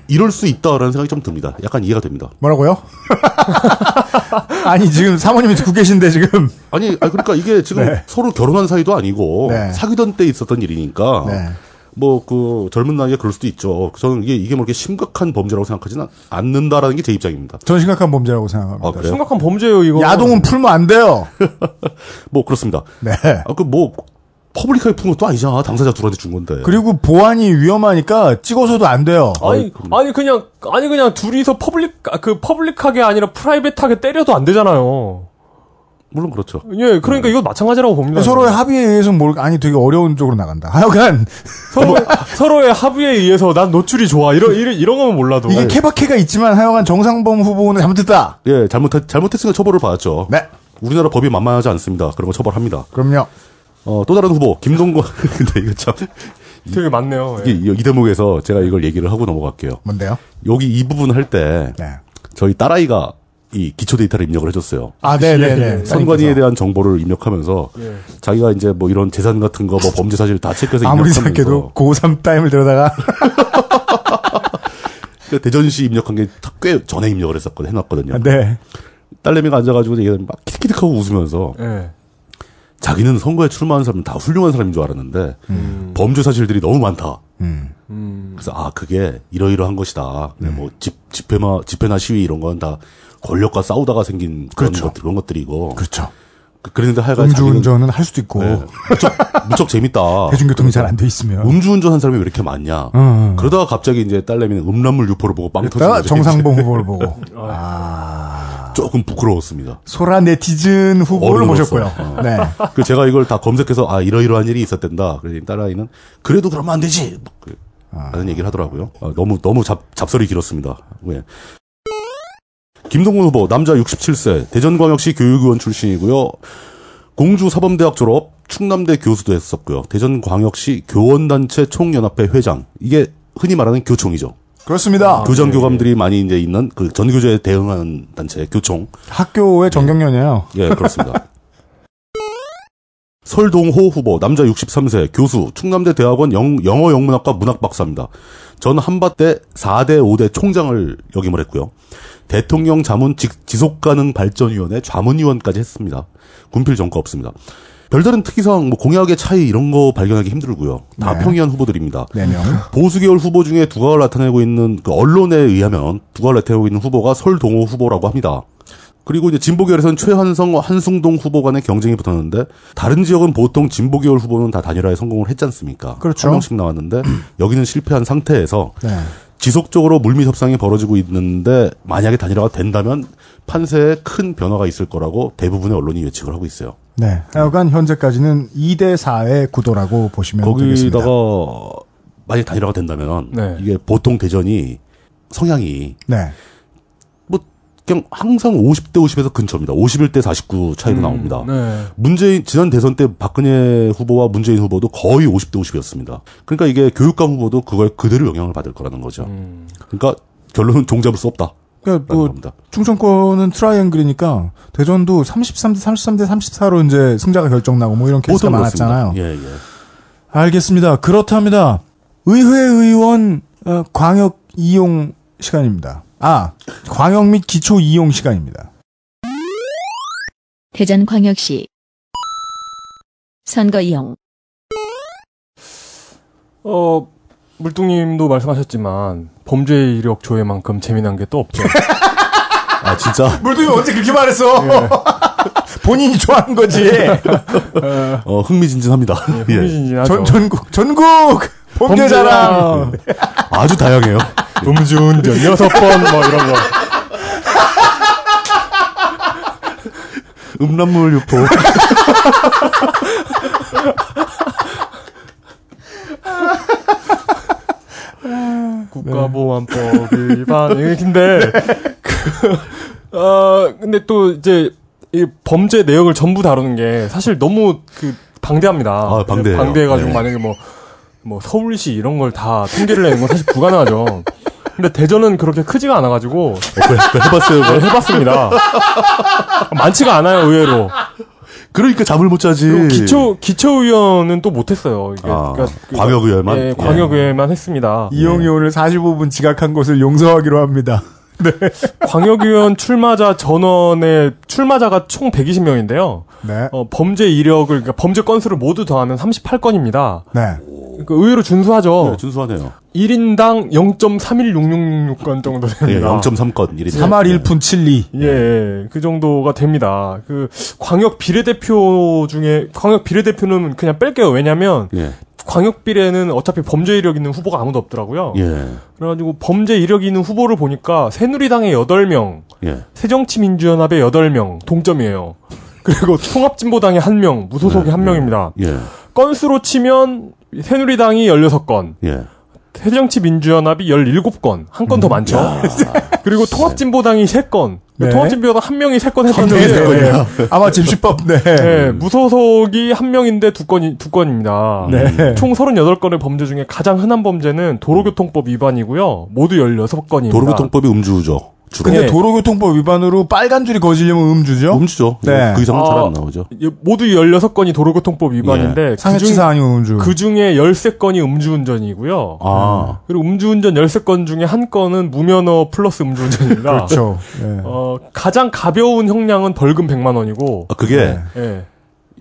[SPEAKER 4] 이럴 수 있다라는 생각이 좀 듭니다. 약간 이해가 됩니다.
[SPEAKER 2] 뭐라고요? 아니 지금 사모님이 듣고 계신데 지금
[SPEAKER 4] 아니, 아니, 그러니까 이게 지금
[SPEAKER 2] 네.
[SPEAKER 4] 서로 결혼한 사이도 아니고
[SPEAKER 2] 네.
[SPEAKER 4] 사귀던 때 있었던 일이니까
[SPEAKER 2] 네.
[SPEAKER 4] 뭐그 젊은 나이에 그럴 수도 있죠. 저는 이게 이게 뭐 이렇게 심각한 범죄라고 생각하지는 않는다라는 게 제 입장입니다.
[SPEAKER 2] 전 심각한 범죄라고 생각합니다.
[SPEAKER 4] 아, 그래요?
[SPEAKER 3] 심각한 범죄예요, 이거.
[SPEAKER 2] 야동은 풀면 안 돼요.
[SPEAKER 4] 뭐 그렇습니다.
[SPEAKER 2] 네.
[SPEAKER 4] 아, 그뭐 public하게 푼 것도 아니잖아. 당사자 둘한테 준 건데.
[SPEAKER 2] 그리고 보안이 위험하니까 찍어서도 안 돼요.
[SPEAKER 3] 아니, 아니, 그냥, 아니, 그냥 둘이서 public, 아, 그, public하게 아니라 private하게 때려도 안 되잖아요.
[SPEAKER 4] 물론 그렇죠.
[SPEAKER 3] 예, 그러니까 이거 마찬가지라고 봅니다.
[SPEAKER 2] 서로의 합의에 의해서 뭘 아니 되게 어려운 쪽으로 나간다. 하여간
[SPEAKER 3] 서로, 서로의 합의에 의해서 난 노출이 좋아. 이런, 이런, 이런 거면 몰라도.
[SPEAKER 2] 이게 케바케가 있지만 하여간 정상범 후보는 잘못했다.
[SPEAKER 4] 예, 잘못 잘못했으니까 처벌을 받았죠.
[SPEAKER 2] 네.
[SPEAKER 4] 우리나라 법이 만만하지 않습니다. 그런 거 처벌합니다.
[SPEAKER 2] 그럼요.
[SPEAKER 4] 어, 또 다른 후보 김동건 근데 이거 참
[SPEAKER 3] 되게 많네요.
[SPEAKER 4] 이,
[SPEAKER 3] 예.
[SPEAKER 4] 이, 이 대목에서 제가 이걸 얘기를 하고 넘어갈게요.
[SPEAKER 2] 뭔데요?
[SPEAKER 4] 여기 이 부분 할때
[SPEAKER 2] 네.
[SPEAKER 4] 저희 딸아이가 이 기초 데이터를 입력을 해줬어요.
[SPEAKER 2] 아, 네, 네, 네.
[SPEAKER 4] 선관위에 대한 정보를 입력하면서
[SPEAKER 3] 예.
[SPEAKER 4] 자기가 이제 뭐 이런 재산 같은 거 뭐 범죄 사실 다 체크해서
[SPEAKER 2] 아무리
[SPEAKER 4] 입력하면서
[SPEAKER 2] 생각해도 고3 타임을 들여다가
[SPEAKER 4] 그 대전시 입력한 게 꽤 전에 입력을 했었거든 해놨거든요.
[SPEAKER 2] 네.
[SPEAKER 4] 딸내미가 앉아가지고 얘막 키득키득하고 웃으면서
[SPEAKER 3] 예.
[SPEAKER 4] 자기는 선거에 출마한 사람은 다 훌륭한 사람인 줄 알았는데 범죄 사실들이 너무 많다.
[SPEAKER 2] 음.
[SPEAKER 3] 음.
[SPEAKER 4] 그래서 아 그게 이러이러한 것이다. 그냥 뭐 집, 집회나 집회나 시위 이런 건 다 권력과 싸우다가 생긴 그런
[SPEAKER 2] 그렇죠.
[SPEAKER 4] 것들 그런 것들이고
[SPEAKER 2] 그렇죠.
[SPEAKER 4] 그- 그랬는데 하여간
[SPEAKER 2] 음주운전은 할 수도 있고
[SPEAKER 4] 네, 무척, 무척 재밌다.
[SPEAKER 2] 대중교통이 잘 안 돼 있으면
[SPEAKER 4] 음주운전한 사람이 왜 이렇게 많냐.
[SPEAKER 2] 어.
[SPEAKER 4] 그러다가 갑자기 이제 딸내미는 음란물 유포를 보고 빵
[SPEAKER 2] 그러다가
[SPEAKER 4] 터지는
[SPEAKER 2] 정상범 후보를 보고
[SPEAKER 4] 조금 부끄러웠습니다.
[SPEAKER 2] 소라 네티즌 후보를. 모셨고요.
[SPEAKER 4] 어.
[SPEAKER 2] 네.
[SPEAKER 4] 그 제가 이걸 다 검색해서 아 이러이러한 일이 있었댄다. 그랬더니 딸아이는 그래도 그러면 안 되지. 그- 라는 얘기를 하더라고요. 아, 너무 너무 잡 잡설이 길었습니다. 왜? 김동훈 후보 남자 67세 대전광역시 교육의원 출신이고요. 공주 사범대학 졸업 충남대 교수도 했었고요. 대전광역시 교원단체 총연합회 회장 이게 흔히 말하는 교총이죠.
[SPEAKER 2] 그렇습니다.
[SPEAKER 4] 교장 교감들이 많이 이제 있는 그 전교조에 대응하는 단체 교총.
[SPEAKER 2] 학교의 정경련이에요.
[SPEAKER 4] 예, 그렇습니다. 설동호 후보, 남자 63세, 교수, 충남대 대학원 영, 영어 영문학과 문학 박사입니다. 전 한밭대 4대 5대 총장을 역임을 했고요. 대통령 자문 지, 지속가능 발전위원회 자문위원까지 했습니다. 군필 전과 없습니다. 별다른 특이사항, 뭐 공약의 차이 이런 거 발견하기 힘들고요. 다
[SPEAKER 2] 네.
[SPEAKER 4] 평이한 후보들입니다.
[SPEAKER 2] 네 명.
[SPEAKER 4] 보수 계열 후보 중에 두각을 나타내고 있는 그 언론에 의하면 두각을 나타내고 있는 후보가 설동호 후보라고 합니다. 그리고 이제 진보 계열에서는 최한성, 한승동 후보 간의 경쟁이 붙었는데 다른 지역은 보통 진보 계열 후보는 다 단일화에 성공을 했지 않습니까?
[SPEAKER 2] 그렇죠.
[SPEAKER 4] 한 명씩 나왔는데 여기는 실패한 상태에서
[SPEAKER 2] 네.
[SPEAKER 4] 지속적으로 물밑 협상이 벌어지고 있는데 만약에 단일화가 된다면 판세에 큰 변화가 있을 거라고 대부분의 언론이 예측을 하고 있어요.
[SPEAKER 2] 네. 하여간 현재까지는 2대 4의 구도라고 보시면 되겠습니다.
[SPEAKER 4] 거기다가 만약 단일화가 된다면
[SPEAKER 3] 네.
[SPEAKER 4] 이게 보통 대전이 성향이
[SPEAKER 2] 네.
[SPEAKER 4] 뭐 그냥 항상 50대 50에서 근처입니다. 51대 49 차이로 나옵니다.
[SPEAKER 3] 네.
[SPEAKER 4] 문재인 지난 대선 때 박근혜 후보와 문재인 후보도 거의 50대 50이었습니다. 그러니까 이게 교육감 후보도 그걸 그대로 영향을 받을 거라는 거죠.
[SPEAKER 3] 음.
[SPEAKER 4] 그러니까 결론은 종잡을 수 없다.
[SPEAKER 2] 그러니까 뭐
[SPEAKER 4] 겁니다.
[SPEAKER 2] 충청권은 트라이앵글이니까 대전도 33대 33대 34로 이제 승자가 결정나고 뭐 이런 케이스가 많았잖아요.
[SPEAKER 4] 예, 예.
[SPEAKER 2] 알겠습니다. 그렇답니다. 의회 의원 어, 광역 이용 시간입니다. 아, 광역 및 기초 이용 시간입니다.
[SPEAKER 1] 대전광역시 선거 이용
[SPEAKER 3] 어, 물뚱님도 말씀하셨지만 범죄 이력 조회만큼 재미난 게 또 없죠.
[SPEAKER 4] 아, 아, 진짜.
[SPEAKER 2] 물뚱이 언제 그렇게 말했어? 본인이 좋아하는 거지.
[SPEAKER 4] 어, 흥미진진합니다. 예.
[SPEAKER 3] 흥미진진하죠.
[SPEAKER 2] 전, 전국, 전국! 범죄자랑!
[SPEAKER 4] 아주 다양해요.
[SPEAKER 3] 음주운전 여섯 번 뭐 이런 거.
[SPEAKER 4] 음란물 유포.
[SPEAKER 3] 국가보안법 위반. 예, 근데 그, 어 근데 또 이제 이 범죄 내역을 전부 다루는 게 사실 너무 그 방대합니다.
[SPEAKER 4] 아, 방대해요.
[SPEAKER 3] 방대해가지고
[SPEAKER 4] 네.
[SPEAKER 3] 만약에 뭐뭐 서울시 이런 걸 다 통계를 내는 건 사실 불가능하죠. 근데 대전은 그렇게 크지가 않아가지고
[SPEAKER 4] 어, 그, 그 해봤어요.
[SPEAKER 3] 네? 해봤습니다. 많지가 않아요 의외로.
[SPEAKER 4] 그러니까 잠을 못 자지.
[SPEAKER 3] 기초 기초의원은 또 못했어요. 이게
[SPEAKER 4] 아,
[SPEAKER 3] 그러니까 그-
[SPEAKER 4] 광역의원만?
[SPEAKER 3] 예, 광역의원만 했습니다.
[SPEAKER 2] 이용이 오늘 45분 지각한 것을 용서하기로 합니다.
[SPEAKER 3] 광역의원 출마자 전원의 출마자가 총 120명인데요.
[SPEAKER 2] 네.
[SPEAKER 3] 어, 범죄 이력을 그러니까 범죄 건수를 모두 더하면 38건입니다.
[SPEAKER 2] 네.
[SPEAKER 3] 그러니까 의외로 준수하죠.
[SPEAKER 4] 네, 준수하네요.
[SPEAKER 3] 1인당 0.316666건 정도
[SPEAKER 4] 예,
[SPEAKER 3] 됩니다.
[SPEAKER 4] 0.3건. 1인
[SPEAKER 2] 3할 1푼 7리.
[SPEAKER 3] 예, 예, 그 정도가 됩니다. 그 광역 비례대표 중에 광역 비례대표는 그냥 뺄게요. 왜냐면
[SPEAKER 4] 예.
[SPEAKER 3] 광역 비례는 어차피 범죄 이력 있는 후보가 아무도 없더라고요.
[SPEAKER 4] 예.
[SPEAKER 3] 그래가지고 범죄 이력이 있는 후보를 보니까 새누리당의 8명,
[SPEAKER 4] 예.
[SPEAKER 3] 새정치민주연합의 8명 동점이에요. 그리고 통합진보당의 1명, 무소속의
[SPEAKER 4] 네,
[SPEAKER 3] 1명입니다.
[SPEAKER 4] 예.
[SPEAKER 3] 건수로 치면 새누리당이 16건,
[SPEAKER 4] 예.
[SPEAKER 3] 새정치민주연합이 17건, 한 건더 많죠. 그리고 통합진보당이 3건,
[SPEAKER 2] 네.
[SPEAKER 3] 통합진보당 한 명이 3건
[SPEAKER 2] 네,
[SPEAKER 3] 했었는데,
[SPEAKER 2] 네. 아마 집시법, 네.
[SPEAKER 3] 네, 무소속이 한 명인데 두 건이 두 건입니다.
[SPEAKER 2] 네.
[SPEAKER 3] 총 38건의 범죄 중에 가장 흔한 범죄는 도로교통법 위반이고요. 모두 16건입니다.
[SPEAKER 4] 도로교통법이 음주죠. 주로.
[SPEAKER 2] 근데
[SPEAKER 3] 예.
[SPEAKER 2] 도로교통법 위반으로 빨간 줄이 거지려면 음주죠?
[SPEAKER 4] 음주죠.
[SPEAKER 2] 네.
[SPEAKER 4] 그 이상은 잘
[SPEAKER 3] 아,
[SPEAKER 4] 안 나오죠.
[SPEAKER 3] 모두 16건이 도로교통법 위반인데
[SPEAKER 2] 상해치사 아니면 음주.
[SPEAKER 3] 그 중에 13건이 음주운전이고요.
[SPEAKER 4] 아.
[SPEAKER 3] 그리고 음주운전 13건 중에 한 건은 무면허 플러스 음주운전입니다.
[SPEAKER 2] 그렇죠. 예.
[SPEAKER 3] 어, 가장 가벼운 형량은 벌금 100만 원이고
[SPEAKER 4] 아, 그게
[SPEAKER 2] 네.
[SPEAKER 3] 예.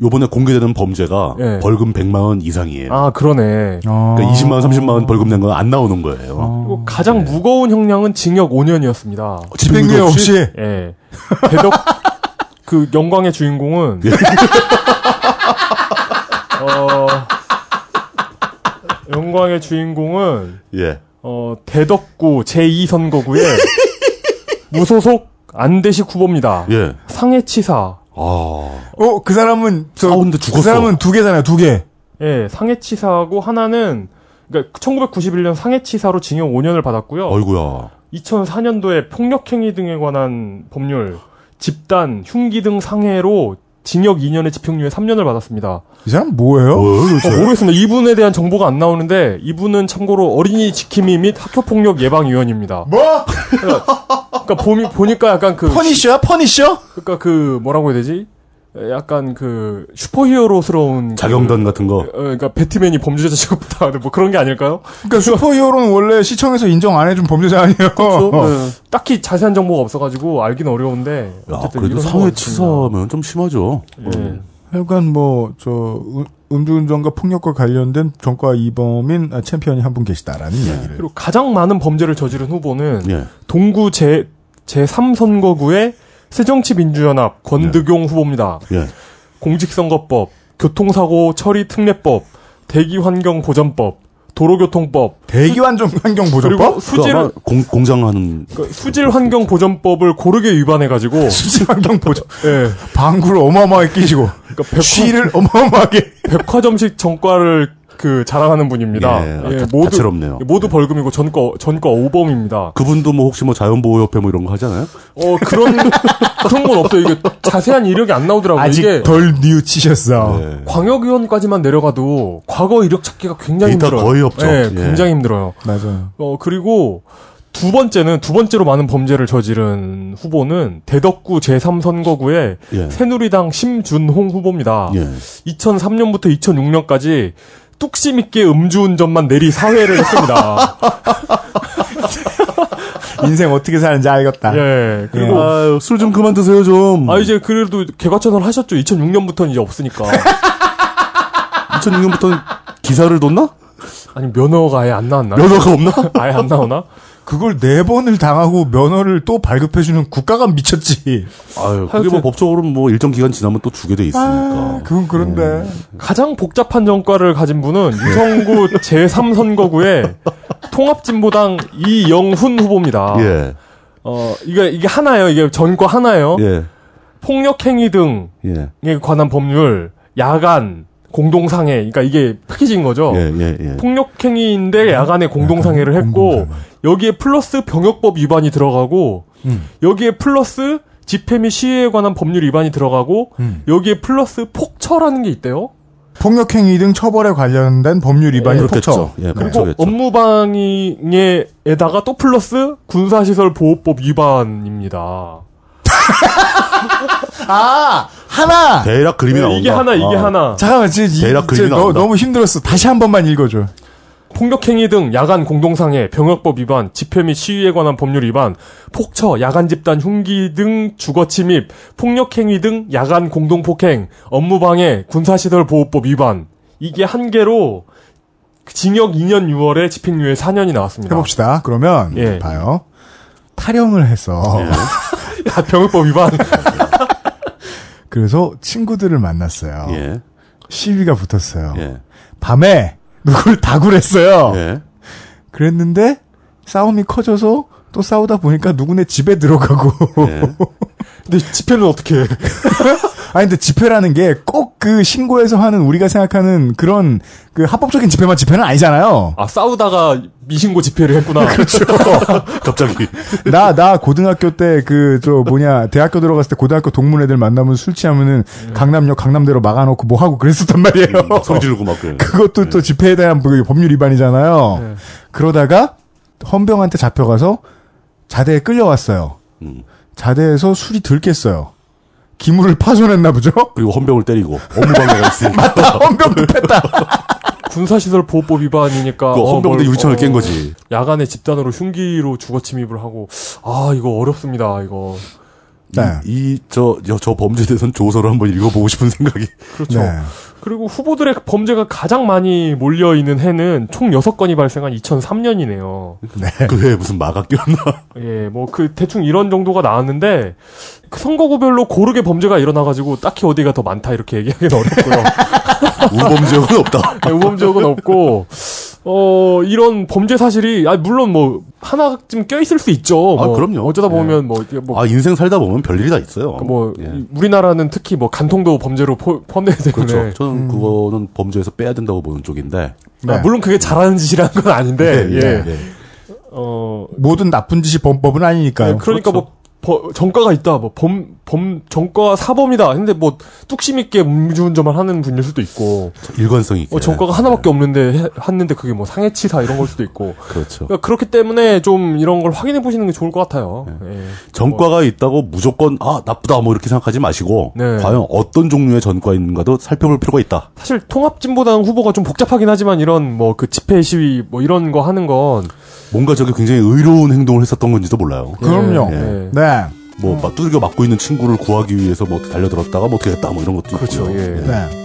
[SPEAKER 4] 요번에 공개되는 범죄가
[SPEAKER 3] 예.
[SPEAKER 4] 벌금 100만 원 이상이에요.
[SPEAKER 3] 아, 그러네.
[SPEAKER 2] 어.
[SPEAKER 4] 그러니까 20만 원, 30만 원 벌금 낸 건 안 나오는 거예요.
[SPEAKER 3] 그리고 가장 무거운 형량은 징역 5년이었습니다.
[SPEAKER 2] 집행유예 없이.
[SPEAKER 3] 예. 대덕 그 영광의 주인공은 어 영광의 주인공은
[SPEAKER 4] 예.
[SPEAKER 3] 어 대덕구 제2선거구의 무소속 안대식 후보입니다.
[SPEAKER 4] 예.
[SPEAKER 3] 상해치사.
[SPEAKER 4] 아.
[SPEAKER 2] 어, 그 사람은, 저,
[SPEAKER 4] 싸우는데
[SPEAKER 2] 그
[SPEAKER 4] 죽었어.
[SPEAKER 2] 사람은 두 개잖아요, 두 개.
[SPEAKER 3] 예, 상해치사하고 하나는 그러니까 1991년 상해치사로 징역 5년을 받았고요.
[SPEAKER 4] 어이구야.
[SPEAKER 3] 2004년도에 폭력행위 등에 관한 법률, 집단, 흉기 등 상해로 징역 2년에 집행유예 3년을 받았습니다.
[SPEAKER 2] 이 사람 뭐예요?
[SPEAKER 4] 뭐예요,
[SPEAKER 3] 어? 모르겠습니다. 이분에 대한 정보가 안 나오는데 이분은 참고로 어린이 지킴이 및 학교폭력 예방위원입니다.
[SPEAKER 2] 뭐?
[SPEAKER 3] 그러니까 보미, 보니까 약간 그
[SPEAKER 2] 퍼니셔야? 퍼니셔?
[SPEAKER 3] 그러니까 그 뭐라고 해야 되지? 약간 그 슈퍼히어로스러운
[SPEAKER 4] 자경단 같은 거.
[SPEAKER 3] 그, 어, 그러니까 배트맨이 범죄자 취급당하는 뭐 그런 게 아닐까요?
[SPEAKER 2] 그러니까 슈퍼히어로는 원래 시청에서 인정 안 해준 범죄자 아니에요? 어.
[SPEAKER 3] 네. 딱히 자세한 정보가 없어가지고 알기는 어려운데
[SPEAKER 4] 야,
[SPEAKER 3] 어쨌든
[SPEAKER 4] 그래도
[SPEAKER 3] 상황이
[SPEAKER 4] 치사면 좀 심하죠.
[SPEAKER 3] 예.
[SPEAKER 2] 하여간 뭐, 저, 음- 음주운전과 폭력과 관련된 전과 이범인 아, 챔피언이 한 분 계시다라는 이야기를.
[SPEAKER 3] 그리고 가장 많은 범죄를 저지른 후보는
[SPEAKER 4] 예.
[SPEAKER 3] 동구 제 제3선거구의 새정치민주연합 권득용 후보입니다.
[SPEAKER 4] 예.
[SPEAKER 3] 공직선거법, 교통사고 처리 특례법, 대기환경보전법, 도로교통법,
[SPEAKER 2] 대기환경 환경
[SPEAKER 3] 그리고
[SPEAKER 2] 보조법?
[SPEAKER 4] 그
[SPEAKER 3] 수질
[SPEAKER 4] 공, 공장하는
[SPEAKER 3] 그 수질 환경 보전법을 고르게 위반해가지고
[SPEAKER 2] 수질 환경 보조.
[SPEAKER 3] 예,
[SPEAKER 2] 방구를 어마어마하게 끼시고
[SPEAKER 3] 그러니까 백화,
[SPEAKER 2] 쉬를 어마어마하게.
[SPEAKER 3] 백화점식 전과를 그 자랑하는 분입니다.
[SPEAKER 4] 예,
[SPEAKER 3] 예,
[SPEAKER 4] 다-
[SPEAKER 3] 모두
[SPEAKER 4] 다채롭네요.
[SPEAKER 3] 모두 벌금이고 전과 전과 5범입니다.
[SPEAKER 4] 그분도 뭐 혹시 뭐 자연보호협회 뭐 이런 거 하잖아요?
[SPEAKER 3] 어 그런 그런 건 없어요. 이게 자세한 이력이 안 나오더라고요.
[SPEAKER 2] 아직
[SPEAKER 3] 이게
[SPEAKER 2] 덜 뉘우치셨어.
[SPEAKER 4] 네.
[SPEAKER 3] 광역의원까지만 내려가도 과거 이력 찾기가 굉장히
[SPEAKER 4] 데이터
[SPEAKER 3] 힘들어요.
[SPEAKER 4] 거의 없죠.
[SPEAKER 3] 예,
[SPEAKER 4] 예.
[SPEAKER 3] 굉장히 힘들어요.
[SPEAKER 2] 맞아요.
[SPEAKER 3] 어 그리고 두 번째는 두 번째로 많은 범죄를 저지른 후보는 대덕구 제3선거구의
[SPEAKER 4] 예.
[SPEAKER 3] 새누리당 심준홍 후보입니다.
[SPEAKER 4] 예.
[SPEAKER 3] 2003년부터 2006년까지 뚝심 있게 음주운전만 내리 사회를 했습니다.
[SPEAKER 2] 인생 어떻게 사는지 알겠다.
[SPEAKER 3] 예. 그리고
[SPEAKER 4] 아유, 술좀 그만 드세요, 좀.
[SPEAKER 3] 아 이제 그래도 개과천을 하셨죠. 2006년부터는 이제 없으니까.
[SPEAKER 4] 2006년부터는 기사를 뒀나?
[SPEAKER 3] 아니 면허가 아예 안 나왔나?
[SPEAKER 4] 면허가 없나?
[SPEAKER 3] 아예 안 나오나?
[SPEAKER 2] 그걸 네 번을 당하고 면허를 또 발급해주는 국가가 미쳤지.
[SPEAKER 4] 아유, 그게 뭐 법적으로 뭐 일정 기간 지나면 또 주게 돼 있으니까.
[SPEAKER 2] 아, 그건 그런데.
[SPEAKER 3] 가장 복잡한 정과를 가진 분은 유성구 제3선거구의 통합진보당 이영훈 후보입니다.
[SPEAKER 4] 예,
[SPEAKER 3] 어, 이게, 이게 하나예요. 이게 전과 하나예요.
[SPEAKER 4] 예,
[SPEAKER 3] 폭력행위 등에
[SPEAKER 4] 예,
[SPEAKER 3] 관한 법률, 야간, 공동상해. 그러니까 이게 패키지인 거죠.
[SPEAKER 4] 예, 예, 예.
[SPEAKER 3] 폭력행위인데 야간에 공동상해를 했고,
[SPEAKER 2] 공동상해.
[SPEAKER 3] 여기에 플러스 병역법 위반이 들어가고,
[SPEAKER 2] 음.
[SPEAKER 3] 여기에 플러스 집회 및 시위에 관한 법률 위반이 들어가고,
[SPEAKER 2] 음.
[SPEAKER 3] 여기에 플러스 폭처라는 게 있대요.
[SPEAKER 2] 폭력행위 등 처벌에 관련된 법률 위반이
[SPEAKER 3] 네,
[SPEAKER 2] 폭처.
[SPEAKER 4] 그렇겠죠. 예,
[SPEAKER 3] 그리고
[SPEAKER 4] 그렇겠죠.
[SPEAKER 3] 업무방해에다가 또 플러스 군사시설 보호법 위반입니다.
[SPEAKER 2] 아 하나.
[SPEAKER 4] 대략 그림이
[SPEAKER 3] 네,
[SPEAKER 4] 나온다.
[SPEAKER 3] 이게 하나, 이게
[SPEAKER 4] 아.
[SPEAKER 3] 하나.
[SPEAKER 2] 잠깐만, 진짜, 이-
[SPEAKER 4] 대략 그림이 나온다.
[SPEAKER 2] 너무 힘들었어. 다시 한 번만 읽어줘.
[SPEAKER 3] 폭력행위 등 야간 공동상해, 병역법 위반, 집회 및 시위에 관한 법률 위반, 폭처, 야간 집단 흉기 등 주거 침입, 폭력행위 등 야간 공동폭행, 업무방해, 군사시설 보호법 위반. 이게 한 개로 징역 2년 6월에 집행유예 4년이 나왔습니다.
[SPEAKER 2] 해봅시다. 그러면
[SPEAKER 3] 예.
[SPEAKER 2] 봐요. 타령을 해서
[SPEAKER 3] 야, 병역법 위반.
[SPEAKER 2] 그래서 친구들을 만났어요.
[SPEAKER 4] 예,
[SPEAKER 2] 시위가 붙었어요.
[SPEAKER 4] 예,
[SPEAKER 2] 밤에 누굴 다굴했어요.
[SPEAKER 4] 예.
[SPEAKER 2] 그랬는데 싸움이 커져서 또 싸우다 보니까 누구네 집에 들어가고.
[SPEAKER 4] 예.
[SPEAKER 3] 근데 집회는 어떻게 해?
[SPEAKER 2] 아니 근데 집회라는 게 꼭 그 신고해서 하는 우리가 생각하는 그런 그 합법적인 집회만 집회는 아니잖아요.
[SPEAKER 3] 아, 싸우다가 미신고 집회를 했구나.
[SPEAKER 2] 그렇죠.
[SPEAKER 4] 갑자기.
[SPEAKER 2] 나, 나 고등학교 때 그, 저 뭐냐, 대학교 들어갔을 때 고등학교 동문 애들 만나면 술 취하면은 강남역 강남대로 막아놓고 뭐 하고 그랬었단 말이에요.
[SPEAKER 4] 음, 소리 지르고 막 그래.
[SPEAKER 2] 그것도 또 집회에 대한 그 법률 위반이잖아요.
[SPEAKER 3] 네.
[SPEAKER 2] 그러다가 헌병한테 잡혀가서 자대에 끌려왔어요.
[SPEAKER 4] 음.
[SPEAKER 2] 자대에서 술이 들깼어요. 기물을 파손했나 보죠?
[SPEAKER 4] 그리고 헌병을 때리고 업무방해가 있으니까.
[SPEAKER 2] 헌병도 뺐다.
[SPEAKER 3] 군사시설 보호법 위반이니까
[SPEAKER 4] 그
[SPEAKER 3] 어, 뭘,
[SPEAKER 4] 유리창을
[SPEAKER 3] 어,
[SPEAKER 4] 깬 거지.
[SPEAKER 3] 야간에 집단으로 흉기로 주거 침입을 하고 아 이거 어렵습니다 이거
[SPEAKER 2] 네.
[SPEAKER 4] 이, 저, 저, 저 범죄에 대해서는 조서를 한번 읽어보고 싶은 생각이.
[SPEAKER 3] 그렇죠
[SPEAKER 2] 네.
[SPEAKER 3] 그리고 후보들의 범죄가 가장 많이 몰려 있는 해는 총 6건이 발생한 2003년이네요
[SPEAKER 4] 그 해에 무슨 마가 끼었나.
[SPEAKER 3] 예 뭐 그 대충 이런 정도가 나왔는데 그 선거구별로 고르게 범죄가 일어나 가지고 딱히 어디가 더 많다 이렇게 얘기하기는 어렵고요
[SPEAKER 4] 우범지역은 없다.
[SPEAKER 3] 네, 우범지역은 없고 어 이런 범죄 사실이 아 물론 뭐 하나쯤 껴 있을 수 있죠.
[SPEAKER 4] 아,
[SPEAKER 3] 뭐
[SPEAKER 4] 그럼요.
[SPEAKER 3] 어쩌다
[SPEAKER 4] 예.
[SPEAKER 3] 보면 뭐 이게 뭐
[SPEAKER 4] 아, 인생 살다 보면 별일이 다 있어요.
[SPEAKER 3] 뭐
[SPEAKER 4] 예.
[SPEAKER 3] 이- 우리나라는 특히 뭐 간통도 범죄로 포, 포함되기 때문에
[SPEAKER 4] 그렇죠. 저는 그거는 범죄에서 빼야 된다고 보는 쪽인데.
[SPEAKER 2] 네.
[SPEAKER 3] 아, 물론 그게 잘하는 짓이라는 건 아닌데 예,
[SPEAKER 4] 예.
[SPEAKER 3] 어
[SPEAKER 2] 모든 나쁜 짓이 범법은 아니니까요.
[SPEAKER 3] 그러니까 뭐 버- 정과가 있다 뭐 범 범 정과 사범이다 근데 뭐 뚝심 있게 음주운전만 하는 분일 수도 있고
[SPEAKER 4] 일관성 있게.
[SPEAKER 3] 어, 정과가 하나밖에 없는데 해- 했는데 그게 뭐 상해치사 이런 걸 수도 있고
[SPEAKER 4] 그렇죠.
[SPEAKER 3] 그러니까 그렇기 때문에 좀 이런 걸 확인해 보시는 게 좋을 것 같아요. 예.
[SPEAKER 4] 전과가 있다고 무조건 아 나쁘다 뭐 이렇게 생각하지 마시고
[SPEAKER 3] 네.
[SPEAKER 4] 과연 어떤 종류의 전과가 있는가도 살펴볼 필요가 있다.
[SPEAKER 3] 사실 통합진보당 후보가 좀 복잡하긴 하지만 이런 뭐 그 집회 시위 뭐 이런 거 하는 건
[SPEAKER 4] 뭔가 저게 굉장히 의로운 행동을 했었던 건지도 몰라요.
[SPEAKER 2] 그럼요.
[SPEAKER 3] 예.
[SPEAKER 2] 네.
[SPEAKER 4] 뭐 막 두들겨 맞고 있는 친구를 구하기 위해서 뭐 달려들었다가 뭐 어떻게 했다 뭐 이런 것도
[SPEAKER 3] 그렇죠.
[SPEAKER 4] 있고요.
[SPEAKER 3] 예.
[SPEAKER 2] 네.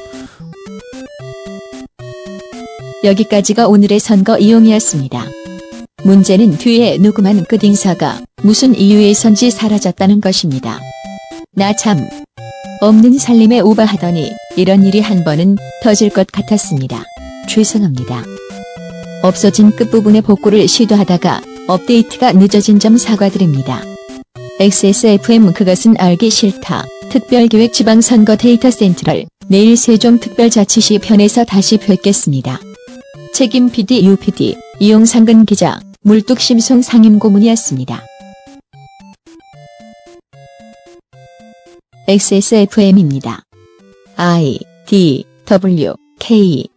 [SPEAKER 1] 여기까지가 오늘의 선거 이용이었습니다. 문제는 뒤에 녹음한 끝인사가 무슨 이유에선지 사라졌다는 것입니다. 나 참. 없는 살림에 오바하더니 이런 일이 한 번은 터질 것 같았습니다. 죄송합니다. 없어진 끝부분의 복구를 시도하다가 업데이트가 늦어진 점 사과드립니다. XSFM 그것은 알기 싫다. 특별기획 지방선거 데이터 센트럴 내일 세종 특별자치시 편에서 다시 뵙겠습니다. 책임 PD UPD 이용상근 기자 물뚝심송 상임고문이었습니다. XSFM입니다. I D W K